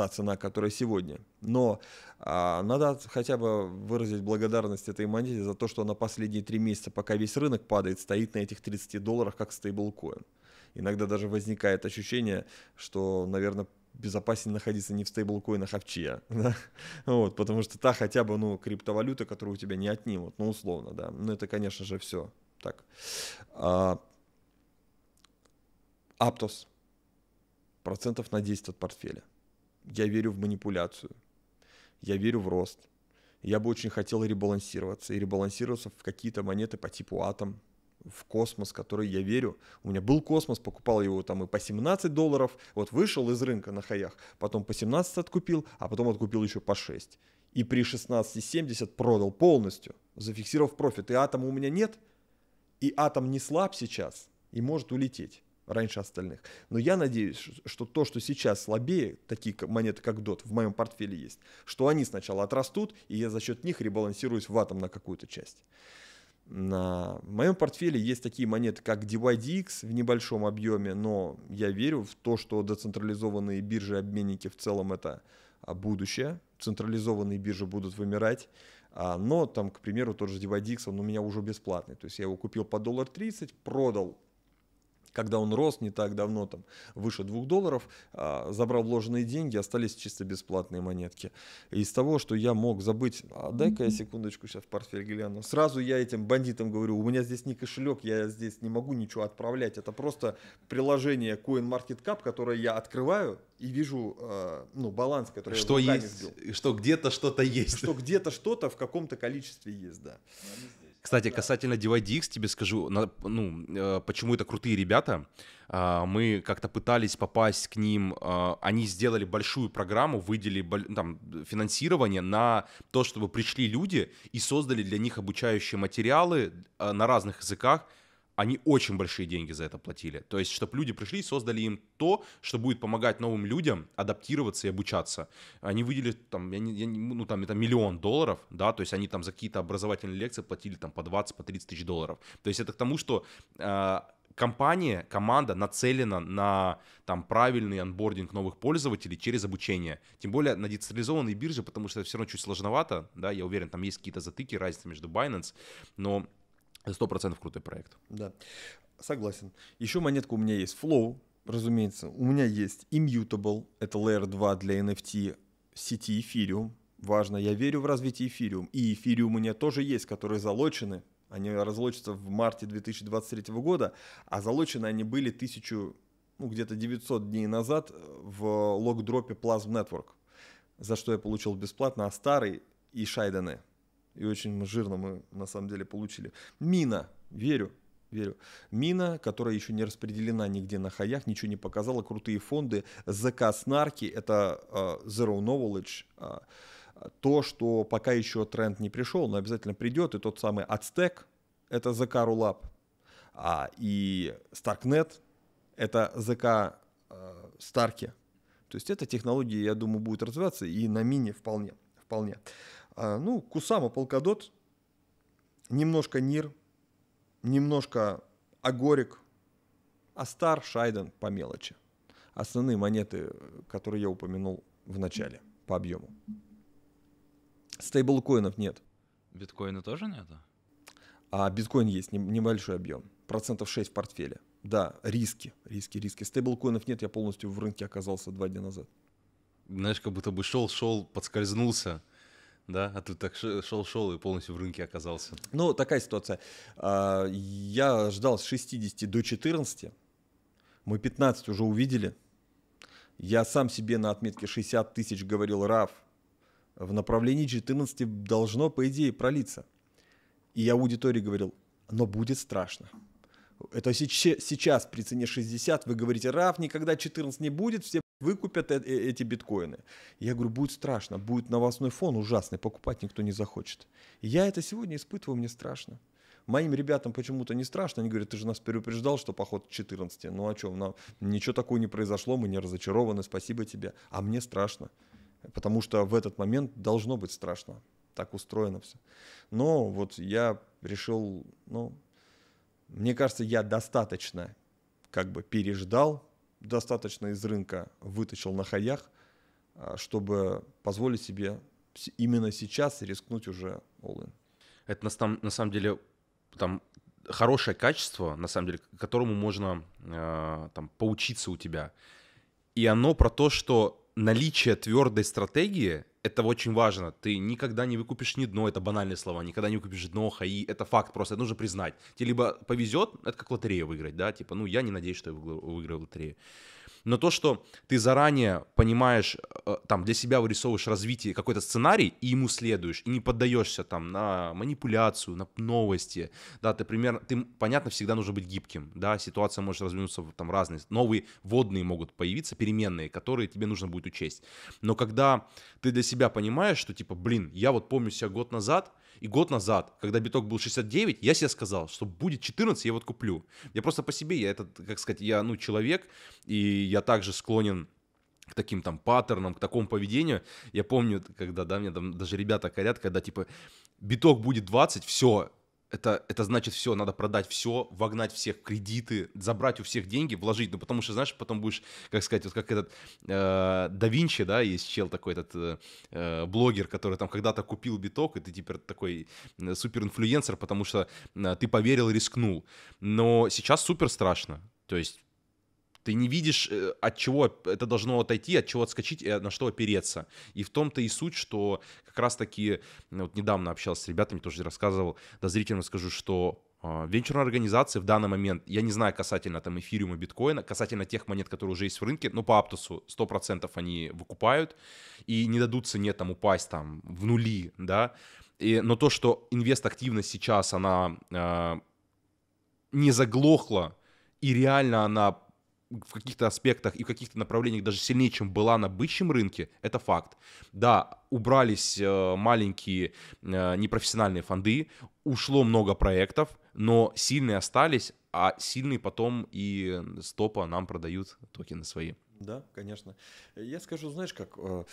Та цена, которая сегодня. Но а, надо хотя бы выразить благодарность этой монете за то, что она последние три месяца, пока весь рынок падает, стоит на этих 30 долларах как стейблкоин иногда даже возникает ощущение, что, наверное, безопаснее находиться не в стейблкоинах, а в чья. Да? Вот, потому что та хотя бы, ну, криптовалюта, которую у тебя не отнимут, ну, условно, да. Ну, это, конечно же, все так. А, Аптос. Процентов на 10 от портфеля. Я верю в манипуляцию. Я верю в рост. Я бы очень хотел ребалансироваться. И ребалансироваться в какие-то монеты по типу Атом, в космос, который я верю. У меня был космос, покупал его там и по 17 долларов, вот вышел из рынка на хаях, потом по 17 откупил, а потом откупил еще по 6. И при 16,70 продал полностью, зафиксировав профит. И атома у меня нет, и атом не слаб сейчас и может улететь раньше остальных. Но я надеюсь, что то, что сейчас слабее, такие монеты, как DOT, в моем портфеле есть, что они сначала отрастут, и я за счет них ребалансируюсь в атом на какую-то часть. На моем портфеле есть такие монеты, как DYDX в небольшом объеме, но я верю в то, что децентрализованные биржи обменники в целом это а, будущее. Централизованные биржи будут вымирать. А, но там, к примеру, тот же DYDX, он у меня уже бесплатный. То есть я его купил по доллар 30, продал когда он рос не так давно, там, выше 2 долларов, а, забрал вложенные деньги, остались чисто бесплатные монетки. И из того, что я мог забыть, а дай-ка я секундочку сейчас в портфель гляну, сразу я этим бандитам говорю, у меня здесь не кошелек, я здесь не могу ничего отправлять, это просто приложение CoinMarketCap, которое я открываю и вижу э, ну, баланс, который что я есть, сбил. Что где-то что-то есть. Что где-то что-то в каком-то количестве есть, да. Кстати, касательно DYDX, тебе скажу, ну, э, почему это крутые ребята. А, мы как-то пытались попасть к ним, а, они сделали большую программу, выделили там, финансирование на то, чтобы пришли люди и создали для них обучающие материалы а, на разных языках, они очень большие деньги за это платили. То есть, чтобы люди пришли и создали им то, что будет помогать новым людям адаптироваться и обучаться. Они выделили там, я не, я не, ну, там это миллион долларов, да, то есть они там за какие-то образовательные лекции платили там по 20, по 30 тысяч долларов. То есть это к тому, что э, компания, команда нацелена на там правильный анбординг новых пользователей через обучение. Тем более на децентрализованной бирже, потому что это все равно чуть сложновато, да, я уверен, там есть какие-то затыки, разница между Binance, но Сто процентов крутой проект. Да, согласен. Еще монетка у меня есть. Flow, разумеется. У меня есть Immutable, это Layer 2 для NFT сети Ethereum. Важно, я верю в развитие Ethereum. И Ethereum у меня тоже есть, которые залочены. Они разлочатся в марте 2023 года, а залочены они были тысячу, ну где-то 900 дней назад в лог-дропе Plasm Network, за что я получил бесплатно, а старый и Шайдены и очень жирно мы на самом деле получили. Мина, верю, верю. Мина, которая еще не распределена нигде на хаях, ничего не показала, крутые фонды. ЗК Снарки, это uh, Zero Knowledge, uh, то, что пока еще тренд не пришел, но обязательно придет, и тот самый Aztec, это ЗК Rulab, а, и Starknet, это ЗК uh, Старки. То есть эта технология, я думаю, будет развиваться, и на мине вполне. вполне. А, ну, Кусама Полкадот, немножко Нир, немножко Агорик, Астар, Шайден по мелочи. Основные монеты, которые я упомянул в начале по объему. Стейблкоинов нет. Биткоина тоже нету? А биткоин есть, небольшой объем. Процентов 6 в портфеле. Да, риски, риски, риски. Стейблкоинов нет, я полностью в рынке оказался два дня назад. Знаешь, как будто бы шел, шел, подскользнулся, да, а ты так шел-шел и полностью в рынке оказался. Ну, такая ситуация. А, я ждал с 60 до 14, мы 15 уже увидели. Я сам себе на отметке 60 тысяч говорил РАФ. В направлении 14 должно, по идее, пролиться. И я аудитории говорил, но будет страшно. Это сейчас при цене 60 вы говорите, Раф, никогда 14 не будет, все выкупят э, э, эти биткоины. Я говорю, будет страшно, будет новостной фон ужасный, покупать никто не захочет. я это сегодня испытываю, мне страшно. Моим ребятам почему-то не страшно. Они говорят, ты же нас предупреждал, что поход 14. Ну а что, нам ничего такого не произошло, мы не разочарованы, спасибо тебе. А мне страшно. Потому что в этот момент должно быть страшно. Так устроено все. Но вот я решил, ну, мне кажется, я достаточно как бы переждал, достаточно из рынка вытащил на хаях, а, чтобы позволить себе именно сейчас рискнуть уже all-in. Это на, на самом деле там хорошее качество, на самом деле, которому можно э, там поучиться у тебя. И оно про то, что наличие твердой стратегии это очень важно. Ты никогда не выкупишь ни дно, это банальные слова, никогда не выкупишь дно, хаи, это факт просто, это нужно признать. Тебе либо повезет, это как лотерея выиграть, да, типа, ну, я не надеюсь, что я выиграю лотерею. Но то, что ты заранее понимаешь, э, там, для себя вырисовываешь развитие, какой-то сценарий, и ему следуешь, и не поддаешься там на манипуляцию, на новости, да, ты примерно, ты, понятно, всегда нужно быть гибким, да, ситуация может развернуться там разные, новые водные могут появиться, переменные, которые тебе нужно будет учесть. Но когда ты для себя понимаешь, что типа, блин, я вот помню себя год назад, и год назад, когда биток был 69, я себе сказал, что будет 14, я вот куплю. Я просто по себе, я этот, как сказать, я, ну, человек, и я также склонен к таким там паттернам, к такому поведению. Я помню, когда, да, мне там даже ребята корят, когда типа биток будет 20, все, это, это значит все, надо продать все, вогнать всех в кредиты, забрать у всех деньги, вложить, ну потому что, знаешь, потом будешь, как сказать, вот как этот э, да Винчи, да, есть чел такой, этот э, э блогер, который там когда-то купил биток, и ты теперь такой супер-инфлюенсер, потому что э, ты поверил, рискнул. Но сейчас супер страшно, то есть ты не видишь, э, от чего это должно отойти, от чего отскочить и на что опереться. И в том-то и суть, что как раз-таки, вот недавно общался с ребятами, тоже рассказывал, да зрителям скажу, что э, венчурные организации в данный момент, я не знаю касательно там эфириума, биткоина, касательно тех монет, которые уже есть в рынке, но по Аптосу 100% они выкупают и не дадут цене там упасть там в нули, да, и, но то, что инвест-активность сейчас, она э, не заглохла, и реально она в каких-то аспектах и в каких-то направлениях даже сильнее, чем была на бычьем рынке, это факт. Да, убрались э, маленькие э, непрофессиональные фонды, ушло много проектов, но сильные остались, а сильные потом и стопа нам продают токены свои. Да, конечно. Я скажу, знаешь, как э,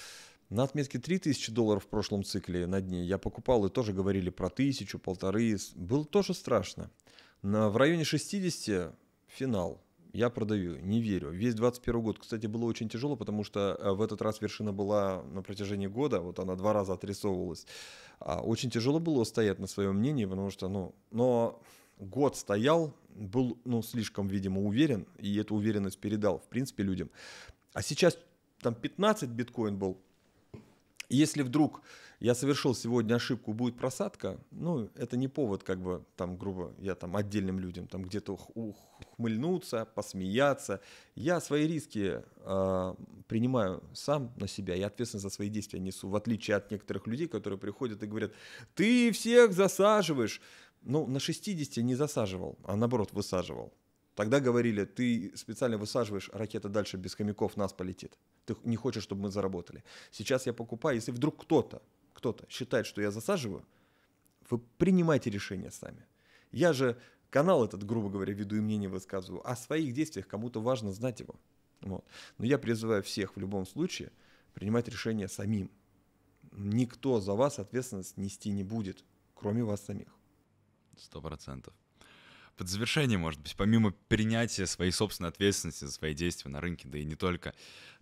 на отметке 3000 долларов в прошлом цикле на дне я покупал, и тоже говорили про тысячу, полторы. Было тоже страшно. На, в районе 60 финал я продаю, не верю. Весь 21 год, кстати, было очень тяжело, потому что э, в этот раз вершина была на протяжении года, вот она два раза отрисовывалась. А очень тяжело было стоять на своем мнении, потому что, ну, но год стоял, был, ну, слишком, видимо, уверен, и эту уверенность передал, в принципе, людям. А сейчас там 15 биткоин был, если вдруг я совершил сегодня ошибку, будет просадка, ну, это не повод, как бы, там, грубо, я там отдельным людям там где-то ухмыльнуться, посмеяться. Я свои риски э, принимаю сам на себя, я ответственность за свои действия несу, в отличие от некоторых людей, которые приходят и говорят, ты всех засаживаешь. Ну, на 60 не засаживал, а наоборот высаживал. Тогда говорили, ты специально высаживаешь, ракета дальше без хомяков нас полетит. Ты не хочешь, чтобы мы заработали. Сейчас я покупаю, если вдруг кто-то, кто-то считает, что я засаживаю, вы принимайте решение сами. Я же канал этот, грубо говоря, веду и мнение высказываю. О своих действиях кому-то важно знать его. Вот. Но я призываю всех в любом случае принимать решение самим. Никто за вас ответственность нести не будет, кроме вас самих. Сто процентов под завершение, может быть, помимо принятия своей собственной ответственности за свои действия на рынке, да и не только,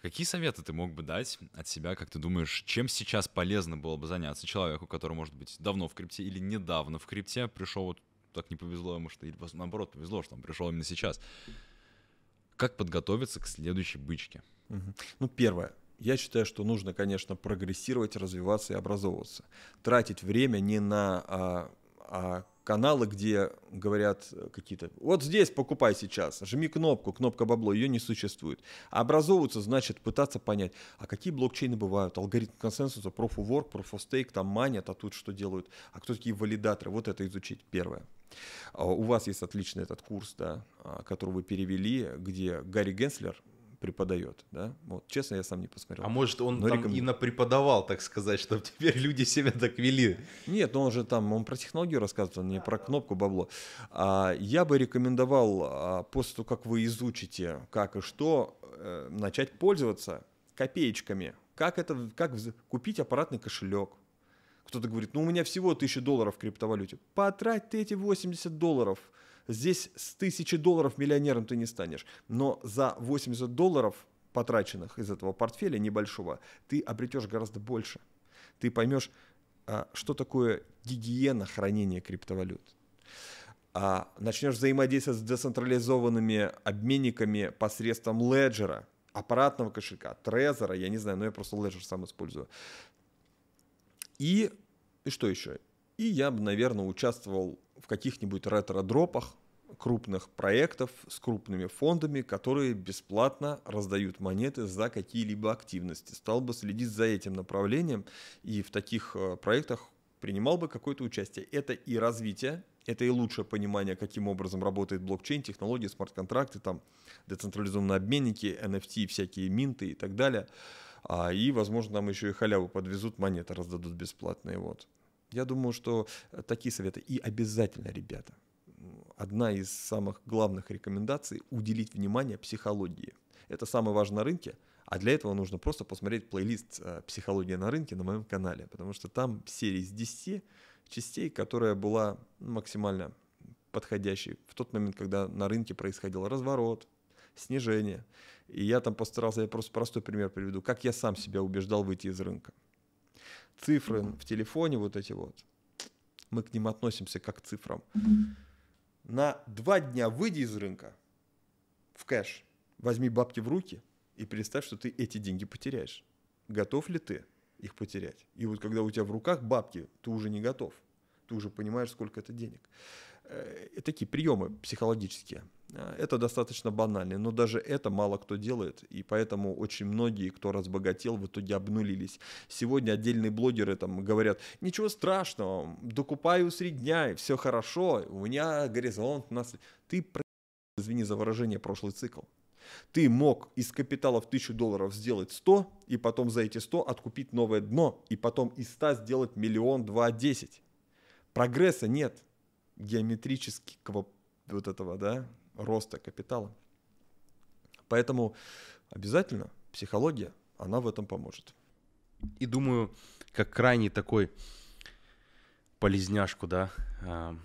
какие советы ты мог бы дать от себя, как ты думаешь, чем сейчас полезно было бы заняться человеку, который, может быть, давно в крипте или недавно в крипте пришел, вот так не повезло ему, что или наоборот повезло, что он пришел именно сейчас. Как подготовиться к следующей бычке? Ну, первое. Я считаю, что нужно, конечно, прогрессировать, развиваться и образовываться. Тратить время не на а, а каналы, где говорят какие-то, вот здесь покупай сейчас, жми кнопку, кнопка бабло, ее не существует. А образовываться значит пытаться понять, а какие блокчейны бывают, алгоритм консенсуса, Proof of Work, Proof of Stake, там манят, а тут что делают, а кто такие валидаторы, вот это изучить первое. А у вас есть отличный этот курс, да, а, который вы перевели, где Гарри Генслер, преподает, да? Вот, честно, я сам не посмотрел. А может, он Но там рекомен- и напреподавал, так сказать, чтобы теперь люди себя так вели. Нет, ну он же там, он про технологию рассказывает, он не про кнопку бабло. А, я бы рекомендовал, а, после того, как вы изучите, как и что, э, начать пользоваться копеечками. Как это, как купить аппаратный кошелек. Кто-то говорит, ну у меня всего 1000 долларов в криптовалюте. Потрать ты эти 80 долларов. Здесь с 1000 долларов миллионером ты не станешь. Но за 80 долларов, потраченных из этого портфеля небольшого, ты обретешь гораздо больше. Ты поймешь, а, что такое гигиена хранения криптовалют. А начнешь взаимодействовать с децентрализованными обменниками посредством леджера, аппаратного кошелька, трезора, я не знаю, но я просто леджер сам использую. И, и что еще? И я бы, наверное, участвовал в каких-нибудь ретро-дропах крупных проектов с крупными фондами, которые бесплатно раздают монеты за какие-либо активности. Стал бы следить за этим направлением и в таких э, проектах принимал бы какое-то участие. Это и развитие, это и лучшее понимание, каким образом работает блокчейн, технологии, смарт-контракты, там децентрализованные обменники, NFT, всякие минты и так далее. А, и, возможно, нам еще и халяву подвезут, монеты раздадут бесплатные. Вот. Я думаю, что э, такие советы. И обязательно, ребята, одна из самых главных рекомендаций – уделить внимание психологии. Это самое важное на рынке, а для этого нужно просто посмотреть плейлист э, «Психология на рынке» на моем канале, потому что там серия из 10 частей, которая была максимально подходящей в тот момент, когда на рынке происходил разворот, снижение. И я там постарался, я просто простой пример приведу, как я сам себя убеждал выйти из рынка. Цифры в телефоне вот эти вот, мы к ним относимся как к цифрам. На два дня выйди из рынка в кэш, возьми бабки в руки и представь, что ты эти деньги потеряешь. Готов ли ты их потерять? И вот когда у тебя в руках бабки, ты уже не готов. Ты уже понимаешь, сколько это денег. Э, Такие приемы психологические. Э, Это достаточно банально, но даже это мало кто делает, и поэтому очень многие, кто разбогател, в итоге обнулились. Сегодня отдельные блогеры там говорят, ничего страшного, докупаю усредняй, все хорошо, у меня горизонт, нас... Ты, извини за выражение, прошлый цикл. Ты мог из капитала в 1000 долларов сделать 100, и потом за эти 100 откупить новое дно, и потом из 100 сделать миллион, два, десять. Прогресса нет геометрического вот этого, да, роста капитала. Поэтому обязательно психология, она в этом поможет. И думаю, как крайний такой полезняшку, да, а,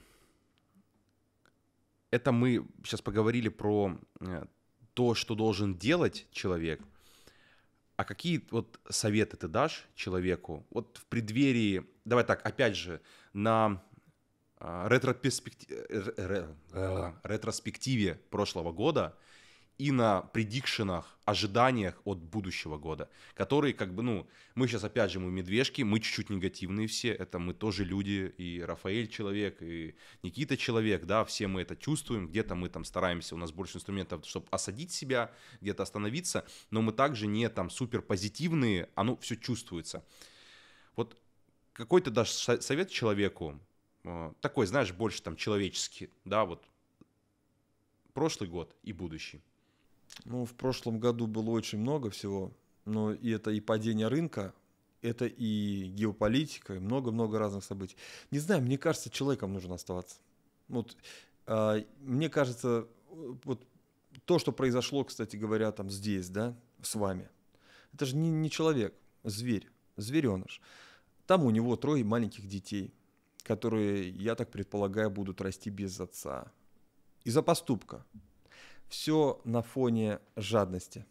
это мы сейчас поговорили про э, то, что должен делать человек, а какие вот советы ты дашь человеку вот в преддверии, давай так, опять же, на ретроспективе прошлого года и на предикшенах, ожиданиях от будущего года, которые как бы, ну, мы сейчас опять же, мы медвежки, мы чуть-чуть негативные все, это мы тоже люди, и Рафаэль человек, и Никита человек, да, все мы это чувствуем, где-то мы там стараемся, у нас больше инструментов, чтобы осадить себя, где-то остановиться, но мы также не там супер позитивные, оно все чувствуется. Вот какой ты дашь со- совет человеку, э, такой, знаешь, больше там человеческий, да, вот прошлый год и будущий. Ну, в прошлом году было очень много всего, но и это и падение рынка, это и геополитика, и много-много разных событий. Не знаю, мне кажется, человеком нужно оставаться. Вот, а, мне кажется, вот то, что произошло, кстати говоря, там здесь, да, с вами, это же не, не человек, зверь, звереныш. Там у него трое маленьких детей, которые, я так предполагаю, будут расти без отца. Из-за поступка. Все на фоне жадности.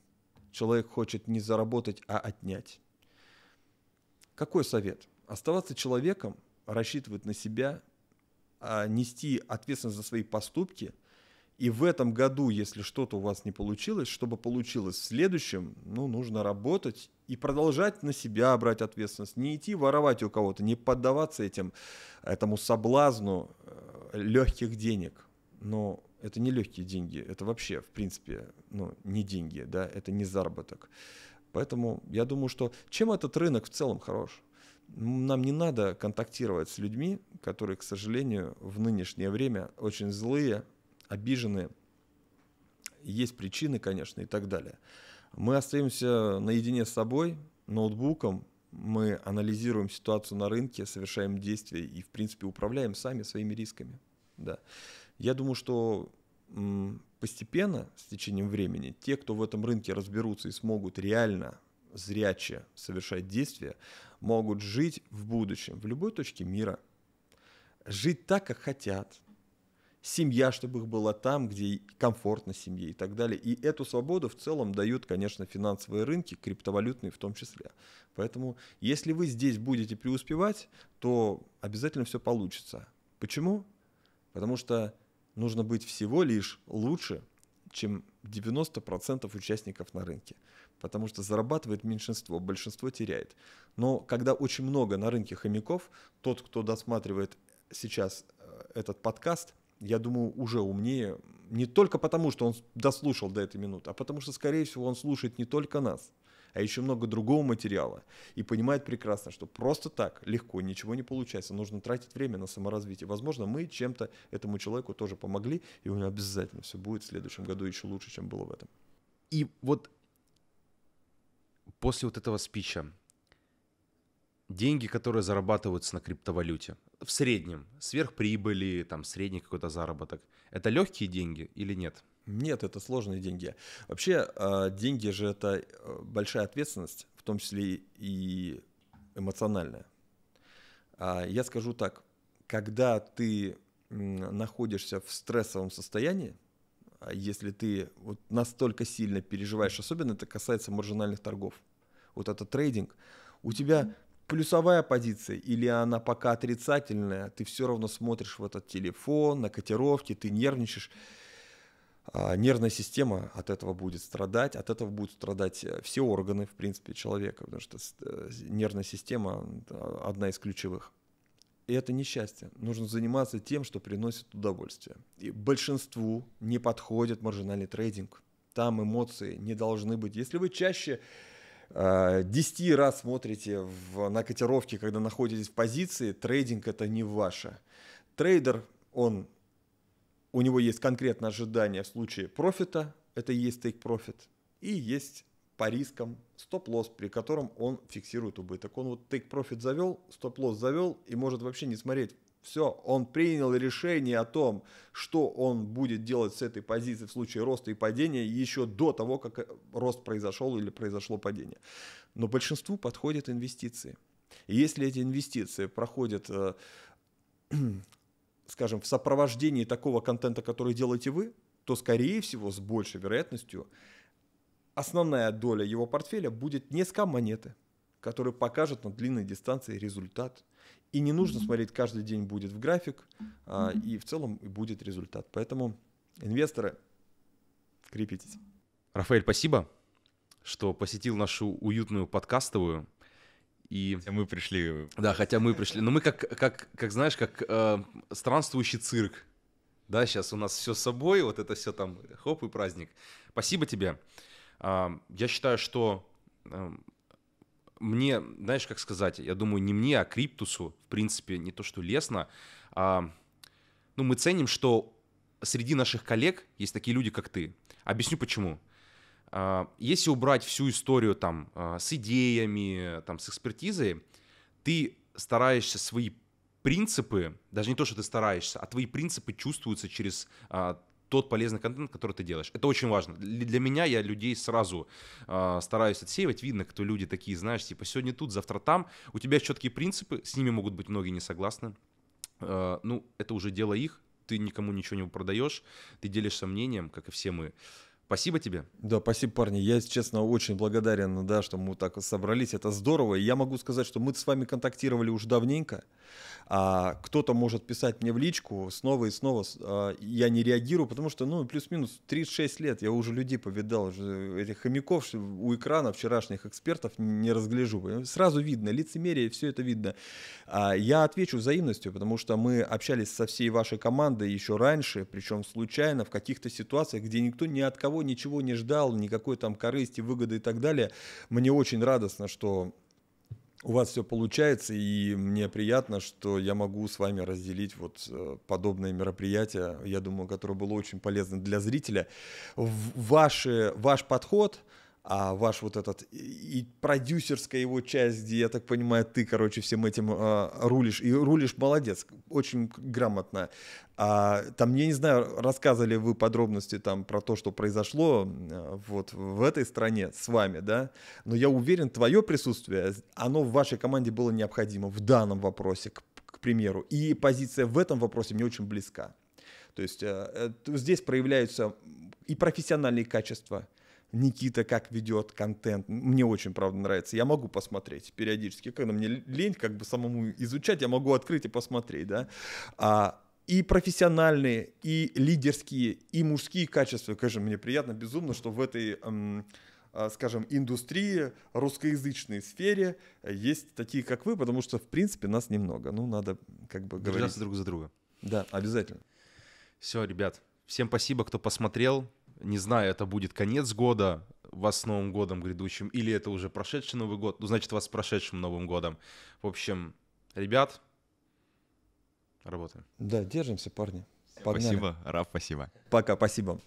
Человек хочет не заработать, а отнять. Какой совет? Оставаться человеком, рассчитывать на себя, а, нести ответственность за свои поступки И в этом году, если что-то у вас не получилось, чтобы получилось в следующем, ну, нужно работать и продолжать на себя брать ответственность, не идти воровать у кого-то, не поддаваться этим, этому соблазну э, легких денег. Но это не легкие деньги, это вообще, в принципе, ну, не деньги, да, это не заработок. Поэтому я думаю, что чем этот рынок в целом хорош? Нам не надо контактировать с людьми, которые, к сожалению, в нынешнее время очень злые, обиженные. Есть причины, конечно, и так далее. Мы остаемся наедине с собой, ноутбуком, мы анализируем ситуацию на рынке, совершаем действия и, в принципе, управляем сами своими рисками. Да. Я думаю, что постепенно, с течением времени, те, кто в этом рынке разберутся и смогут реально зряче совершать действия, могут жить в будущем, в любой точке мира, жить так, как хотят, семья, чтобы их была там, где комфортно семье и так далее. И эту свободу в целом дают, конечно, финансовые рынки, криптовалютные в том числе. Поэтому, если вы здесь будете преуспевать, то обязательно все получится. Почему? Потому что нужно быть всего лишь лучше, чем 90% участников на рынке. Потому что зарабатывает меньшинство, большинство теряет. Но когда очень много на рынке хомяков, тот, кто досматривает сейчас э, этот подкаст, я думаю, уже умнее. Не только потому, что он дослушал до этой минуты, а потому что, скорее всего, он слушает не только нас, а еще много другого материала. И понимает прекрасно, что просто так легко ничего не получается. Нужно тратить время на саморазвитие. Возможно, мы чем-то этому человеку тоже помогли, и у него обязательно все будет в следующем году еще лучше, чем было в этом. И вот после вот этого спича, деньги, которые зарабатываются на криптовалюте, в среднем, сверхприбыли, там, средний какой-то заработок, это легкие деньги или нет? Нет, это сложные деньги. Вообще, а, деньги же это э, большая ответственность, в том числе и эмоциональная. А, я скажу так, когда ты находишься в стрессовом состоянии, а если ты вот настолько сильно переживаешь, особенно это касается маржинальных торгов, вот это трейдинг, у тебя плюсовая позиция или она пока отрицательная, ты все равно смотришь в этот телефон, на котировки, ты нервничаешь, а, нервная система от этого будет страдать, от этого будут страдать э, все органы, в принципе, человека, потому что э, нервная система одна из ключевых. И это несчастье. Нужно заниматься тем, что приносит удовольствие. И большинству не подходит маржинальный трейдинг. Там эмоции не должны быть. Если вы чаще э, 10 раз смотрите в, на котировки, когда находитесь в позиции, трейдинг это не ваше. Трейдер, он у него есть конкретное ожидание в случае профита, это и есть profit, и есть по рискам стоп-лосс, при котором он фиксирует убыток. Он вот profit завел, стоп-лосс завел и может вообще не смотреть. Все, он принял решение о том, что он будет делать с этой позиции в случае роста и падения еще до того, как рост произошел или произошло падение. Но большинству подходят инвестиции. И если эти инвестиции проходят э, скажем, в сопровождении такого контента, который делаете вы, то, скорее всего, с большей вероятностью основная доля его портфеля будет не скам-монеты, которые покажут на длинной дистанции результат. И не нужно смотреть, каждый день будет в график, а, и в целом будет результат. Поэтому, инвесторы, крепитесь. Рафаэль, спасибо, что посетил нашу уютную подкастовую и... Хотя мы пришли... Да, хотя мы пришли. Но мы как, как, как знаешь, как э, странствующий цирк. Да, сейчас у нас все с собой, вот это все там, хоп, и праздник. Спасибо тебе. Э, я считаю, что э, мне, знаешь, как сказать, я думаю, не мне, а Криптусу, в принципе, не то, что лестно, а, ну, мы ценим, что среди наших коллег есть такие люди, как ты. Объясню почему. А, если убрать всю историю там а, с идеями, там, с экспертизой, ты стараешься свои принципы, даже не то, что ты стараешься, а твои принципы чувствуются через а, тот полезный контент, который ты делаешь. Это очень важно. Для меня я людей сразу э, стараюсь отсеивать. Видно, кто люди такие, знаешь, типа сегодня тут, завтра там. У тебя четкие принципы, с ними могут быть многие не согласны. Э, ну, это уже дело их. Ты никому ничего не продаешь, ты делишься мнением, как и все мы. Спасибо тебе. Да, спасибо, парни. Я, если честно, очень благодарен, да, что мы так собрались. Это здорово. И я могу сказать, что мы с вами контактировали уже давненько. А кто-то может писать мне в личку снова и снова. А, я не реагирую, потому что, ну, плюс-минус 36 лет. Я уже людей повидал, уже этих хомяков у экрана вчерашних экспертов не разгляжу. Сразу видно, лицемерие, все это видно. А я отвечу взаимностью, потому что мы общались со всей вашей командой еще раньше, причем случайно, в каких-то ситуациях, где никто ни от кого ничего не ждал, никакой там корысти, выгоды и так далее. Мне очень радостно, что у вас все получается, и мне приятно, что я могу с вами разделить вот э, подобное мероприятие, я думаю, которое было очень полезно для зрителя. Ваши, ваш подход, а ваш вот этот и продюсерская его часть, где, я так понимаю, ты, короче, всем этим э, рулишь, и рулишь молодец, очень грамотно. А, там, я не знаю, рассказывали вы подробности там про то, что произошло э, вот в этой стране с вами, да, но я уверен, твое присутствие, оно в вашей команде было необходимо в данном вопросе, к, к примеру, и позиция в этом вопросе мне очень близка. То есть э, э, здесь проявляются и профессиональные качества, Никита как ведет контент. Мне очень, правда, нравится. Я могу посмотреть периодически. Когда мне лень как бы самому изучать, я могу открыть и посмотреть, да. А, и профессиональные, и лидерские, и мужские качества. Конечно, мне приятно безумно, что в этой эм, скажем, индустрии, русскоязычной сфере есть такие, как вы, потому что, в принципе, нас немного. Ну, надо как бы говорить. Друг за друга. Да, обязательно. Все, ребят, всем спасибо, кто посмотрел. Не знаю, это будет конец года, вас с Новым годом грядущим, или это уже прошедший Новый год, ну, значит, вас с прошедшим Новым годом. В общем, ребят, работаем. Да, держимся, парни. Погнали. Спасибо, Раф, спасибо. Пока, спасибо.